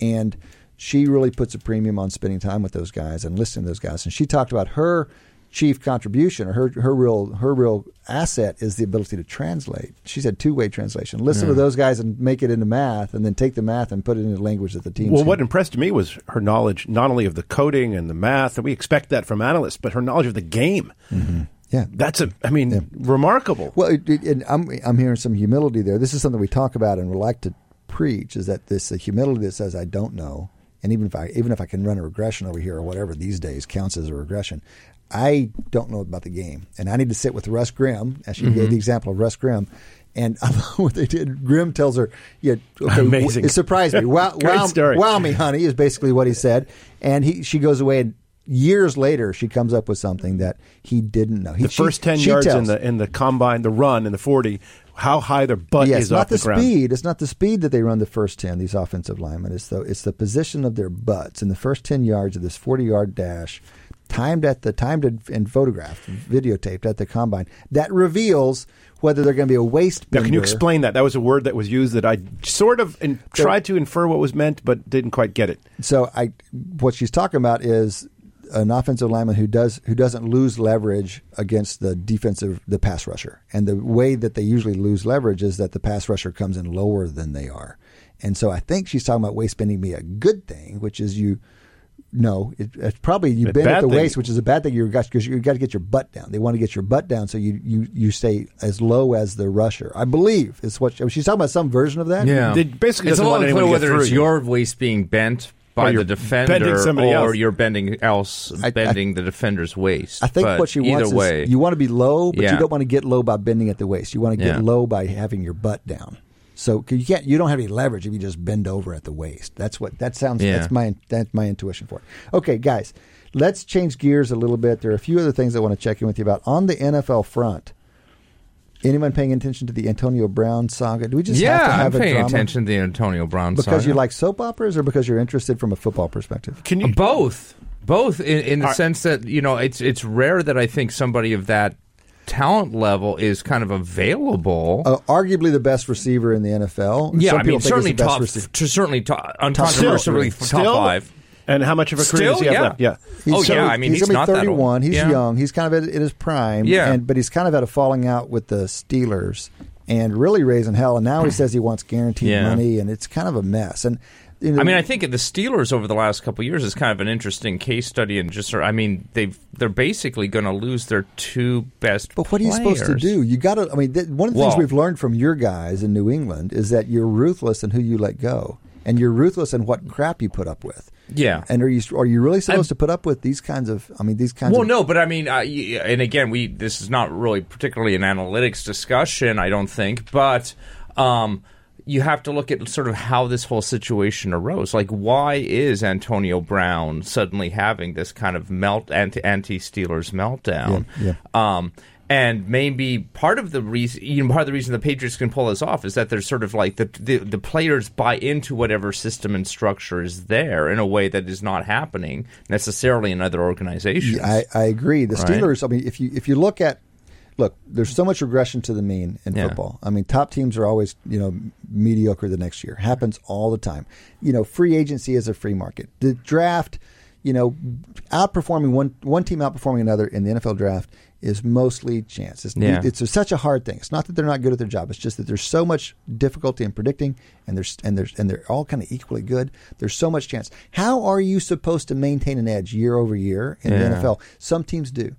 S3: and she really puts a premium on spending time with those guys and listening to those guys. And she talked about her chief contribution or her her real her real asset is the ability to translate. She said two-way translation. Listen to those guys and make it into math and then take the math and put it into language that the team
S2: Well, what impressed me was her knowledge not only of the coding and the math, and we expect that from analysts, but her knowledge of the game. Mm-hmm.
S3: yeah.
S2: That's a, I mean, remarkable.
S3: Well, it, it, and I'm I'm hearing some humility there. This is something we talk about and we like to preach is that this humility that says I don't know, and even if I even if I can run a regression over here or whatever these days counts as a regression, I don't know about the game, and I need to sit with Russ Grimm, as she gave mm-hmm. the example of Russ Grimm. And I love what they did. Grimm tells her, "Yeah, okay,
S2: Amazing.
S3: It surprised me. Wow, wow, wow me, honey," is basically what he said. And he, she goes away, and years later, she comes up with something that he didn't know. He,
S2: the
S3: she-
S2: first ten
S3: she
S2: yards in the in the combine, the run in the forty, how high their butt
S3: yeah,
S2: is
S3: it's not
S2: off
S3: the,
S2: the, ground.
S3: speed. It's not the speed that they run the first ten. These offensive linemen. It's the it's the position of their butts in the first ten yards of this forty yard dash, timed at the timed and photographed, videotaped at the combine. That reveals whether they're going to be a waist.
S2: Now, can you explain that? That was a word that was used that I sort of in, tried to infer what was meant, but didn't quite get it.
S3: So I, what she's talking about is an offensive lineman who does who doesn't lose leverage against the defensive the pass rusher, and the way that they usually lose leverage is that the pass rusher comes in lower than they are, and so I think she's talking about waist bending being a good thing, which is you. No, it, it's probably you
S2: A
S3: bend at the
S2: thing.
S3: waist, which is a bad thing. You got because you got to get your butt down. They want to get your butt down, so you you you stay as low as the rusher. I believe is what she's talking about. Some version of that.
S2: They basically
S4: it's a
S2: doesn't want anyone to get
S4: whether it's
S2: through you.
S4: your waist being bent by the defender
S2: somebody
S4: or
S2: else.
S4: you're bending else
S3: I- I-
S4: bending the defender's waist.
S3: I think
S4: But
S3: what she
S4: either
S3: wants
S4: way,
S3: is you want to be low, but you don't want to get low by bending at the waist. You want to get
S4: Yeah.
S3: low by having your butt down. So 'cause you can't, you don't have any leverage if you just bend over at the waist. That's what that sounds.
S4: Yeah.
S3: That's my that's my intuition for it. Okay, guys, let's change gears a little bit. There are a few other things I want to check in with you about on the NFL front. Anyone paying attention to the Antonio Brown saga? Do we just
S4: yeah,
S3: have to have
S4: I'm
S3: a
S4: paying
S3: drama
S4: attention to the Antonio Brown
S3: because
S4: saga.
S3: you like soap operas, or because you're interested from a football perspective?
S2: Can you
S4: both, both in, in the
S2: Are-
S4: sense that you know it's it's rare that I think somebody of that talent level is kind of available.
S3: Uh, arguably the best receiver in the NFL.
S4: yeah,
S3: Some
S4: I
S3: people
S4: mean
S3: think
S4: certainly
S3: he's the best
S4: top,
S3: receiver.
S4: to certainly top,
S2: Still,
S4: uncontroversially top
S2: still?
S4: five.
S2: And how much of a career
S4: Still,
S2: does he have
S4: yeah.
S2: left? Yeah.
S4: Oh,
S3: so-
S4: yeah, I mean, he's
S3: gonna be
S4: not that old.
S3: 31. He's
S4: Yeah.
S3: young. He's kind of at, in his prime.
S4: Yeah.
S3: and, but he's kind of had a falling out with the Steelers and really raising hell. And now he says he wants guaranteed
S4: Yeah.
S3: money, and it's kind of a mess. And you know,
S4: I mean, I think the Steelers over the last couple of years is kind of an interesting case study, and just I mean, they've they're basically going to lose their two best.
S3: But what are you supposed to do? You got to. I mean, th- one of the things we've learned from your guys in New England is that you're ruthless in who you let go, and you're ruthless in what crap you put up with.
S4: Yeah.
S3: And are you are you really supposed
S4: And-
S3: to put up with these kinds of? I mean, these kinds.
S4: Of Well,
S3: of,
S4: no, but I mean, uh, and again, we this is not really particularly an analytics discussion, I don't think, but um, you have to look at sort of how this whole situation arose. Like, why is Antonio Brown suddenly having this kind of melt anti anti Steelers meltdown?
S3: Yeah,
S4: Um, And maybe part of the reason, you know, part of the reason the Patriots can pull this off is that they're sort of like the, the the players buy into whatever system and structure is there in a way that is not happening necessarily in other organizations.
S3: I, I agree. The
S4: Right.
S3: Steelers. I mean, if you if you look at look, there's so much regression to the mean in
S4: Yeah.
S3: football. I mean, top teams are always you know mediocre the next year. Happens all the time. You know, free agency is a free market. The draft, you know, outperforming one one team outperforming another in the NFL draft is mostly chance. It's,
S4: Yeah.
S3: it's such a hard thing. It's not that they're not good at their job. It's just that there's so much difficulty in predicting, and there's and there's and they're all kind of equally good. There's so much chance. How are you supposed to maintain an edge year over year in the NFL? Some teams do.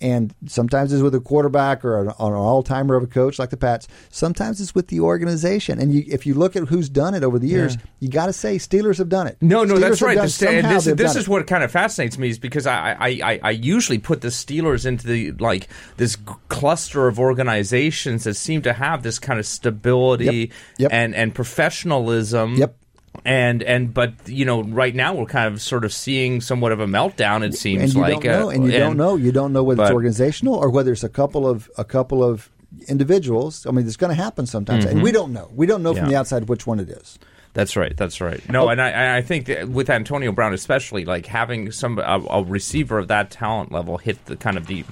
S3: And sometimes it's with a quarterback or an, an all-timer of a coach like the Pats. Sometimes it's with the organization. And you, if you look at who's done it over the years, you got to say Steelers have done it.
S4: No, no,
S3: Steelers
S4: that's right.
S3: done-
S4: This, and this, this is
S3: it.
S4: what kind of fascinates me is because I, I, I, I usually put the Steelers into the like this cluster of organizations that seem to have this kind of stability
S3: Yep. Yep.
S4: and and professionalism.
S3: Yep.
S4: And and but you know right now we're kind of sort of seeing somewhat of a meltdown. It seems
S3: and you
S4: like
S3: don't know,
S4: uh,
S3: and you don't know, you don't know whether it's organizational or whether it's a couple of a couple of individuals. I mean, it's going to happen sometimes, and we don't know. We don't know from
S4: Mm-hmm.
S3: The outside which one it is.
S4: That's right. That's right.
S3: Oh.
S4: No, and I, I think that with Antonio Brown, especially, like having some a, a receiver of that talent level hit the kind of the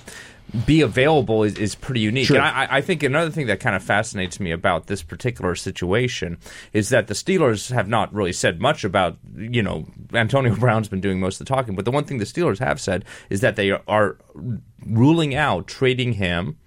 S4: be available is, is pretty unique.
S3: Sure.
S4: And I, I think another thing that kind of fascinates me about this particular situation is that the Steelers have not really said much about you know Antonio Brown's been doing most of the talking, but the one thing the Steelers have said is that they are ruling out trading him.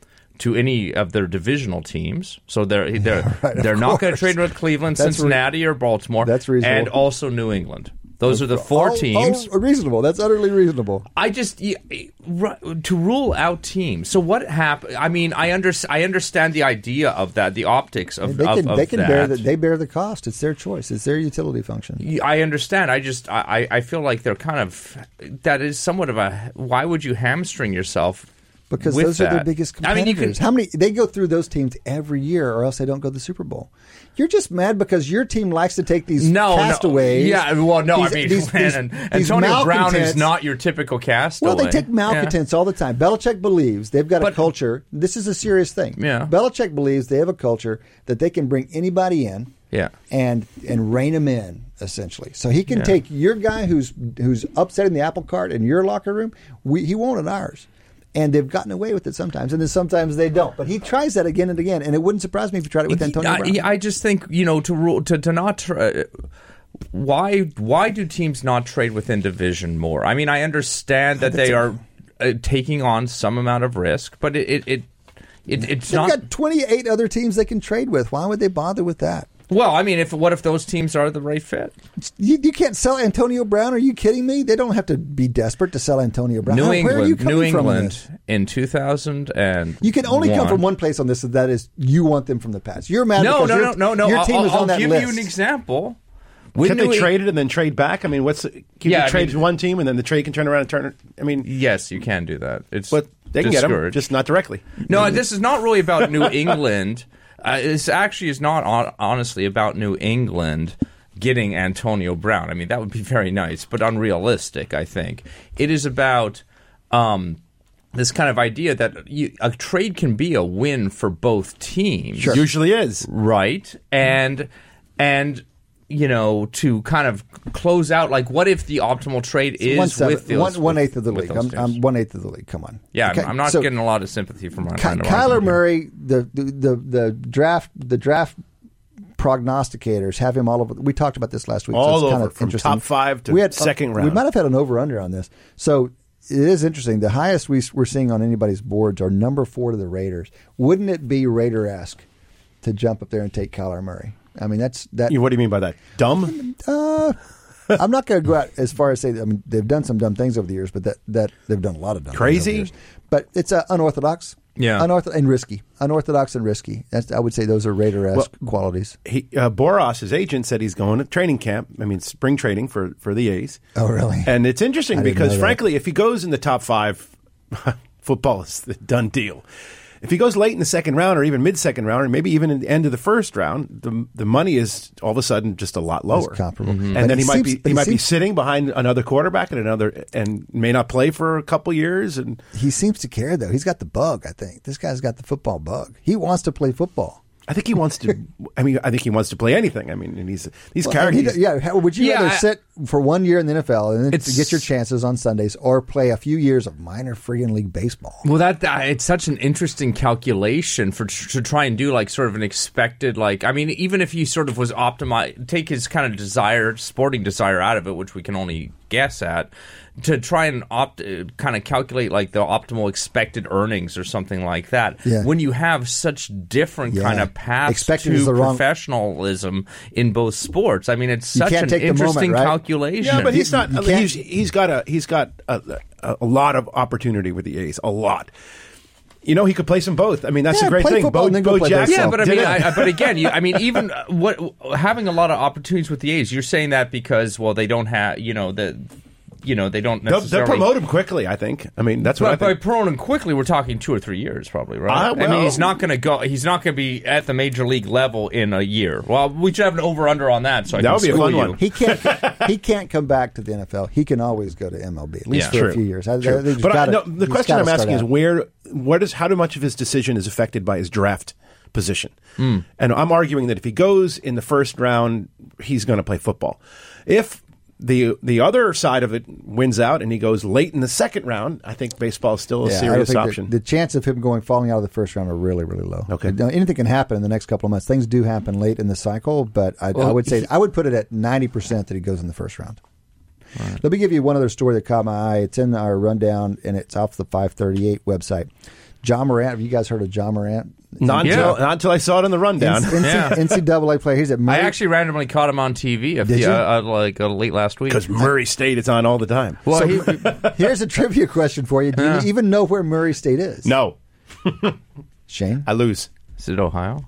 S4: To any of their divisional teams, so they're they're
S3: right,
S4: they're not going to trade with Cleveland,
S3: That's re-
S4: Cincinnati, or Baltimore.
S3: That's reasonable.
S4: And also New England. Those are the four
S3: Oh,
S4: teams.
S3: oh, reasonable. That's utterly reasonable.
S4: I just to rule out teams. So what happened? I mean, I under, I understand the idea of that, the optics of
S3: They can
S4: of
S3: they can
S4: that.
S3: bear the, they bear the cost. It's their choice. It's their utility function.
S4: I understand. I just I I feel like they're kind of that is somewhat of a why would you hamstring yourself
S3: Because those are their
S4: that?
S3: biggest
S4: I
S3: competitors.
S4: mean, you can
S3: How many they go through those teams every year, or else they don't go to the Super Bowl. You're just mad because your team likes to take these
S4: no,
S3: castaways.
S4: no, yeah. Well, no,
S3: these-
S4: I mean,
S3: these- these-
S4: and
S3: these
S4: Antonio Brown is not your typical castaway.
S3: Well, they take
S4: Yeah.
S3: malcontents all the time. Belichick believes they've got a culture. This is a serious thing.
S4: Yeah.
S3: Belichick believes they have a culture that they can bring anybody in.
S4: Yeah.
S3: And and rein them in essentially. So he can
S4: Yeah.
S3: take your guy who's who's upsetting the apple cart in your locker room. We, he won't in ours. And they've gotten away with it sometimes, and then sometimes they don't. But he tries that again and again, and it wouldn't surprise me if he tried it with Antonio
S4: I,
S3: Brown.
S4: I just think you know to rule to to not. Tr- uh, why why do teams not trade within division more? I mean, I understand that they are uh, taking on some amount of risk, but it it, it, it it's
S3: They've
S4: not.
S3: got 28 other teams they can trade with. Why would they bother with that?
S4: Well, I mean, if what if those teams are the right fit?
S3: You, you can't sell Antonio Brown. Are you kidding me? They don't have to be desperate to sell Antonio Brown.
S4: New
S3: How- Where are you
S4: England, New England
S3: this?
S4: in two thousand and
S3: You can only come from one place on this, and that is you want them from the Pats. You're mad
S4: No,
S3: because
S4: no,
S3: your,
S4: no, no, no.
S3: your team
S4: I'll,
S3: is on
S4: I'll
S3: that
S4: give
S3: list.
S4: you an example. When
S2: Can they
S4: Eng-
S2: trade it and then trade back? I mean, what's can
S4: Yeah,
S2: you
S4: I
S2: trade
S4: mean-
S2: one team and then the trade can turn around and turn it? I mean,
S4: Yes, you can do that. It's
S2: but they can get them, just not directly.
S4: No, this is not really about New England. Uh, this actually is not hon- honestly about New England getting Antonio Brown. I mean, that would be very nice, but unrealistic. I think it is about. Um, this kind of idea that you, a trade can be a win for both teams,
S2: Usually is.
S4: right? And and you know to kind of close out, like, what if the optimal trade is
S3: one, seven,
S4: with those,
S3: one, one
S4: with-
S3: eighth of the league. I'm. I'm one eighth of the league. Come on.
S4: Yeah,
S3: Okay,
S4: I'm, I'm not
S3: so
S4: getting a lot of sympathy from my
S3: Ky-
S4: friend
S3: Kyler Murray, the, the the the draft the draft prognosticators have him all over. We talked about this last week.
S2: All
S3: so it's kind
S2: over,
S3: of
S2: from top five to
S3: we had,
S2: second
S3: We
S2: round.
S3: might have had an over under on this. So it is interesting. The highest we, we're seeing on anybody's boards are number four to the Raiders. Wouldn't it be Raider esque to jump up there and take Kyler Murray? I mean, that's that.
S2: What do you mean by that? Dumb?
S3: Uh, I'm not going to go out as far as say. I mean, they've done some dumb things over the years, but that that they've done a lot of dumb things over the
S2: Crazy?
S3: years. But it's uh, unorthodox.
S4: Yeah.
S3: unorthodox and risky. Unorthodox and risky. That's, I would say those are Raider esque qualities.
S2: He, uh, Boras, his agent, said he's going to training camp. I mean, spring training for, for the A's.
S3: Oh, really?
S2: And it's interesting
S3: I
S2: because, frankly, if he goes in the top five, football is the done deal. If he goes late in the second round, or even mid second round, or maybe even in the end of the first round, the the money is all of a sudden just a lot lower,
S3: comparable. Mm-hmm.
S2: and
S3: But
S2: then he,
S3: he
S2: might
S3: seems-
S2: be he
S3: he
S2: might be sitting behind another quarterback and another, and may not play for a couple years, and
S3: He seems to care though. He's got the bug. I think this guy's got the football bug. He wants to play football.
S2: I think he wants to. I mean, I think he wants to play anything. I mean, and he's these
S3: Well,
S2: characters.
S3: he- yeah, how- would you
S4: Yeah,
S3: rather
S4: I-
S3: sit for one year in the NFL and then
S4: It's-
S3: get your chances on Sundays, or play a few years of minor friggin' league baseball?
S4: Well, that, that it's such an interesting calculation for to try and do like sort of an expected like I mean even if he sort of was optimized take his kind of desire sporting desire out of it which we can only guess at to try and opt uh, kind of calculate like the optimal expected earnings or something like that
S3: Yeah.
S4: when you have such different
S3: Yeah.
S4: kind of paths
S3: Expected
S4: to
S3: is the wrong-
S4: professionalism in both sports I mean it's such an
S3: take the moment,
S4: interesting
S3: right?
S4: calculation
S2: Yeah, but he's not. He's, he's got a he's got a, a, a lot of opportunity with the A's. A lot. You know, he could play some both. I mean, that's
S3: Yeah,
S2: a great
S3: play
S2: thing.
S3: football
S2: Bo,
S3: and then go
S2: Bo Jackson.
S4: Yeah, but I mean. I, but again, you, I mean, even uh, what having a lot of opportunities with the A's, you're saying that because well, they don't have, you know, the, you know, they don't
S2: they'll, they'll promote him quickly. I think. I mean, that's what
S4: But
S2: I
S4: by
S2: think.
S4: promoting quickly, we're talking two or three years, probably, right?
S2: Uh,
S4: I mean, he's not going to go. He's not going to be at the major league level in a year. Well, we should have an over under on that. So I
S2: That
S4: can
S2: would be a
S4: school
S2: fun
S4: you.
S2: one.
S3: He can't. he can't come back to the NFL. He can always go to MLB at least
S4: Yeah.
S3: for
S2: True.
S3: a few years. I, I
S2: True.
S3: think he's
S2: But I,
S3: gotta-
S2: no, the
S3: he's
S2: question
S3: gotta
S2: I'm
S3: start
S2: asking is
S3: out.
S2: where, what is, how much of his decision is affected by his draft position?
S3: Hmm.
S2: And I'm arguing that if he goes in the first round, he's going to play football. If the the other side of it wins out and he goes late in the second round, I think baseball is still a
S3: Yeah,
S2: serious option.
S3: The, chance of him going falling out of the first round are really, really low.
S2: Okay.
S3: Now, anything can happen in the next couple of months. Things do happen late in the cycle, but I, I would say I would put it at ninety percent that he goes in the first round. Let me give you one other story that caught my eye. It's in our rundown, and it's off the five thirty eight website. Ja Morant. Have you guys heard of Ja Morant?
S2: not,
S4: Yeah.
S2: until, not until I saw it in the rundown.
S3: NC,
S4: Yeah.
S3: NCAA player. He's at
S4: I actually randomly caught him on TV. A
S3: Did
S4: few,
S3: you?
S4: uh, uh, like uh, late last week.
S2: Because Murray State is on all the time.
S4: well,
S3: So-
S4: he,
S3: Here's a trivia question for you. Do
S4: Yeah.
S3: you even know where Murray State is?
S2: No,
S3: Shane.
S2: I lose.
S4: is it Ohio?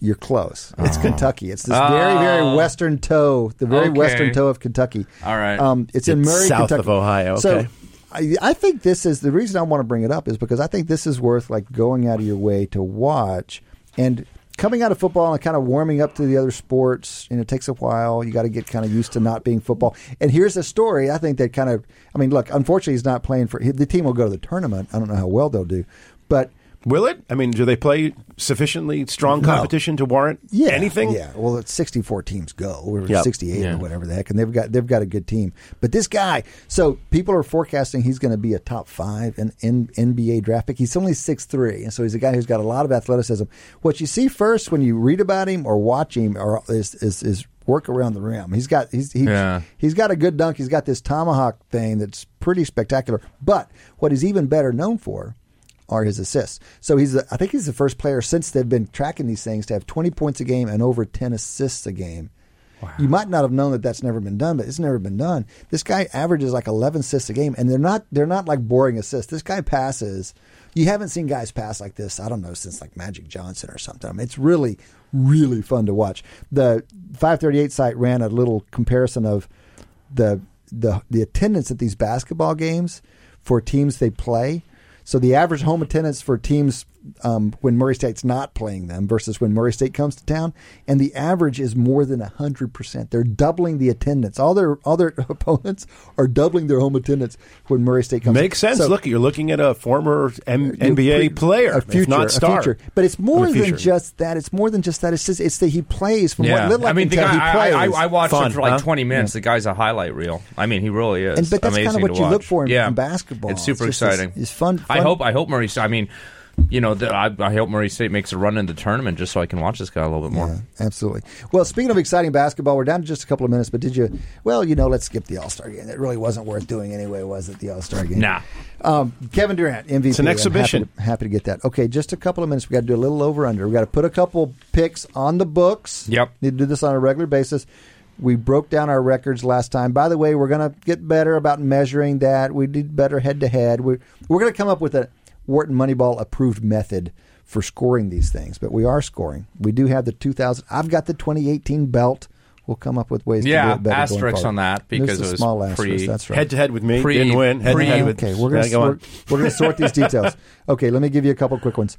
S3: You're close. It's Kentucky. It's this very, very
S4: Oh.
S3: western toe, the very
S4: Okay.
S3: western toe of Kentucky.
S4: All right.
S3: Um, it's in Murray,
S2: south
S3: Kentucky.
S2: of Ohio,
S3: So
S2: okay.
S3: I, I think this is the reason I want to bring it up is because I think this is worth like going out of your way to watch and coming out of football and kind of warming up to the other sports. And it takes a while. You got to get kind of used to not being football. And here's a story I think that kind of. I mean, look. Unfortunately, he's not playing for the team. Will go to the tournament. I don't know how well they'll do, but
S2: Will it? I mean, do they play sufficiently strong competition to warrant
S3: yeah,
S2: anything?
S3: Yeah, well, it's sixty-four teams go, or
S2: Yep.
S3: sixty-eight
S4: Yeah.
S3: or whatever the heck, and they've got they've got a good team. But this guy, so people are forecasting he's going to be a top five in, in NBA draft pick. He's only six three, and so he's a guy who's got a lot of athleticism. What you see first when you read about him or watch him, or is is, is work around the rim. He's got he's he,
S4: Yeah.
S3: he's got a good dunk. He's got this tomahawk thing that's pretty spectacular. But what he's even better known for are his assists. So he's the, I think he's the first player since they've been tracking these things to have 20 points a game and over 10 assists a game. You might not have known that that's never been done, but it's never been done. This guy averages like 11 assists a game, and they're not they're not like boring assists. This guy passes. You haven't seen guys pass like this. I don't know since like Magic Johnson or something. I mean, it's really really fun to watch. The 538 site ran a little comparison of the the the attendance at these basketball games for teams they play. So the average home attendance for teams um, when Murray State's not playing them versus when Murray State comes to town, and the average is more than hundred percent. They're doubling the attendance. All their all their opponents are doubling their home attendance when Murray State comes.
S2: Makes sense.
S3: So-
S2: Look, you're looking at a former M- NBA
S3: pre-
S2: player,
S3: a future,
S2: if not star.
S3: a future. But it's more than just that. It's more than just that. It's just it's that he plays from
S4: Yeah,
S3: what little I,
S4: I mean,
S3: can
S4: the
S3: tell,
S4: guy,
S3: he plays.
S4: I, I, I watched
S2: Fun,
S4: him for like
S2: huh?
S4: 20 minutes. The guy's a highlight reel. I mean, he really is.
S3: And- but that's kinda what
S4: to
S3: you look for in-
S4: yeah.
S3: in basketball.
S4: It's super
S3: It's
S4: exciting.
S3: it's- it's fun-
S4: I hope. I hope Murray. I mean, you know, the, I, I hope Murray State makes a run in the tournament just so I can watch this guy a little bit more.
S3: Yeah, absolutely. Well, speaking of exciting basketball, we're down to just a couple of minutes. But did you? Well, you know, let's skip the All Star game. It really wasn't worth doing anyway, was it? The All Star game.
S4: Nah.
S3: Um, Kevin Durant, MVP.
S2: It's an exhibition.
S3: Happy to, happy to get that. Okay, just a couple of minutes. We got to do a little over under. We got to put a couple picks on the books.
S4: Yep.
S3: Need to do this on a regular basis. We broke down our records last time. By the way, we're going to get better about measuring that. We did better head to head. We're we're going to come up with a Wharton Moneyball approved method for scoring these things. But we are scoring. We do have the 2000. I've got the 2018 belt We'll come up with ways to do
S4: Yeah,
S3: it better. going
S4: asterisks on that because
S3: is
S4: it
S3: a
S4: was
S3: small asterisk.
S4: pre-
S3: That's right.
S2: Head to head with me,
S4: Pre-
S2: didn't win. Head to head with.
S3: Okay, we're gonna
S2: Yeah, go
S3: we're, we're gonna sort these details. Okay, let me give you a couple quick ones.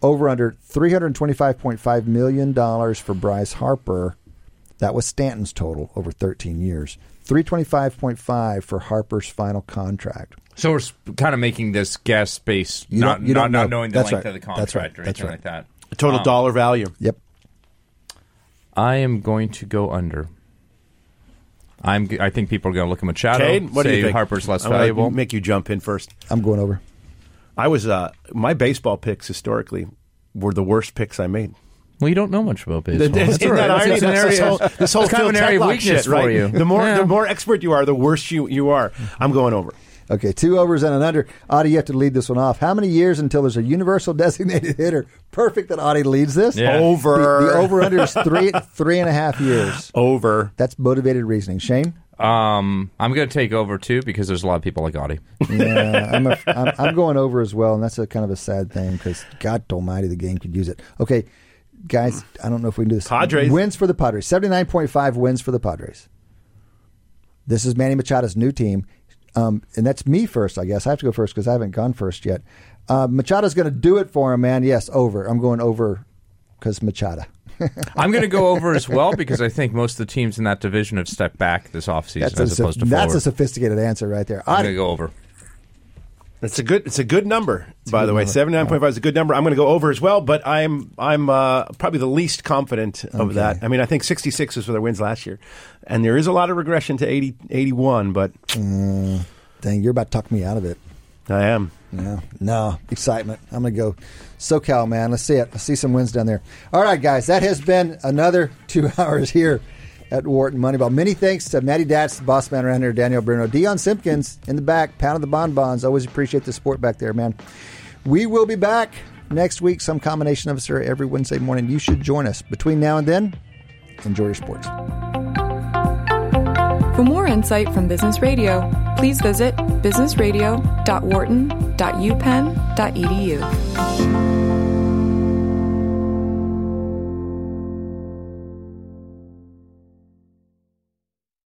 S3: Over under three hundred twenty five point five million dollars for Bryce Harper. That was Stanton's total over thirteen years. Three twenty five point five for Harper's final contract.
S4: So we're kind of making this guess based
S3: You
S4: not
S3: don't- you
S4: not,
S3: don't
S4: not
S3: know.
S4: knowing the
S3: That's
S4: length
S3: right.
S4: of the contract
S3: That's right.
S4: contract or
S3: That's
S4: anything
S3: right.
S4: like that.
S2: Total
S4: Um,
S2: dollar value.
S3: Yep.
S4: I am going to go under. I'm. g- I think people are going to look at Machado.
S2: Cade, what
S4: say
S2: do you think?
S4: Harper's less
S2: I'm gonna
S4: valuable.
S2: Make you jump in first.
S3: I'm going over.
S2: I was uh, my baseball picks historically were the worst picks I made.
S4: well, you don't know much about baseball.
S2: Isn't
S4: That's
S2: that
S4: all right.
S2: irony?
S4: It's an
S2: That's this
S4: area-
S2: whole, this whole
S4: it's kind of
S2: Phil
S4: an area of
S2: Tetlock
S4: weakness
S2: shit, right?
S4: for you.
S2: The more
S4: Yeah.
S2: the more expert you are, the worse you, you are. I'm going over.
S3: Okay, two overs and an under. Adi, you have to lead this one off. How many years until there's a universal designated hitter? Perfect that Adi leads this.
S4: Yeah.
S2: Over.
S3: The, the over under is three three and a half years.
S2: Over.
S3: That's motivated reasoning. Shane.
S4: Um, I'm going to take over too because there's a lot of people like Adi.
S3: Yeah, I'm, a, I'm, I'm going over as well, and that's a kind of a sad thing because God Almighty, the game could use it. Okay, guys, I don't know if we can do this.
S2: Padres.
S3: wins for the Padres. Seventy nine point five wins for the Padres. This is Manny Machado's new team, um, and that's me first. I guess I have to go first because I haven't gone first yet. Uh, Machado's going to do it for him, man. Yes, over. I'm going over because Machado.
S4: I'm going to go over as well because I think most of the teams in that division have stepped back this offseason as opposed to
S3: that's
S4: forward.
S3: a sophisticated answer right there.
S4: I'm going to go over.
S2: It's a good. It's a good number, by
S3: good
S2: the way. Seventy nine point five is a good number. I'm going to go over as well, but I'm I'm uh, probably the least confident of
S3: Okay.
S2: that. I mean, I think 66 was for their wins last year, and there is a lot of regression to 80, 81, but
S3: dang, you're about to talk me out of it.
S2: I am.
S3: No, no excitement. I'm gonna go SoCal, man. Let's see it. Let's see some wins down there. All right, guys, that has been another two hours here at Wharton Moneyball. Many thanks to Matty Datz, the boss man around here, Daniel Bruno, Dion Simpkins in the back, pound of the bonbons. Always appreciate the support back there, man. We will be back next week. Some combination of us are every Wednesday morning. You should join us. Between now and then, enjoy your sports.
S1: For more insight from Business Radio, please visit businessradio.wharton.upenn.edu.